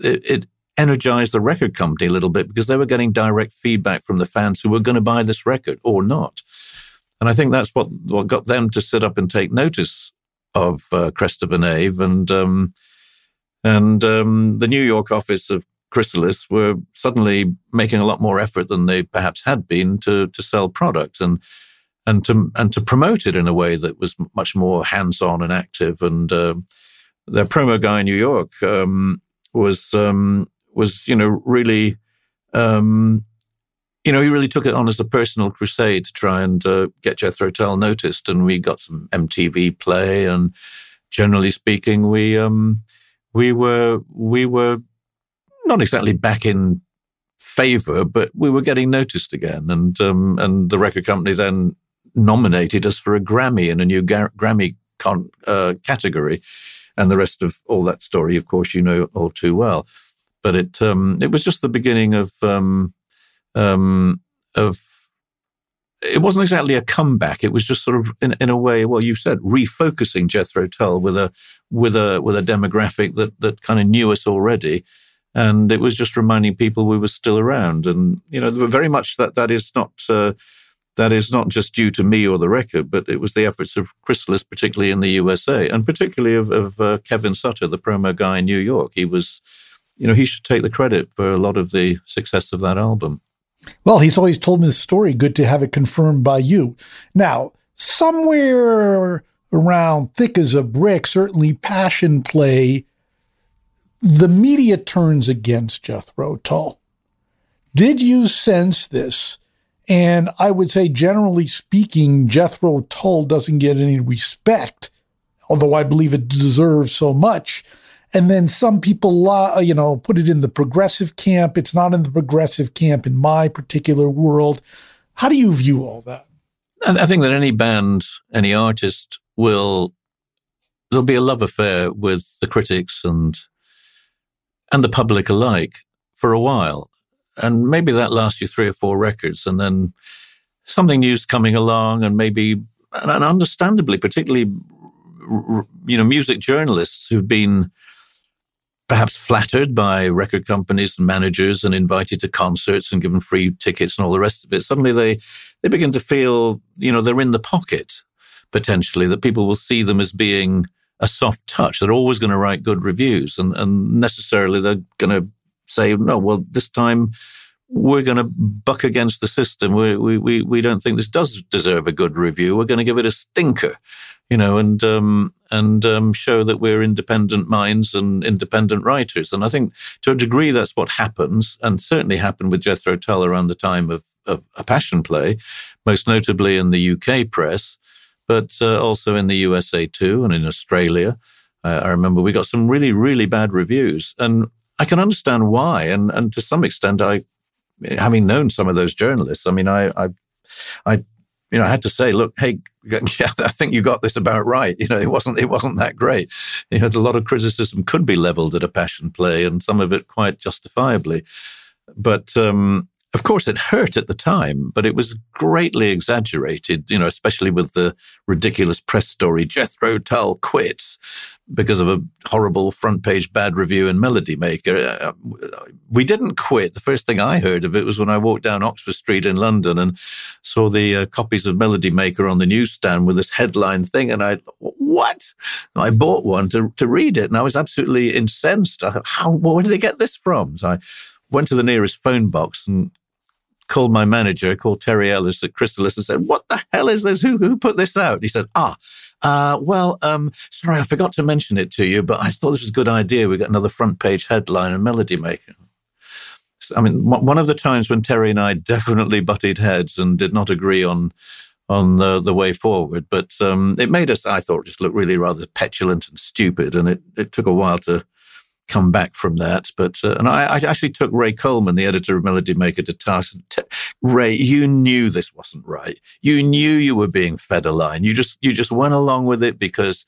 it, it energized the record company a little bit because they were getting direct feedback from the fans who were going to buy this record or not. And I think that's what, what got them to sit up and take notice of uh, Crest of a Knave. And, um, and um, the New York office of Chrysalis were suddenly making a lot more effort than they perhaps had been to, to sell product and, and, to, and to promote it in a way that was much more hands on and active. And uh, their promo guy in New York um, was um, was you know really um, you know he really took it on as a personal crusade to try and uh, get Jethro Tull noticed, and we got some MTV play, and generally speaking, we um, we were we were not exactly back in favor, but we were getting noticed again, and um, and the record company then nominated us for a Grammy in a new Gar- Grammy con- uh, category, and the rest of all that story, of course, you know all too well but it um, it was just the beginning of um, um, of it wasn't exactly a comeback. It was just sort of in, in a way, well, you said refocusing Jethro Tull with a with a with a demographic that that kind of knew us already, and it was just reminding people we were still around. And you know, very much that that is not. Uh, that is not just due to me or the record, but it was the efforts of Chrysalis, particularly in the USA, and particularly of, of uh, Kevin Sutter, the promo guy in New York. He was you know, he should take the credit for a lot of the success of that album. Well, he's always told me the story. Good to have it confirmed by you. Now, somewhere around thick as a brick, certainly passion play, the media turns against Jethro Tull. Did you sense this? And I would say, generally speaking, Jethro Tull doesn't get any respect, although I believe it deserves so much. And then some people, uh, you know, put it in the progressive camp. It's not in the progressive camp in my particular world. How do you view all that? I think that any band, any artist will, there'll be a love affair with the critics and, and the public alike for a while. And maybe that lasts you three or four records and then something new's coming along and maybe, and understandably, particularly, you know, music journalists who've been, perhaps flattered by record companies and managers and invited to concerts and given free tickets and all the rest of it, suddenly they, they begin to feel, you know, they're in the pocket potentially, that people will see them as being a soft touch. They're always going to write good reviews and, and necessarily they're going to say, no, well, this time we're going to buck against the system. We, we, we, we don't think this does deserve a good review. We're going to give it a stinker, you know, and, um, and um, show that we're independent minds and independent writers. And I think to a degree that's what happens, and certainly happened with Jethro Tull around the time of, of a passion play, most notably in the UK press, but uh, also in the USA too, and in Australia. Uh, I remember we got some really, really bad reviews. And I can understand why. And, and to some extent, I having known some of those journalists, I mean, I, I, I, you know, I had to say, look, hey, I think you got this about right. You know, it wasn't, it wasn't that great. You know, a lot of criticism could be leveled at a passion play, and some of it quite justifiably. But um, of course, it hurt at the time, but it was greatly exaggerated, you know, especially with the ridiculous press story Jethro Tull quits because of a horrible front page bad review in Melody Maker. Uh, we didn't quit. The first thing I heard of it was when I walked down Oxford Street in London and saw the uh, copies of Melody Maker on the newsstand with this headline thing. And I, what? And I bought one to, to read it and I was absolutely incensed. How, where did they get this from? So I went to the nearest phone box and called my manager, called Terry Ellis at Chrysalis and said, what the hell is this? Who, who put this out? He said, ah, uh, well, um, sorry, I forgot to mention it to you, but I thought this was a good idea. We got another front page headline and Melody Maker. I mean, one of the times when Terry and I definitely butted heads and did not agree on on the, the way forward, but um, it made us, I thought, just look really rather petulant and stupid, and it, it took a while to come back from that. But uh, and I, I, actually took Ray Coleman, the editor of Melody Maker, to task. T- Ray, you knew this wasn't right. You knew you were being fed a line. You just you just went along with it because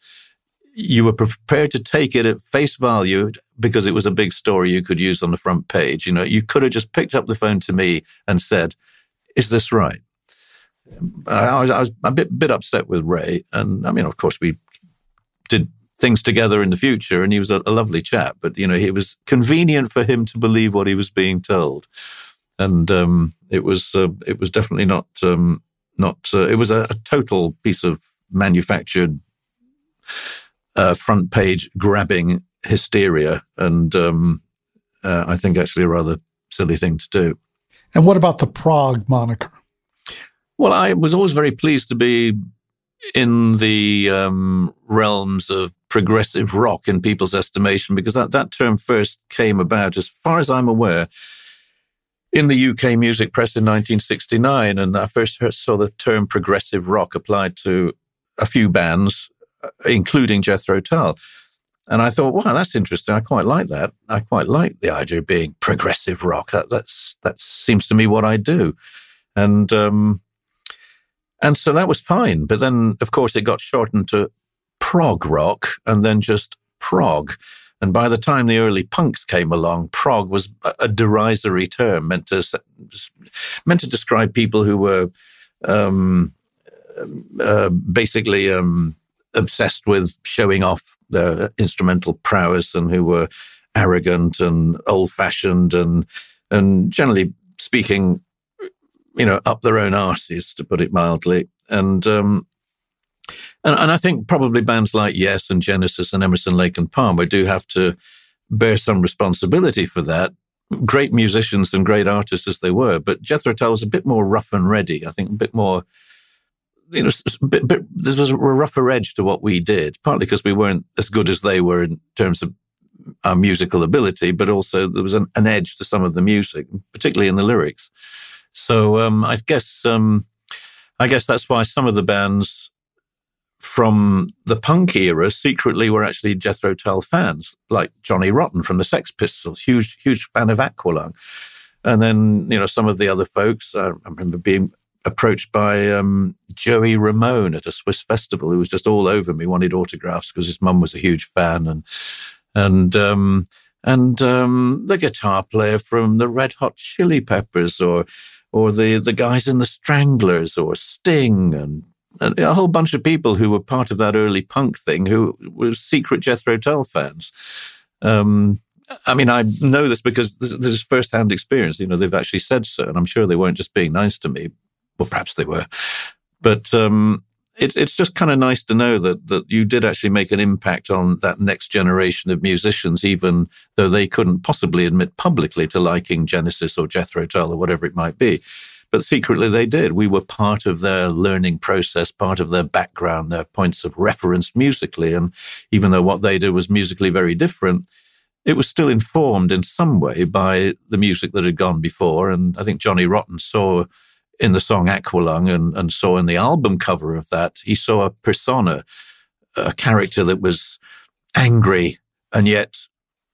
you were prepared to take it at face value because it was a big story you could use on the front page. You know, you could have just picked up the phone to me and said, "Is this right?" I was, I was a bit bit upset with Ray, and I mean, of course, we did things together in the future, and he was a, a lovely chap. But you know, it was convenient for him to believe what he was being told, and um, it was uh, it was definitely not um, not. Uh, it was a, a total piece of manufactured uh, front page grabbing hysteria, and um, uh, I think actually a rather silly thing to do. And what about the prog moniker? Well, I was always very pleased to be in the um, realms of progressive rock in people's estimation because that, that term first came about, as far as I'm aware, in the UK music press in 1969. And I first saw the term progressive rock applied to a few bands including Jethro Tull. And I thought, wow, that's interesting. I quite like that. I quite like the idea of being progressive rock. That, that's that seems to me what I do, and um, and so that was fine. But then, of course, it got shortened to prog rock, and then just prog. And by the time the early punks came along, prog was a, derisory term meant to meant to describe people who were um, uh, basically um, obsessed with showing off their instrumental prowess and who were arrogant and old fashioned and and generally speaking, you know, up their own arses, to put it mildly. And um, and, and I think probably bands like Yes and Genesis and Emerson Lake and Palmer do have to bear some responsibility for that. Great musicians and great artists as they were, but Jethro Tull was a bit more rough and ready. I think a bit more you know, bit, bit, there was a rougher edge to what we did, partly because we weren't as good as they were in terms of our musical ability, but also there was an, an edge to some of the music, particularly in the lyrics. So um, I guess um, I guess that's why some of the bands from the punk era secretly were actually Jethro Tull fans, like Johnny Rotten from the Sex Pistols, huge huge fan of Aqualung. And then, you know, some of the other folks, I remember being approached by um, Joey Ramone at a Swiss festival, who was just all over me, wanted autographs because his mum was a huge fan, and and um, and um, the guitar player from the Red Hot Chili Peppers, or or the the guys in the Stranglers, or Sting, and, and a whole bunch of people who were part of that early punk thing, who were secret Jethro Tull fans. Um, I mean, I know this because this, this is first-hand experience. You know, they've actually said so, and I'm sure they weren't just being nice to me well, perhaps they were, but um, it's it's just kind of nice to know that that you did actually make an impact on that next generation of musicians, even though they couldn't possibly admit publicly to liking Genesis or Jethro Tull or whatever it might be. But secretly they did. We were part of their learning process, part of their background, their points of reference musically. And even though what they did was musically very different, it was still informed in some way by the music that had gone before. And I think Johnny Rotten saw in the song Aqualung and, and saw in the album cover of that, he saw a persona, a character that was angry and yet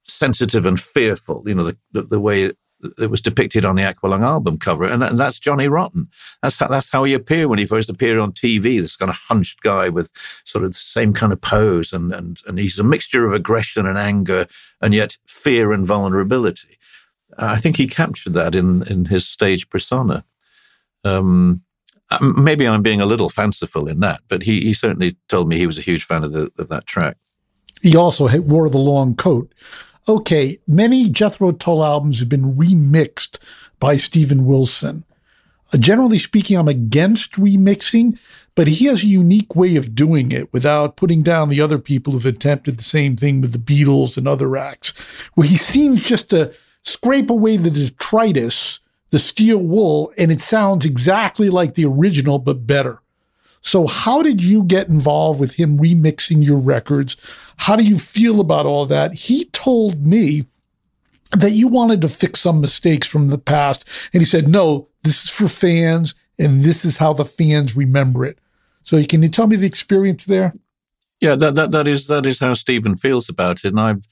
sensitive and fearful, you know, the, the, the way it was depicted on the Aqualung album cover. And, that, and, that's Johnny Rotten. That's how, that's how he appeared when he first appeared on TV, this kind of hunched guy with sort of the same kind of pose. And, and, and he's a mixture of aggression and anger and yet fear and vulnerability. I think he captured that in, in his stage persona. Um, maybe I'm being a little fanciful in that, but he, he certainly told me he was a huge fan of, the, of that track. He also wore the long coat. Okay, many Jethro Tull albums have been remixed by Steven Wilson. Uh, generally speaking, I'm against remixing, but he has a unique way of doing it without putting down the other people who've attempted the same thing with the Beatles and other acts, where he seems just to scrape away the detritus the steel wool, and it sounds exactly like the original, but better. So, how did you get involved with him remixing your records? How do you feel about all that? He told me that you wanted to fix some mistakes from the past. And he said, no, this is for fans, and this is how the fans remember it. So, can you tell me the experience there? Yeah, that, that, that is that is how Steven feels about it. And I've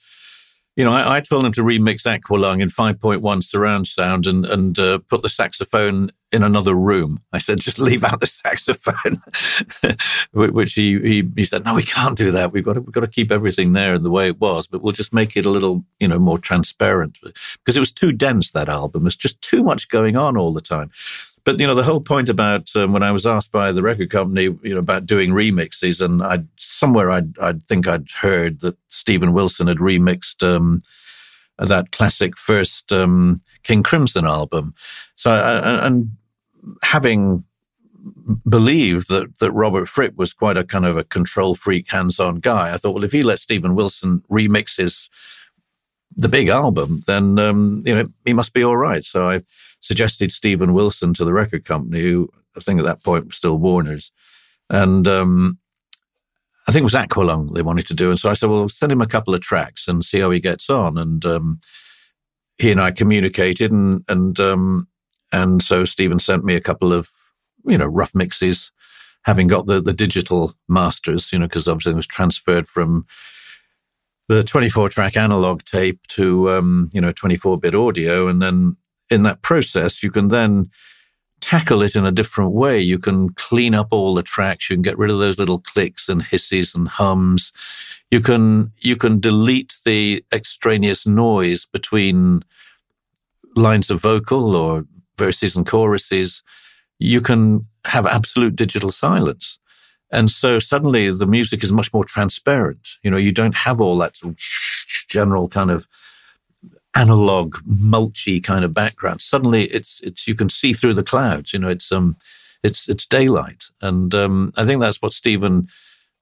you know, I, I, told him to remix Aqualung in 5.1 surround sound and and uh, put the saxophone in another room. I said, just leave out the saxophone, which he, he he said, no, we can't do that. We've got to we've got to keep everything there the way it was, but we'll just make it a little, you know, more transparent because it was too dense that album. There's just too much going on all the time. But you know, the whole point about um, when I was asked by the record company, you know, about doing remixes, and I somewhere I'd, I'd think I'd heard that Steven Wilson had remixed um, that classic first um, King Crimson album. So and having believed that that Robert Fripp was quite a kind of a control freak, hands-on guy, I thought, well, if he let Steven Wilson remix his the big album, then um, you know he must be all right. So I suggested Steven Wilson to the record company, who I think at that point was still Warner's, and um, I think it was Aqualung they wanted to do. And so I said, well, send him a couple of tracks and see how he gets on. And um, he and I communicated, and and um, and so Steven sent me a couple of you know rough mixes, having got the the digital masters, you know, because obviously it was transferred from the 24 track analog tape to um, you know 24 bit audio and then in that process you can then tackle it in a different way. You can clean up all the tracks. You can get rid of those little clicks and hisses and hums. You can you can delete the extraneous noise between lines of vocal or verses and choruses. You can have absolute digital silence. And so suddenly the music is much more transparent. You know, you don't have all that general kind of analog, mulchy kind of background. Suddenly it's, it's, you can see through the clouds. You know, it's, um, it's, it's daylight. And, um, I think that's what Steven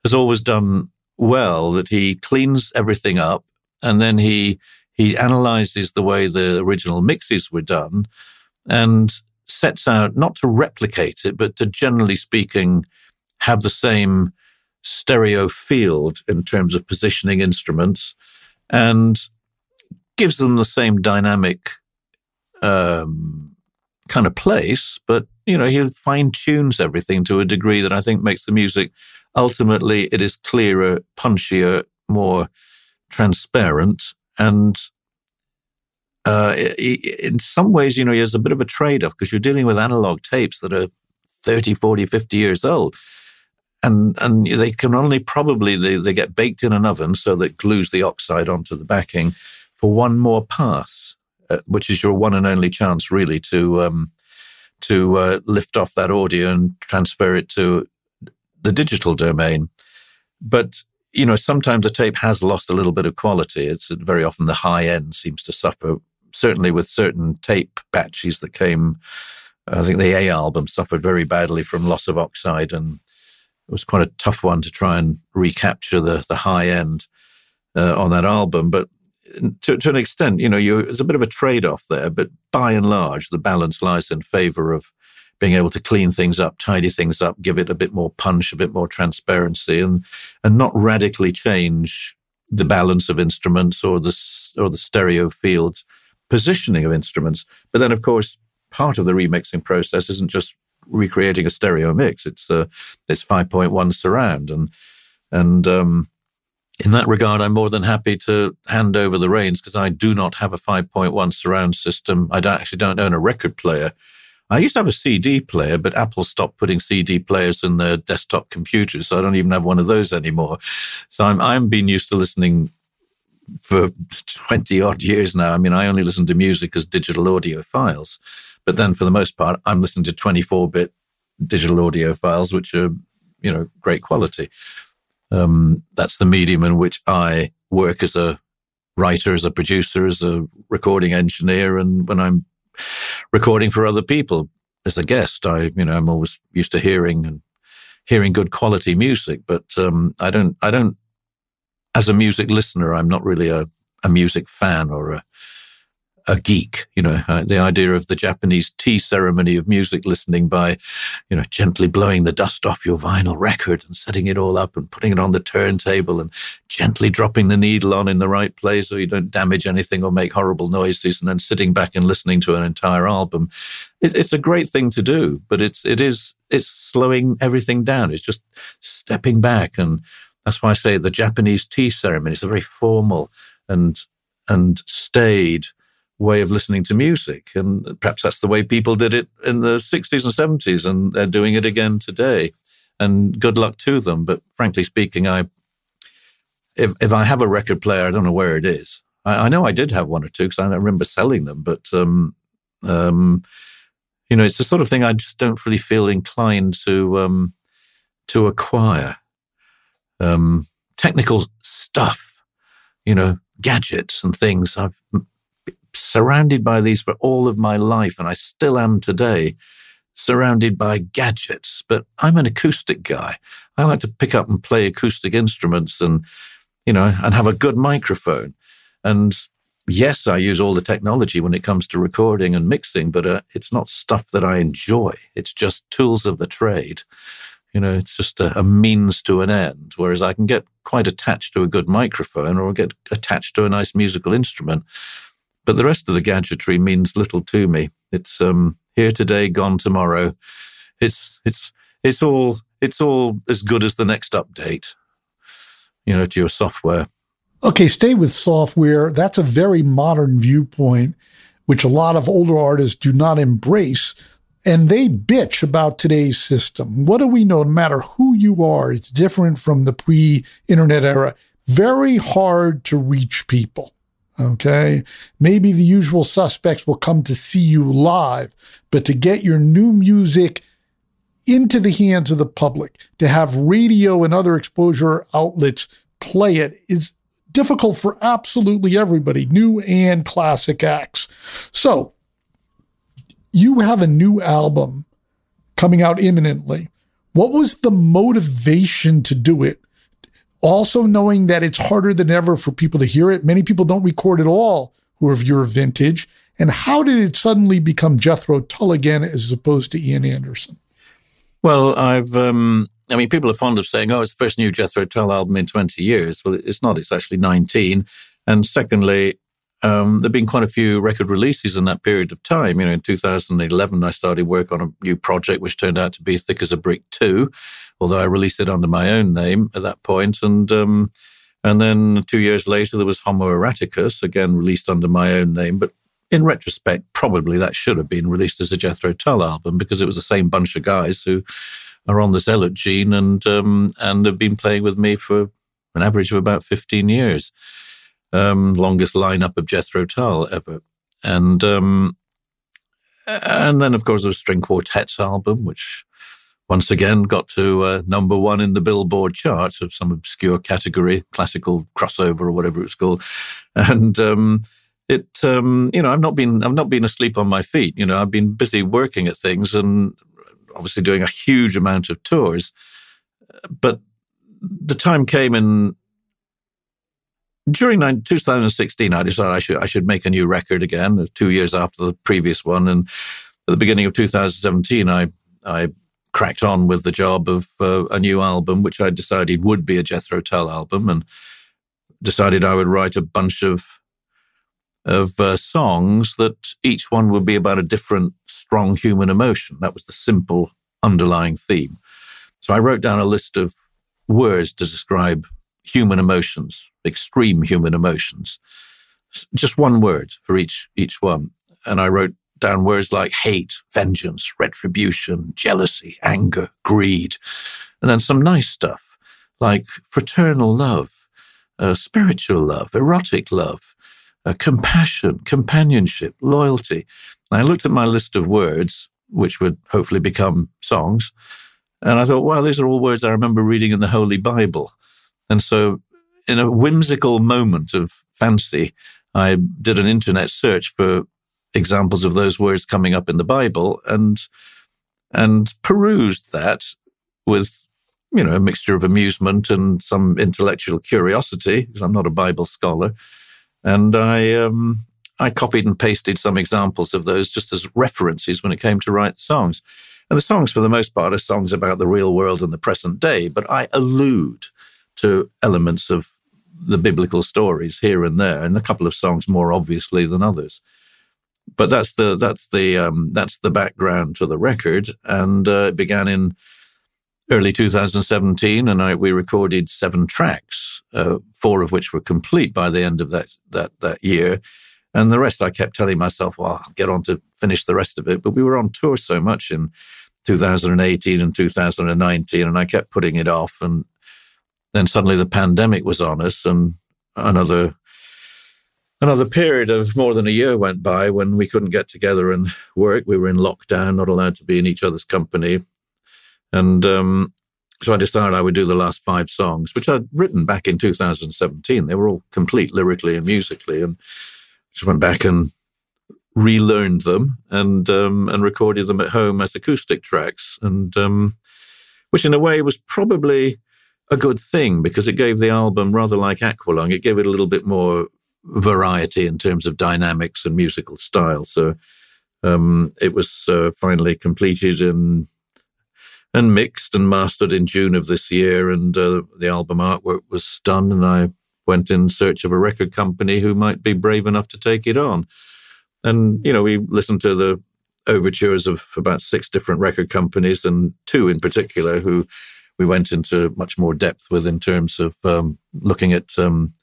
has always done well, that he cleans everything up and then he, he analyzes the way the original mixes were done and sets out not to replicate it, but to generally speaking, have the same stereo field in terms of positioning instruments and gives them the same dynamic um, kind of place, but you know, he fine tunes everything to a degree that I think makes the music ultimately it is clearer, punchier, more transparent, and uh, in some ways, you know, there's a bit of a trade off because you're dealing with analog tapes that are 30, 40, 50 years old and and they can only probably they, they get baked in an oven so that glues the oxide onto the backing for one more pass, uh, which is your one and only chance really to um, to uh, lift off that audio and transfer it to the digital domain. But you know, sometimes the tape has lost a little bit of quality. It's very often the high end seems to suffer. Certainly with certain tape batches that came, I think the A album suffered very badly from loss of oxide and it was quite a tough one to try and recapture the the high end uh, on that album. But to, to an extent, you know, you, there's a bit of a trade off there. But by and large, the balance lies in favor of being able to clean things up, tidy things up, give it a bit more punch, a bit more transparency, and and not radically change the balance of instruments or the or the stereo fields positioning of instruments. But then, of course, part of the remixing process isn't just recreating a stereo mix. It's uh, it's 5.1 surround, and and um, in that regard, I'm more than happy to hand over the reins because I do not have a 5.1 surround system. I don't, actually don't own a record player. I used to have a CD player, but Apple stopped putting CD players in their desktop computers, so I don't even have one of those anymore. So I'm I'm being used to listening for 20 odd years now. I mean, I only listen to music as digital audio files. But then for the most part, I'm listening to 24 bit digital audio files, which are, you know, great quality. Um, that's the medium in which I work as a writer, as a producer, as a recording engineer. And when I'm recording for other people as a guest, I, you know, I'm always used to hearing and hearing good quality music, but, um, I don't, I don't, as a music listener, I'm not really a, a music fan or a, a geek, you know, uh, the idea of the Japanese tea ceremony of music listening by, you know, gently blowing the dust off your vinyl record and setting it all up and putting it on the turntable and gently dropping the needle on in the right place so you don't damage anything or make horrible noises and then sitting back and listening to an entire album. It, it's a great thing to do, but it's, it is, it's slowing everything down. It's just stepping back. And that's why I say the Japanese tea ceremony is a very formal and and staid way of listening to music. And perhaps that's the way people did it in the 60s and 70s, and they're doing it again today. And good luck to them. But frankly speaking, I if, if I have a record player, I don't know where it is. I, I know I did have one or two because I remember selling them, but um, um, you know, it's the sort of thing I just don't really feel inclined to um, to acquire. Um, technical stuff, you know, gadgets and things. I've surrounded by these for all of my life, and I still am today, surrounded by gadgets. But I'm an acoustic guy. I like to pick up and play acoustic instruments and, you know, and have a good microphone. And yes, I use all the technology when it comes to recording and mixing, but uh, it's not stuff that I enjoy. It's just tools of the trade. You know, it's just a, a, means to an end. Whereas I can get quite attached to a good microphone or get attached to a nice musical instrument. But the rest of the gadgetry means little to me. It's um, here today, gone tomorrow. It's it's it's all it's all as good as the next update. You know, to your software. Okay, stay with software. That's a very modern viewpoint, which a lot of older artists do not embrace. And they bitch about today's system. What do we know? No matter who you are, it's different from the pre internet era. Very hard to reach people. Okay. Maybe the usual suspects will come to see you live, but to get your new music into the hands of the public, to have radio and other exposure outlets play it is difficult for absolutely everybody, new and classic acts. So you have a new album coming out imminently. What was the motivation to do it? Also, knowing that it's harder than ever for people to hear it. Many people don't record at all who are of your vintage. And how did it suddenly become Jethro Tull again as opposed to Ian Anderson? Well, I've, um, I mean, people are fond of saying, oh, it's the first new Jethro Tull album in 20 years. Well, it's not, it's actually 19. And secondly, um, there have been quite a few record releases in that period of time. You know, in 2011, I started work on a new project, which turned out to be Thick as a Brick 2, although I released it under my own name at that point. And, um, and then two years later, there was Homo Erraticus, again released under my own name. But in retrospect, probably that should have been released as a Jethro Tull album because it was the same bunch of guys who are on the Zealot gene and um, and have been playing with me for an average of about 15 years um, longest lineup of Jethro Tull ever. And um, and then, of course, there was String Quartet's album, which once again got to uh, number one in the Billboard charts of some obscure category, classical crossover or whatever it's called. And um, it, um, you know, I've not been I've not been asleep on my feet. You know, I've been busy working at things and obviously doing a huge amount of tours. But the time came in during 2016, I decided I should I should make a new record again, two years after the previous one. And at the beginning of 2017, I I cracked on with the job of uh, a new album, which I decided would be a Jethro Tull album, and decided I would write a bunch of of uh, songs that each one would be about a different strong human emotion. That was the simple underlying theme. So I wrote down a list of words to describe human emotions, extreme human emotions. Just one word for each each one. And I wrote down words like hate, vengeance, retribution, jealousy, anger, greed, and then some nice stuff like fraternal love, uh, spiritual love, erotic love, uh, compassion, companionship, loyalty. And I looked at my list of words, which would hopefully become songs, and I thought, wow, these are all words I remember reading in the Holy Bible. And so, in a whimsical moment of fancy, I did an internet search for examples of those words coming up in the Bible and and perused that with you know a mixture of amusement and some intellectual curiosity because I'm not a Bible scholar, and I um, I copied and pasted some examples of those just as references when it came to write songs. And the songs, for the most part, are songs about the real world and the present day, but I allude to elements of the biblical stories here and there, and a couple of songs more obviously than others. But that's the that's the um, that's the background to the record, and uh, it began in early 2017, and I, we recorded seven tracks, uh, four of which were complete by the end of that that that year, and the rest I kept telling myself, "Well, I'll get on to finish the rest of it." But we were on tour so much in 2018 and 2019, and I kept putting it off, and then suddenly the pandemic was on us, and another another period of more than a year went by when we couldn't get together and work. We were in lockdown, not allowed to be in each other's company. And um, so I decided I would do the last five songs, which I'd written back in 2017. They were all complete lyrically and musically, and just went back and relearned them and um, and recorded them at home as acoustic tracks, and um, which in a way was probably a good thing because it gave the album rather like Aqualung. It gave it a little bit more variety in terms of dynamics and musical style. So um, it was uh, finally completed and and mixed and mastered in June of this year, and uh, the album artwork was done. And I went in search of a record company who might be brave enough to take it on. And you know, we listened to the overtures of about six different record companies, and two in particular who we went into much more depth with in terms of um, looking at um,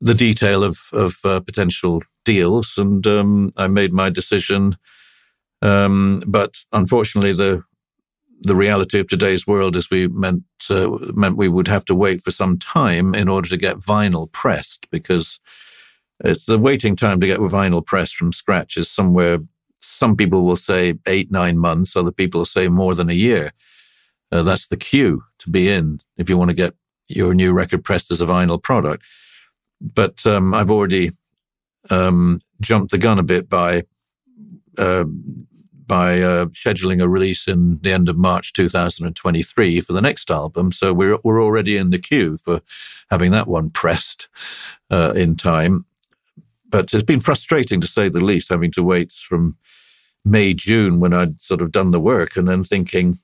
the detail of of uh, potential deals, and um, I made my decision. Um, but unfortunately, the the reality of today's world is we meant uh, meant we would have to wait for some time in order to get vinyl pressed because it's the waiting time to get vinyl pressed from scratch is somewhere. Some people will say eight nine months, other people will say more than a year. Uh, that's the queue to be in if you want to get your new record pressed as a vinyl product but um, I've already um, jumped the gun a bit by uh, by uh, scheduling a release in the end of March 2023 for the next album. So we're we're already in the queue for having that one pressed uh, in time. But it's been frustrating to say the least, having to wait from May June when I'd sort of done the work, and then thinking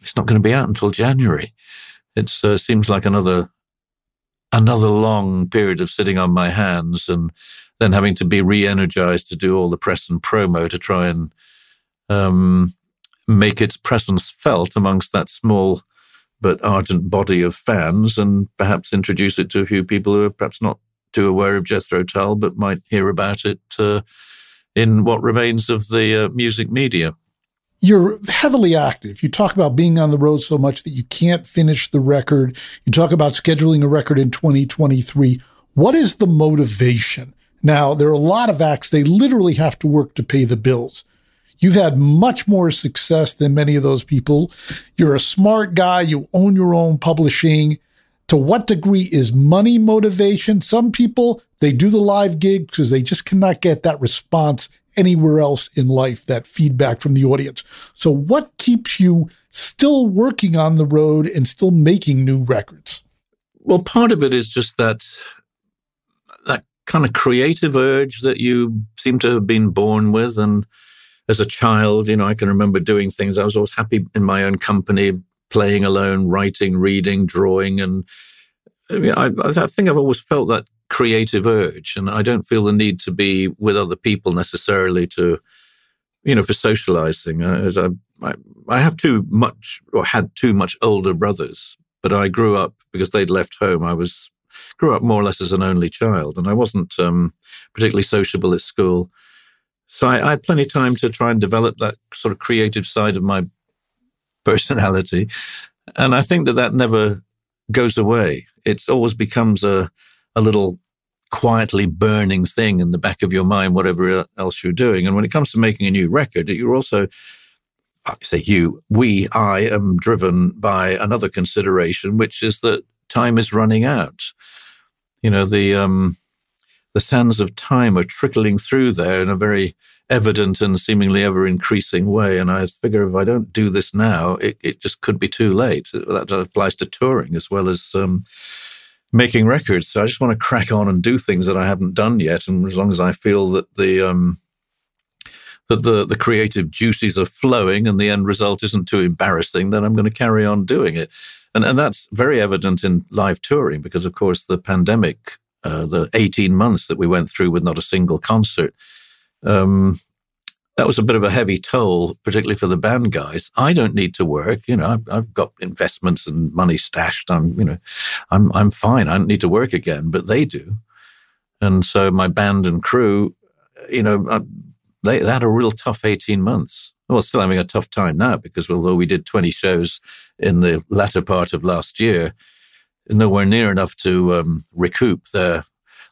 it's not going to be out until January. It uh, seems like another another long period of sitting on my hands and then having to be re-energized to do all the press and promo to try and um, make its presence felt amongst that small but ardent body of fans and perhaps introduce it to a few people who are perhaps not too aware of Jethro Tull but might hear about it uh, in what remains of the uh, music media you're heavily active. You talk about being on the road so much that you can't finish the record. You talk about scheduling a record in 2023. What is the motivation? Now, there are a lot of acts, they literally have to work to pay the bills. You've had much more success than many of those people. You're a smart guy. You own your own publishing. To what degree is money motivation? Some people, they do the live gig because they just cannot get that response anywhere else in life, that feedback from the audience. So, what keeps you still working on the road and still making new records? Well, part of it is just that that kind of creative urge that you seem to have been born with. And as a child, you know, I can remember doing things. I was always happy in my own company, playing alone, writing, reading, drawing, and I, I think I've always felt that creative urge, and I don't feel the need to be with other people necessarily to, you know, for socializing. Uh, as I, I, I have too much or had too much older brothers, but I grew up because they'd left home. I was grew up more or less as an only child, and I wasn't um, particularly sociable at school. So I, I, had plenty of time to try and develop that sort of creative side of my personality, and I think that that never goes away. It always becomes a a little quietly burning thing in the back of your mind, whatever else you're doing. And when it comes to making a new record, you're also, I say you, we, I am driven by another consideration, which is that time is running out. You know, the, um, the sands of time are trickling through there in a very evident and seemingly ever increasing way. And I figure if I don't do this now, it, it just could be too late. That applies to touring as well as, um, making records. So I just want to crack on and do things that I haven't done yet. And as long as I feel that the um, that the the creative juices are flowing and the end result isn't too embarrassing, then I'm going to carry on doing it. And and that's very evident in live touring because, of course, the pandemic, uh, the 18 months that we went through with not a single concert. Um, that was a bit of a heavy toll, particularly for the band guys. I don't need to work. You know, I've, I've, got investments and money stashed. I'm, you know, I'm, I'm fine. I don't need to work again, but they do. And so my band and crew, you know, uh, they, they had a real tough 18 months. Well, still having a tough time now because although we did 20 shows in the latter part of last year, nowhere near enough to um, recoup the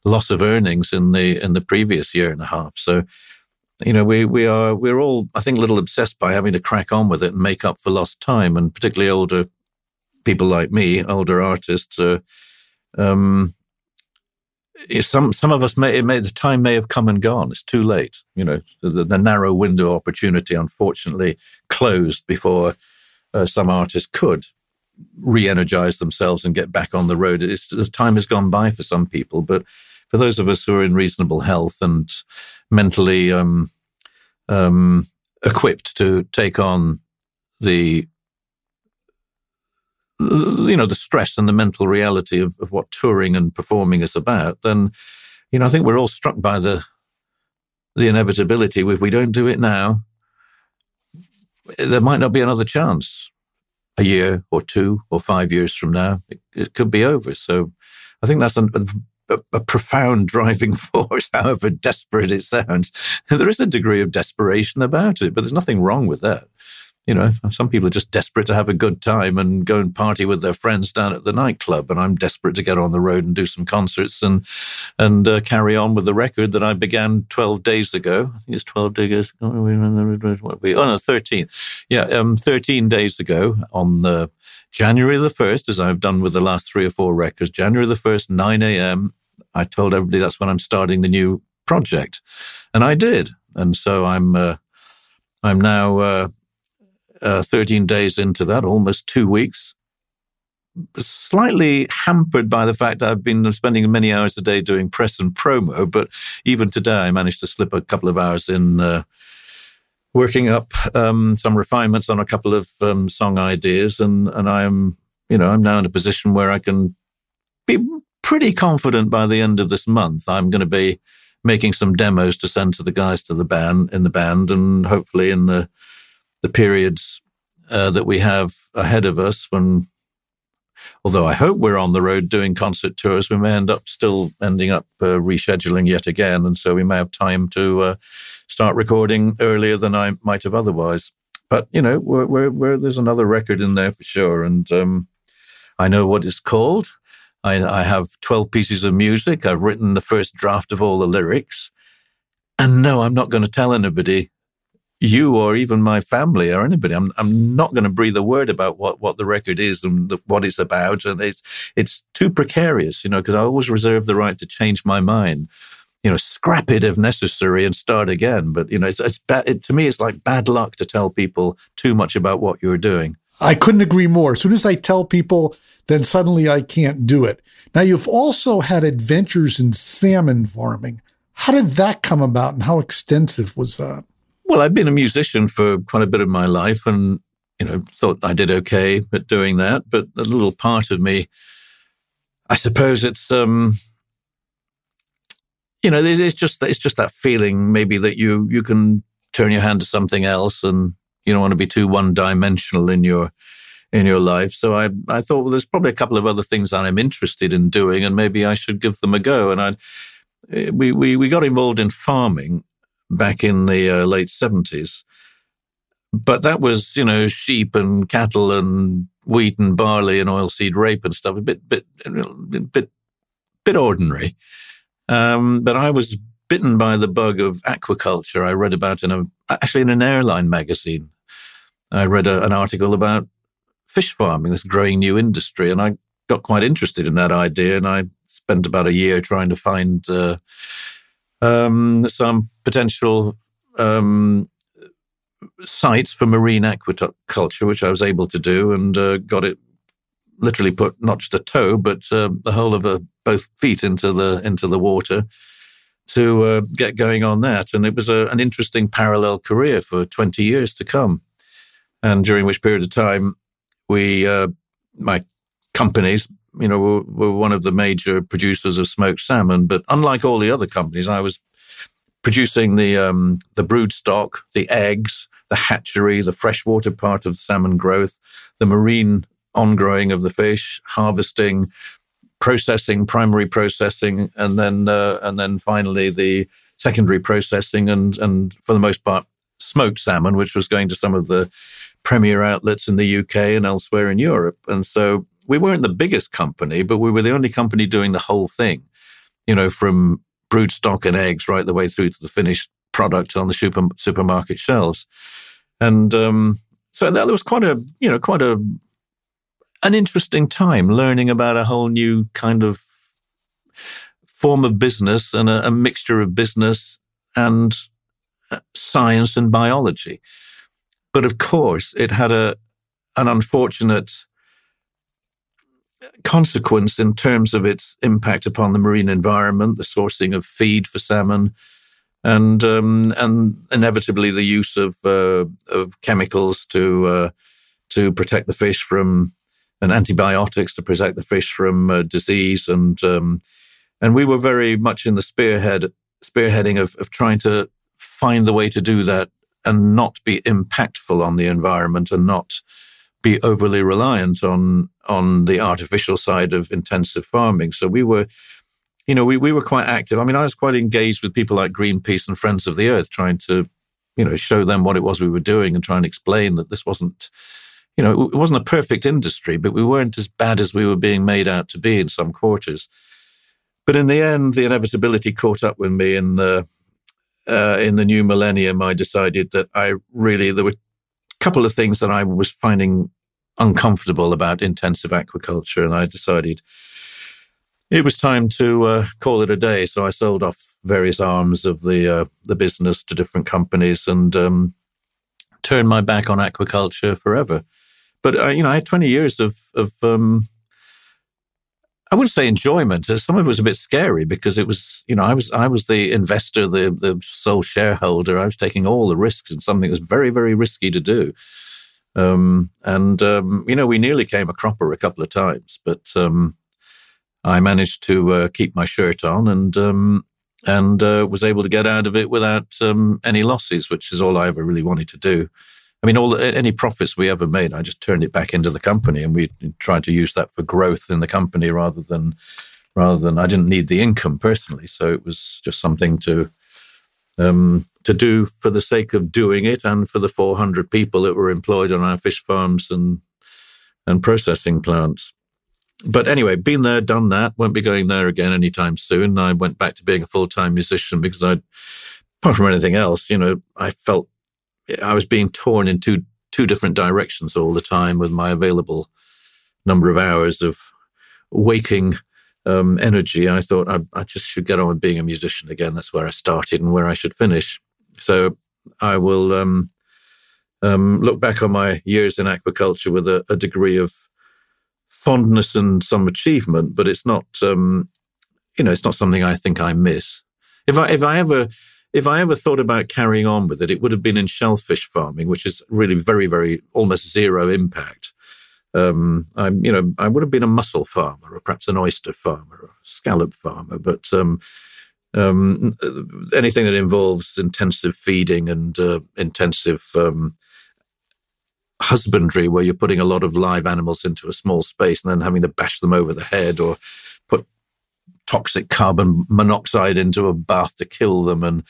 loss of earnings in the in the previous year and a half. So you know, we we are we're all I think a little obsessed by having to crack on with it and make up for lost time, and particularly older people like me, older artists. Uh, um, some some of us may, may the time may have come and gone. It's too late. You know, the, the narrow window opportunity unfortunately closed before uh, some artists could re-energize themselves and get back on the road. It's, the time has gone by for some people, but for those of us who are in reasonable health and mentally um, um, equipped to take on the you know the stress and the mental reality of, of what touring and performing is about, then you know I think we're all struck by the the inevitability. If we don't do it now, there might not be another chance. A year or two or five years from now, it, it could be over. So I think that's a, a a, profound driving force, however desperate it sounds. There is a degree of desperation about it, but there's nothing wrong with that. You know, some people are just desperate to have a good time and go and party with their friends down at the nightclub, and I'm desperate to get on the road and do some concerts and and uh, carry on with the record that I began 12 days ago. I think it's 12 days. ago. Oh no, 13. Yeah, um, 13 days ago on the January the 1st, as I've done with the last three or four records, January the 1st, 9 a.m., I told everybody that's when I'm starting the new project. And I did. And so I'm, uh, I'm now uh, uh, 13 days into that, almost two weeks. Slightly hampered by the fact I've been spending many hours a day doing press and promo, but even today I managed to slip a couple of hours in uh, working up um, some refinements on a couple of um, song ideas, and and I'm you know I'm now in a position where I can be pretty confident by the end of this month I'm going to be making some demos to send to the guys to the band in the band, and hopefully in the the periods uh, that we have ahead of us when although I hope we're on the road doing concert tours, we may end up still ending up uh, rescheduling yet again. And so we may have time to uh, start recording earlier than I might have otherwise. But, you know, we're, we're, we're, there's another record in there for sure. And um, I know what it's called. I, I have 12 pieces of music. I've written the first draft of all the lyrics. And no, I'm not going to tell anybody you or even my family or anybody. I'm I'm not going to breathe a word about what, what the record is and the, what it's about, and it's it's too precarious, you know, because I always reserve the right to change my mind. You know, scrap it if necessary and start again. But you know, it's, it's bad. It, to me, it's like bad luck to tell people too much about what you're doing. I couldn't agree more. As soon as I tell people, then suddenly I can't do it. Now, you've also had adventures in salmon farming. How did that come about, and how extensive was that? Well, I've been a musician for quite a bit of my life and, you know, thought I did okay at doing that. But a little part of me, I suppose it's, um, you know, it's just, it's just that feeling maybe that you, you can turn your hand to something else and you don't want to be too one dimensional in your, in your life. So I, I thought, well, there's probably a couple of other things that I'm interested in doing and maybe I should give them a go. And I, we, we, we got involved in farming back in the uh, late 70s. But that was, you know, sheep and cattle and wheat and barley and oilseed rape and stuff, a bit, bit, bit, bit ordinary. Um, but I was bitten by the bug of aquaculture. I read about in a, actually in an airline magazine. I read a, an article about fish farming, this growing new industry, and I got quite interested in that idea. And I spent about a year trying to find uh, um, some potential um, sites for marine aquaculture, which I was able to do and uh, got it literally put not just a toe, but uh, the whole of a, both feet into the into the water to uh, get going on that. And it was a, an interesting parallel career for 20 years to come. And during which period of time, we, uh, my companies, you know, we're one of the major producers of smoked salmon. But unlike all the other companies, I was producing the um, the brood stock, the eggs, the hatchery, the freshwater part of salmon growth, the marine on-growing of the fish, harvesting, processing, primary processing, and then uh, and then finally the secondary processing and and for the most part smoked salmon, which was going to some of the premier outlets in the UK and elsewhere in Europe. And so we weren't the biggest company, but we were the only company doing the whole thing. You know, from brood stock and eggs right the way through to the finished product on the super, supermarket shelves. And um, so that was quite a, you know, quite a an interesting time learning about a whole new kind of form of business and a, a mixture of business and uh, science and biology. But of course, it had a an unfortunate consequence in terms of its impact upon the marine environment, the sourcing of feed for salmon, and um, and inevitably the use of uh, of chemicals to uh, to protect the fish from and antibiotics to protect the fish from uh, disease. And um, and we were very much in the spearhead spearheading of, of trying to find the way to do that and not be impactful on the environment and not be overly reliant on on the artificial side of intensive farming. So we were, you know, we, we were quite active. I mean, I was quite engaged with people like Greenpeace and Friends of the Earth, trying to, you know, show them what it was we were doing and try and explain that this wasn't you know, it wasn't a perfect industry, but we weren't as bad as we were being made out to be in some quarters. But in the end, the inevitability caught up with me in the uh, in the new millennium. I decided that I really there were a couple of things that I was finding uncomfortable about intensive aquaculture, and I decided it was time to uh, call it a day. So I sold off various arms of the uh, the business to different companies and um, turned my back on aquaculture forever. But uh, you know, I had 20 years of of um, I wouldn't say enjoyment. Uh, some of it was a bit scary because it was, you know, I was I was the investor, the the sole shareholder. I was taking all the risks in something that was very very risky to do. Um, and um, you know, we nearly came a cropper a couple of times, but um, I managed to uh, keep my shirt on and um, and uh, was able to get out of it without um, any losses, which is all I ever really wanted to do. I mean, all the, any profits we ever made, I just turned it back into the company, and we tried to use that for growth in the company rather than rather than I didn't need the income personally, so it was just something to um, to do for the sake of doing it, and for the 400 people that were employed on our fish farms and and processing plants. But anyway, been there, done that. Won't be going there again anytime soon. I went back to being a full time musician because I, apart from anything else, you know, I felt I was being torn in two two different directions all the time with my available number of hours of waking um, energy. I thought I, I, just should get on being a musician again. That's where I started and where I should finish. So I will um, um, look back on my years in aquaculture with a, a, degree of fondness and some achievement, but it's not, um, you know, it's not something I think I miss. If I if I ever if I ever thought about carrying on with it, it would have been in shellfish farming, which is really very, very almost zero impact. Um, I'm, you know, I would have been a mussel farmer, or perhaps an oyster farmer, or a scallop farmer, but um, um, anything that involves intensive feeding and uh, intensive um, husbandry, where you're putting a lot of live animals into a small space and then having to bash them over the head, or put toxic carbon monoxide into a bath to kill them. And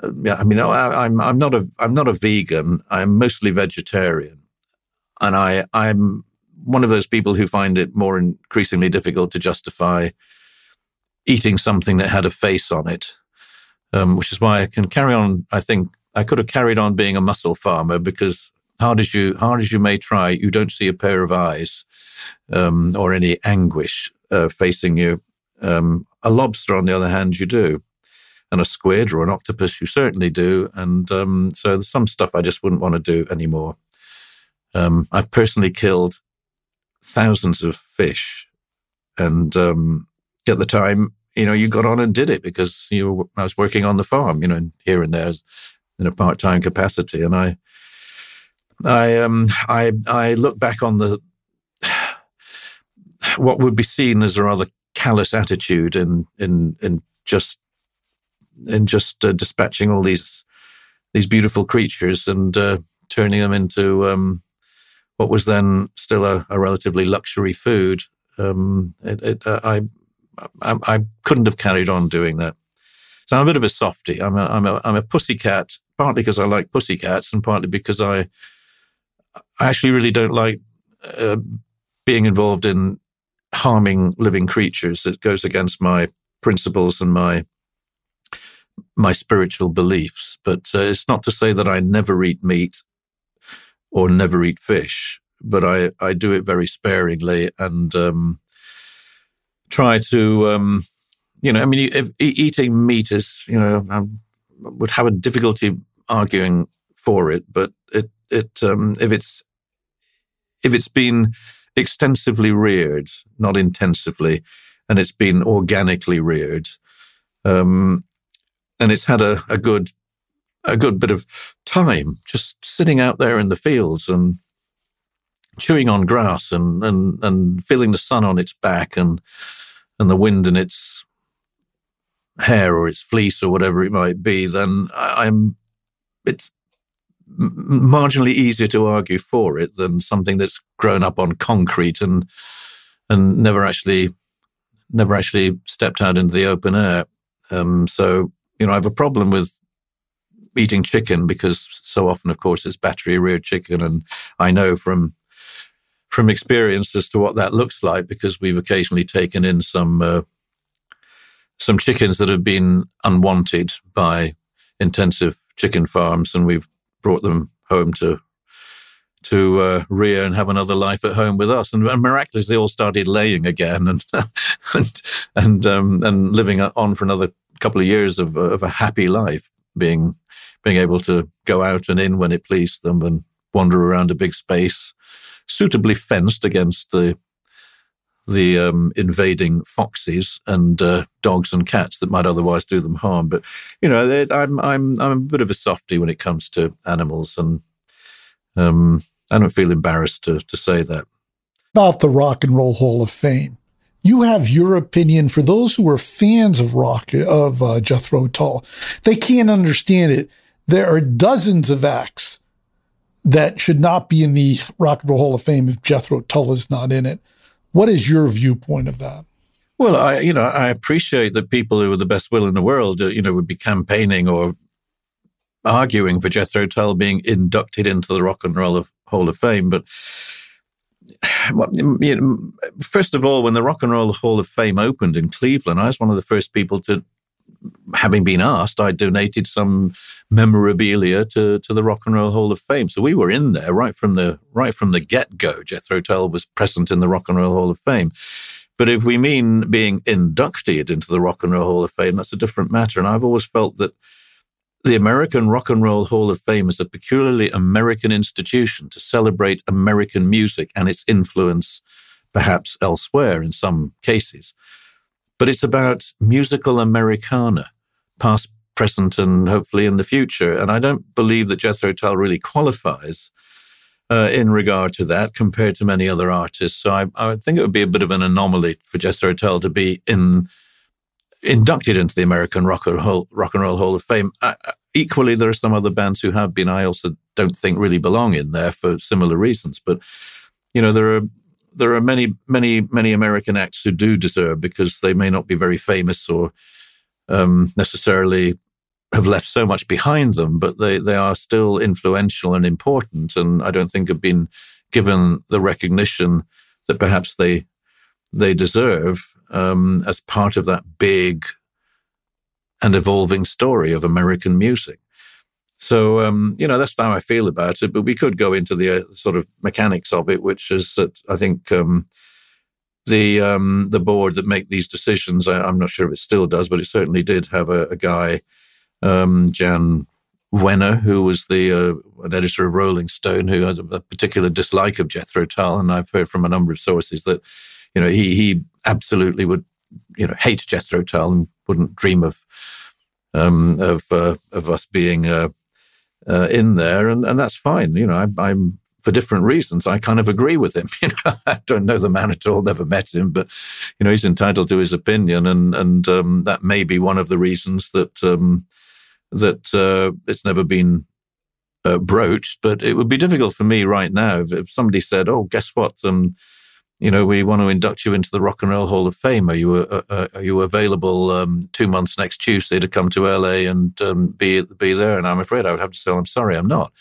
uh, yeah, I mean, I, I'm I'm not a I'm not a vegan. I'm mostly vegetarian, and I I'm one of those people who find it more increasingly difficult to justify eating something that had a face on it, um, which is why I can carry on. I think I could have carried on being a mussel farmer because hard as you hard as you may try, you don't see a pair of eyes um, or any anguish uh, facing you. Um, a lobster, on the other hand, you do. And a squid or an octopus, you certainly do. And um, so there's some stuff I just wouldn't want to do anymore. Um, I've personally killed thousands of fish. And um, at the time, you know, you got on and did it because you were, I was working on the farm, you know, here and there in a part-time capacity. And I, I, um, I, I look back on the what would be seen as a rather callous attitude and in in just in just uh, dispatching all these these beautiful creatures and uh, turning them into um, what was then still a, a relatively luxury food. Um, it, it, uh, I, I, I couldn't have carried on doing that. So I'm a bit of a softy. I'm a, I'm a, I'm a pussycat, partly because I like pussycats and partly because I, I actually really don't like uh, being involved in harming living creatures. It goes against my principles and my my spiritual beliefs. But uh, it's not to say that I never eat meat or never eat fish, but I, I do it very sparingly and um, try to, um, you know, I mean, if, eating meat is, you know, I would have a difficulty arguing for it, but it, it, um, if it's, if it's been extensively reared, not intensively, and it's been organically reared, um, and it's had a, a good a good bit of time just sitting out there in the fields and chewing on grass and and and feeling the sun on its back and and the wind in its hair or its fleece or whatever it might be, then I'm it's marginally easier to argue for it than something that's grown up on concrete and and never actually never actually stepped out into the open air. Um, so you know, I have a problem with eating chicken because so often, of course, it's battery reared chicken, and I know from from experience as to what that looks like because we've occasionally taken in some uh, some chickens that have been unwanted by intensive chicken farms, and we've brought them home to to uh, rear and have another life at home with us. And, and miraculously, they all started laying again and and and um, and living on for another couple of years of, of a happy life, being being able to go out and in when it pleased them and wander around a big space, suitably fenced against the the um, invading foxes and uh, dogs and cats that might otherwise do them harm. But you know, I'm I'm I'm a bit of a softy when it comes to animals, and um, I don't feel embarrassed to to say that. About the Rock and Roll Hall of Fame, you have your opinion for those who are fans of rock of uh, Jethro Tull. They can't understand it. There are dozens of acts that should not be in the Rock and Roll Hall of Fame if Jethro Tull is not in it. What is your viewpoint of that? Well, I you know I appreciate that people who are the best will in the world, uh, you know, would be campaigning or arguing for Jethro Tull being inducted into the Rock and Roll Hall of Fame, but first of all, when the Rock and Roll Hall of Fame opened in Cleveland, I was one of the first people to, having been asked, I donated some memorabilia to, to the Rock and Roll Hall of Fame. So we were in there right from the right from the get go. Jethro Tull was present in the Rock and Roll Hall of Fame. But if we mean being inducted into the Rock and Roll Hall of Fame, that's a different matter. And I've always felt that the American Rock and Roll Hall of Fame is a peculiarly American institution to celebrate American music and its influence, perhaps elsewhere in some cases. But it's about musical Americana, past, present, and hopefully in the future. And I don't believe that Jethro Tull really qualifies uh, in regard to that compared to many other artists. So I, I think it would be a bit of an anomaly for Jethro Tull to be in inducted into the American Rock and Roll, Rock and Roll Hall of Fame. Uh, uh, equally, there are some other bands who have been. I also don't think really belong in there for similar reasons. But you know, there are there are many, many, many American acts who do deserve because they may not be very famous or um, necessarily have left so much behind them, but they they are still influential and important, and I don't think have been given the recognition that perhaps they they deserve um, as part of that big and evolving story of American music. So, um, you know, that's how I feel about it. But we could go into the uh, sort of mechanics of it, which is that I think um, the um, the board that make these decisions. I, am not sure if it still does, but it certainly did have a, a guy, um, Jan Wenner, who was the uh, an editor of Rolling Stone, who had a particular dislike of Jethro Tull, and I've heard from a number of sources that you know, he he absolutely would, you know, hate Jethro Tull and wouldn't dream of um, of uh, of us being uh, uh, in there, and and that's fine. You know, I, am for different reasons, I kind of agree with him. You know, I don't know the man at all, never met him, but you know, he's entitled to his opinion, and and um, that may be one of the reasons that um, that uh, it's never been uh, broached. But it would be difficult for me right now if, if somebody said, "Oh, guess what? Um, you know, we want to induct you into the Rock and Roll Hall of Fame. Are you uh, uh, are you available um, two months next Tuesday to come to LA and um, be be there?" And I'm afraid I would have to say, "I'm sorry, I'm not."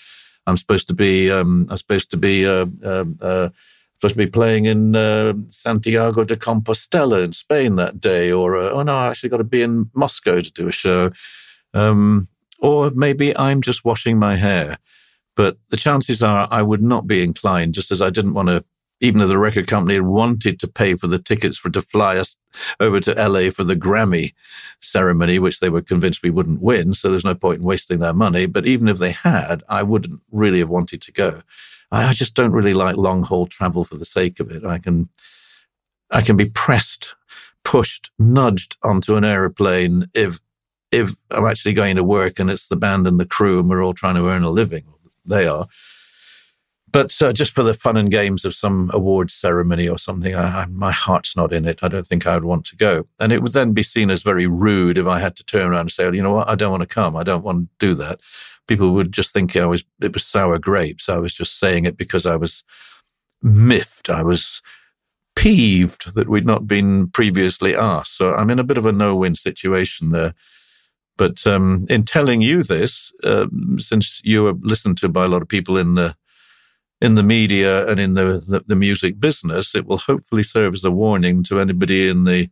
I'm supposed to be um, I'm supposed to be uh, uh, uh, supposed to be playing in uh, Santiago de Compostela in Spain that day, or uh, oh no, I actually got to be in Moscow to do a show, um, or maybe I'm just washing my hair. But the chances are I would not be inclined, just as I didn't want to even though the record company had wanted to pay for the tickets for to fly us over to LA for the Grammy ceremony, which they were convinced we wouldn't win. So there's no point in wasting their money. But even if they had, I wouldn't really have wanted to go. I, I just don't really like long haul travel for the sake of it. I can, I can be pressed, pushed, nudged onto an aeroplane if, if I'm actually going to work and it's the band and the crew and we're all trying to earn a living. They are but uh, just for the fun and games of some awards ceremony or something, I, I, my heart's not in it. I don't think I would want to go. And it would then be seen as very rude if I had to turn around and say, well, you know what, I don't want to come. I don't want to do that. People would just think I was, it was sour grapes. I was just saying it because I was miffed. I was peeved that we'd not been previously asked. So I'm in a bit of a no win situation there. But um, in telling you this, uh, since you are listened to by a lot of people in the in the media and in the, the, the, music business, it will hopefully serve as a warning to anybody in the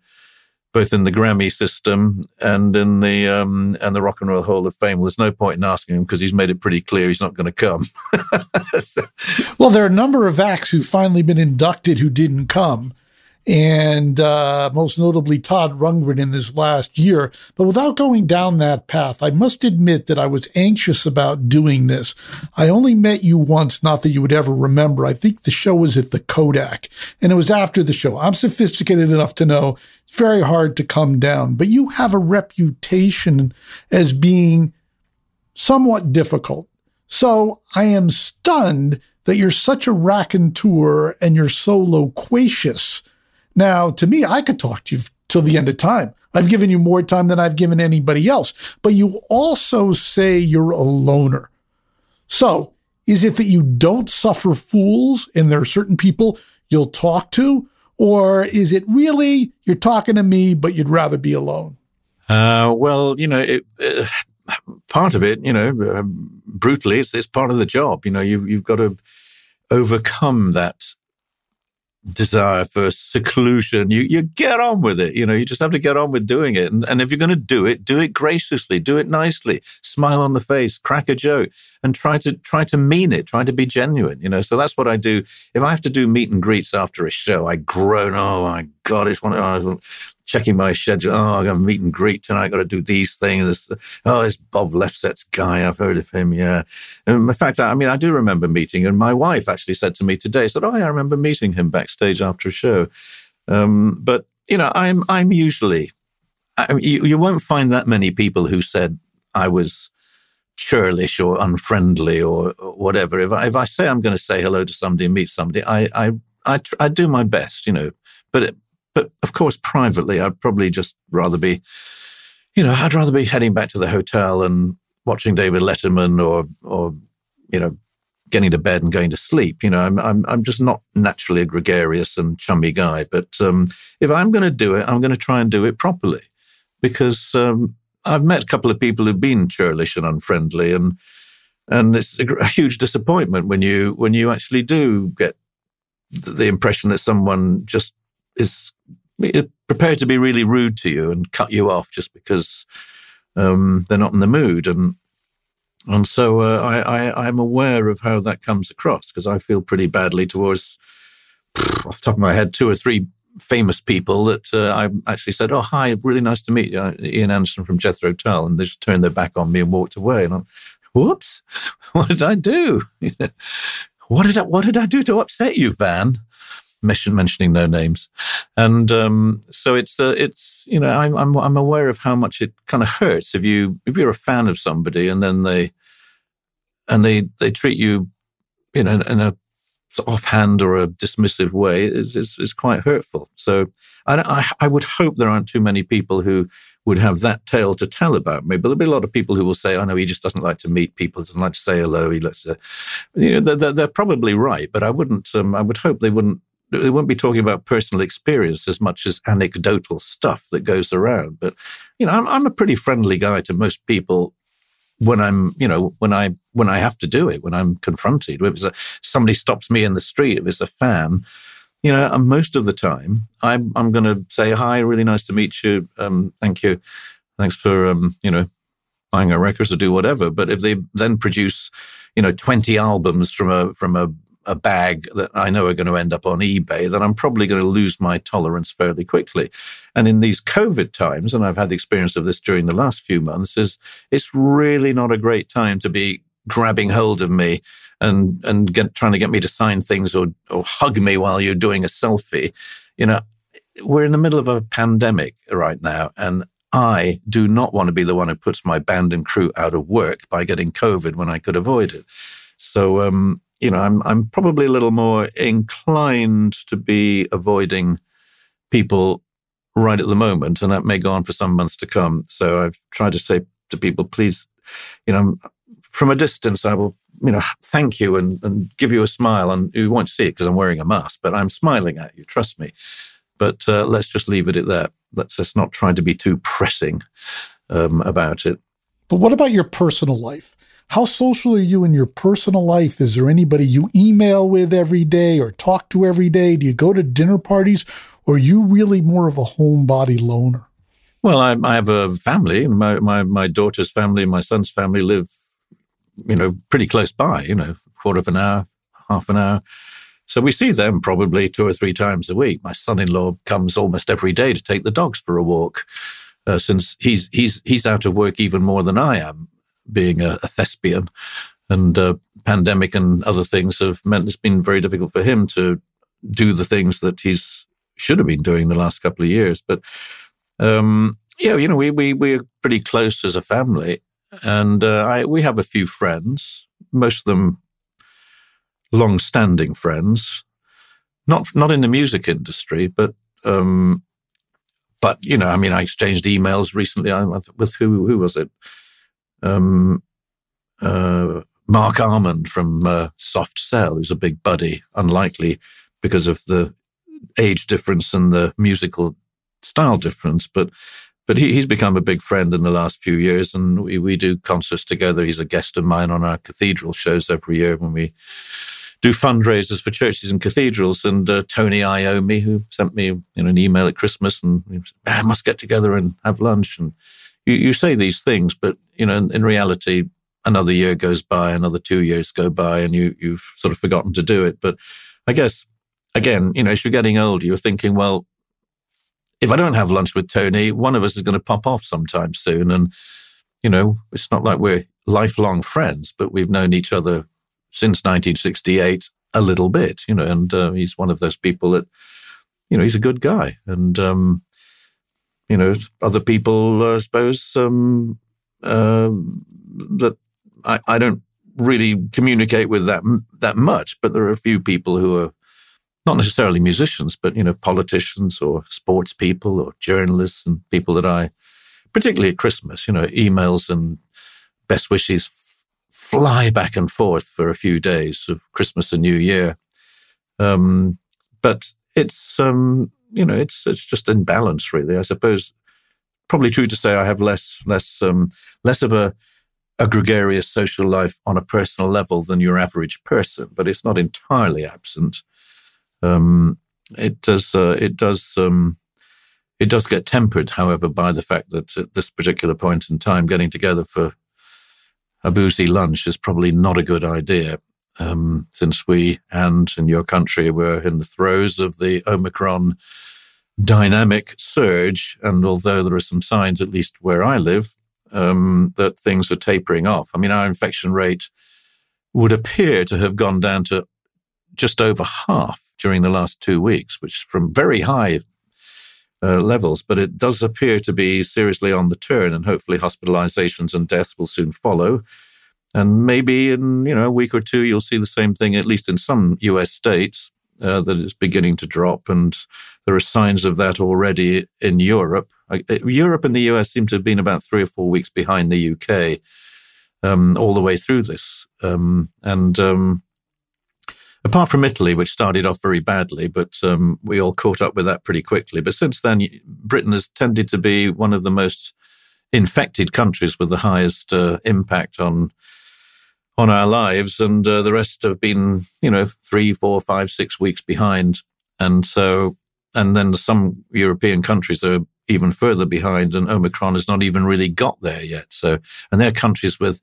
both in the Grammy system and in the um, and the Rock and Roll Hall of Fame. Well, there's no point in asking him because he's made it pretty clear he's not going to come. well, there are a number of acts who've finally been inducted who didn't come and uh, most notably Todd Rundgren in this last year. But without going down that path, I must admit that I was anxious about doing this. I only met you once, not that you would ever remember. I think the show was at the Kodak, and it was after the show. I'm sophisticated enough to know it's very hard to come down, but you have a reputation as being somewhat difficult. So I am stunned that you're such a raconteur and you're so loquacious now, to me, I could talk to you till the end of time. I've given you more time than I've given anybody else. But you also say you're a loner. So, is it that you don't suffer fools and there are certain people you'll talk to? Or is it really you're talking to me, but you'd rather be alone? Uh, well, you know, it, uh, part of it, you know, uh, brutally, it's, it's part of the job. You know, you, you've got to overcome that desire for seclusion. You you get on with it. You know, you just have to get on with doing it. And, and if you're going to do it, do it graciously, do it nicely, smile on the face, crack a joke, and try to try to mean it, try to be genuine. You know, so that's what I do. If I have to do meet and greets after a show, I groan. Oh my god, it's one. Of, oh, checking my schedule. Oh, I got a meet and greet tonight. I got to do these things. Oh, this Bob Lefsetz guy. I've heard of him. Yeah. And in fact, I mean, I do remember meeting, and my wife actually said to me today, said, "Oh, yeah, I remember meeting him backstage after a show." Um, but you know, I'm I'm usually I you, you won't find that many people who said I was churlish or unfriendly or, or whatever. If I, if I say I'm going to say hello to somebody and meet somebody, I I I, I do my best, you know. But it, but of course, privately, I'd probably just rather be, you know, I'd rather be heading back to the hotel and watching David Letterman or, or, you know, getting to bed and going to sleep. You know, I'm, I'm, I'm just not naturally a gregarious and chummy guy. But um, if I'm going to do it, I'm going to try and do it properly because um, I've met a couple of people who've been churlish and unfriendly and, and it's a, a huge disappointment when you, when you actually do get the impression that someone just is prepared to be really rude to you and cut you off just because um, they're not in the mood. And and so uh, I, I I'm aware of how that comes across because I feel pretty badly towards off the top of my head two or three famous people that uh, I actually said, "Oh, hi, really nice to meet you, Ian Anderson from Jethro Tull," and they just turned their back on me and walked away. And I'm, whoops, what did I do? what did I, what did I do to upset you, Van? Mention, mentioning no names, and um, so it's uh, it's you know I'm, I'm I'm aware of how much it kind of hurts if you if you're a fan of somebody and then they and they they treat you you know in a offhand or a dismissive way is, is, is quite hurtful. So I, I, would hope there aren't too many people who would have that tale to tell about me. But there'll be a lot of people who will say, "Oh no, he just doesn't like to meet people. Doesn't like to say hello. He lets," uh, you know, they're, they're, probably right. But I wouldn't. Um, I would hope they wouldn't. They won't be talking about personal experience as much as anecdotal stuff that goes around. But you know, I'm, I'm a pretty friendly guy to most people when I'm, you know, when I when I have to do it, when I'm confronted. If a, somebody stops me in the street, if it's a fan, you know, and most of the time, I'm I'm going to say hi, really nice to meet you, um, thank you, thanks for um, you know buying our records or do whatever. But if they then produce, you know, twenty albums from a from a a bag that I know are going to end up on eBay, then I'm probably going to lose my tolerance fairly quickly. And in these COVID times, and I've had the experience of this during the last few months, is it's really not a great time to be grabbing hold of me and and get, trying to get me to sign things or or hug me while you're doing a selfie. You know, we're in the middle of a pandemic right now, and I do not want to be the one who puts my band and crew out of work by getting COVID when I could avoid it. So, um, you know, I'm I'm probably a little more inclined to be avoiding people right at the moment, and that may go on for some months to come. So I've tried to say to people, please, you know, from a distance, I will, you know, thank you and, and give you a smile. And you won't see it because I'm wearing a mask, but I'm smiling at you. Trust me. But uh, let's just leave it at that. Let's just not try to be too pressing um, about it. But what about your personal life? How social are you in your personal life? Is there anybody you email with every day or talk to every day? Do you go to dinner parties or are you really more of a homebody loner? Well, I, I have a family. My, my, my daughter's family and my son's family live you know, pretty close by, you know, quarter of an hour, half an hour. So we see them probably two or three times a week. My son-in-law comes almost every day to take the dogs for a walk, uh, since he's he's he's out of work even more than I am, being a, a thespian, and uh, pandemic and other things have meant it's been very difficult for him to do the things that he's should have been doing the last couple of years. But um, yeah, you know, we we we're pretty close as a family, and uh, I, we have a few friends, most of them long-standing friends, not not in the music industry, but um, but you know, I mean, I exchanged emails recently with who who was it? Um, uh, Marc Almond from uh, Soft Cell, who's a big buddy, unlikely because of the age difference and the musical style difference, but but he, he's become a big friend in the last few years, and we, we do concerts together. He's a guest of mine on our cathedral shows every year when we do fundraisers for churches and cathedrals. And uh, Tony Iommi, who sent me you know, an email at Christmas, and I must get together and have lunch. And you, you say these things, but you know, in, in reality, another year goes by, another two years go by, and you you've sort of forgotten to do it. But I guess again, you know, as you're getting older, you're thinking, well, if I don't have lunch with Tony, one of us is going to pop off sometime soon. And, you know, it's not like we're lifelong friends, but we've known each other since 1968 a little bit, you know, and uh, he's one of those people that, you know, he's a good guy. And, um, you know, other people, I suppose, um, uh, that I, I don't really communicate with that that much, but there are a few people who are not necessarily musicians, but you know, politicians or sports people or journalists and people that I, particularly at Christmas, you know, emails and best wishes f- fly back and forth for a few days of Christmas and New Year. Um, but it's um, you know, it's it's just in balance, really. I suppose probably true to say I have less less um, less of a a gregarious social life on a personal level than your average person, but it's not entirely absent. Um, it does. Uh, it does. Um, it does get tempered, however, by the fact that at this particular point in time, getting together for a boozy lunch is probably not a good idea. Um, since we and in your country were in the throes of the Omicron dynamic surge, and although there are some signs, at least where I live, um, that things are tapering off. I mean, our infection rate would appear to have gone down to just over half during the last two weeks, which from very high uh, levels, but it does appear to be seriously on the turn, and hopefully hospitalizations and deaths will soon follow. And maybe in you know a week or two you'll see the same thing at least in some U.S. states uh, that it's beginning to drop, and there are signs of that already in Europe. Uh, Europe and the U.S. seem to have been about three or four weeks behind the U.K. Um, all the way through this, um, and um, apart from Italy, which started off very badly, but um, we all caught up with that pretty quickly. But since then, Britain has tended to be one of the most infected countries with the highest uh, impact on on our lives, and uh, the rest have been, you know, three, four, five, six weeks behind. And so, and then some European countries are even further behind, and Omicron has not even really got there yet. So, and there are countries with,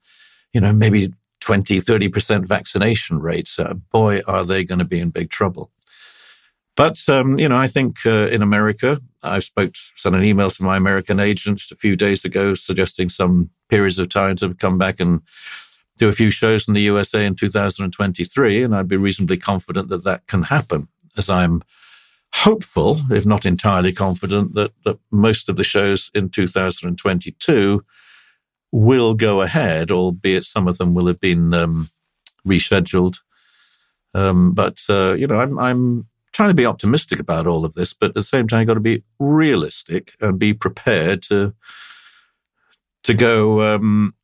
you know, maybe 20, 30% vaccination rates, uh, boy, are they going to be in big trouble. But, um, you know, I think uh, in America, I spoke, sent an email to my American agent a few days ago suggesting some periods of time to come back and do a few shows in the USA in 2023. And I'd be reasonably confident that that can happen, as I'm hopeful, if not entirely confident, that, that most of the shows in 2022 will go ahead, albeit some of them will have been um, rescheduled. Um, but uh, you know, I'm, I'm trying to be optimistic about all of this, but at the same time, you've got to be realistic and be prepared to to go um,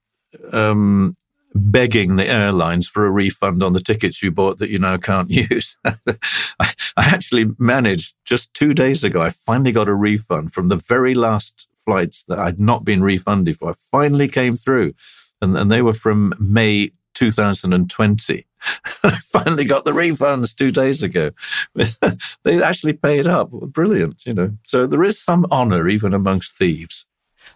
um, begging the airlines for a refund on the tickets you bought that you now can't use. I, actually managed just two days ago. I finally got a refund from the very last flights that I'd not been refunded for. I finally came through, and, and they were from May 2020. I finally got the refunds two days ago. they actually paid up. Brilliant, you know. So there is some honor even amongst thieves.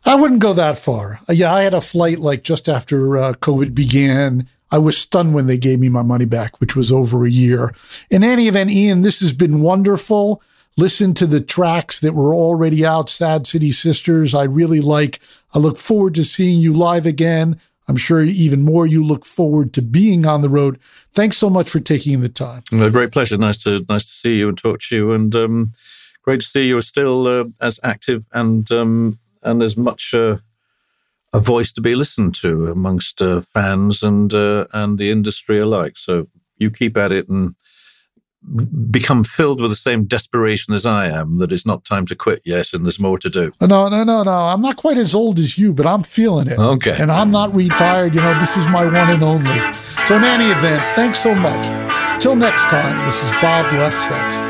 I wouldn't go that far. Yeah, I had a flight like just after uh, COVID began. I was stunned when they gave me my money back, which was over a year. In any event, Ian, this has been wonderful listen to the tracks that were already out, Sad City Sisters. I really like. I look forward to seeing you live again. I'm sure even more you look forward to being on the road. Thanks so much for taking the time. A great pleasure. Nice to nice to see you and talk to you, and um, great to see you are still uh, as active and um, and as much uh, a voice to be listened to amongst uh, fans and uh, and the industry alike. So you keep at it and become filled with the same desperation as I am that it's not time to quit yet and there's more to do. No, no, no, no. I'm not quite as old as you, but I'm feeling it. Okay. And I'm not retired. You know, this is my one and only. So, in any event, thanks so much. Till next time, this is Bob Lefsetz.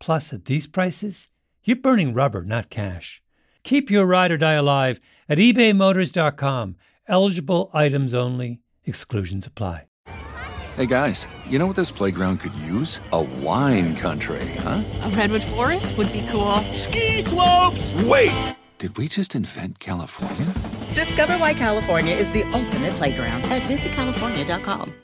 Plus, at these prices, you're burning rubber, not cash. Keep your ride or die alive at ebaymotors.com. Eligible items only, exclusions apply. Hey guys, you know what this playground could use? A wine country, huh? A redwood forest would be cool. Ski slopes! Wait! Did we just invent California? Discover why California is the ultimate playground at visitcalifornia.com.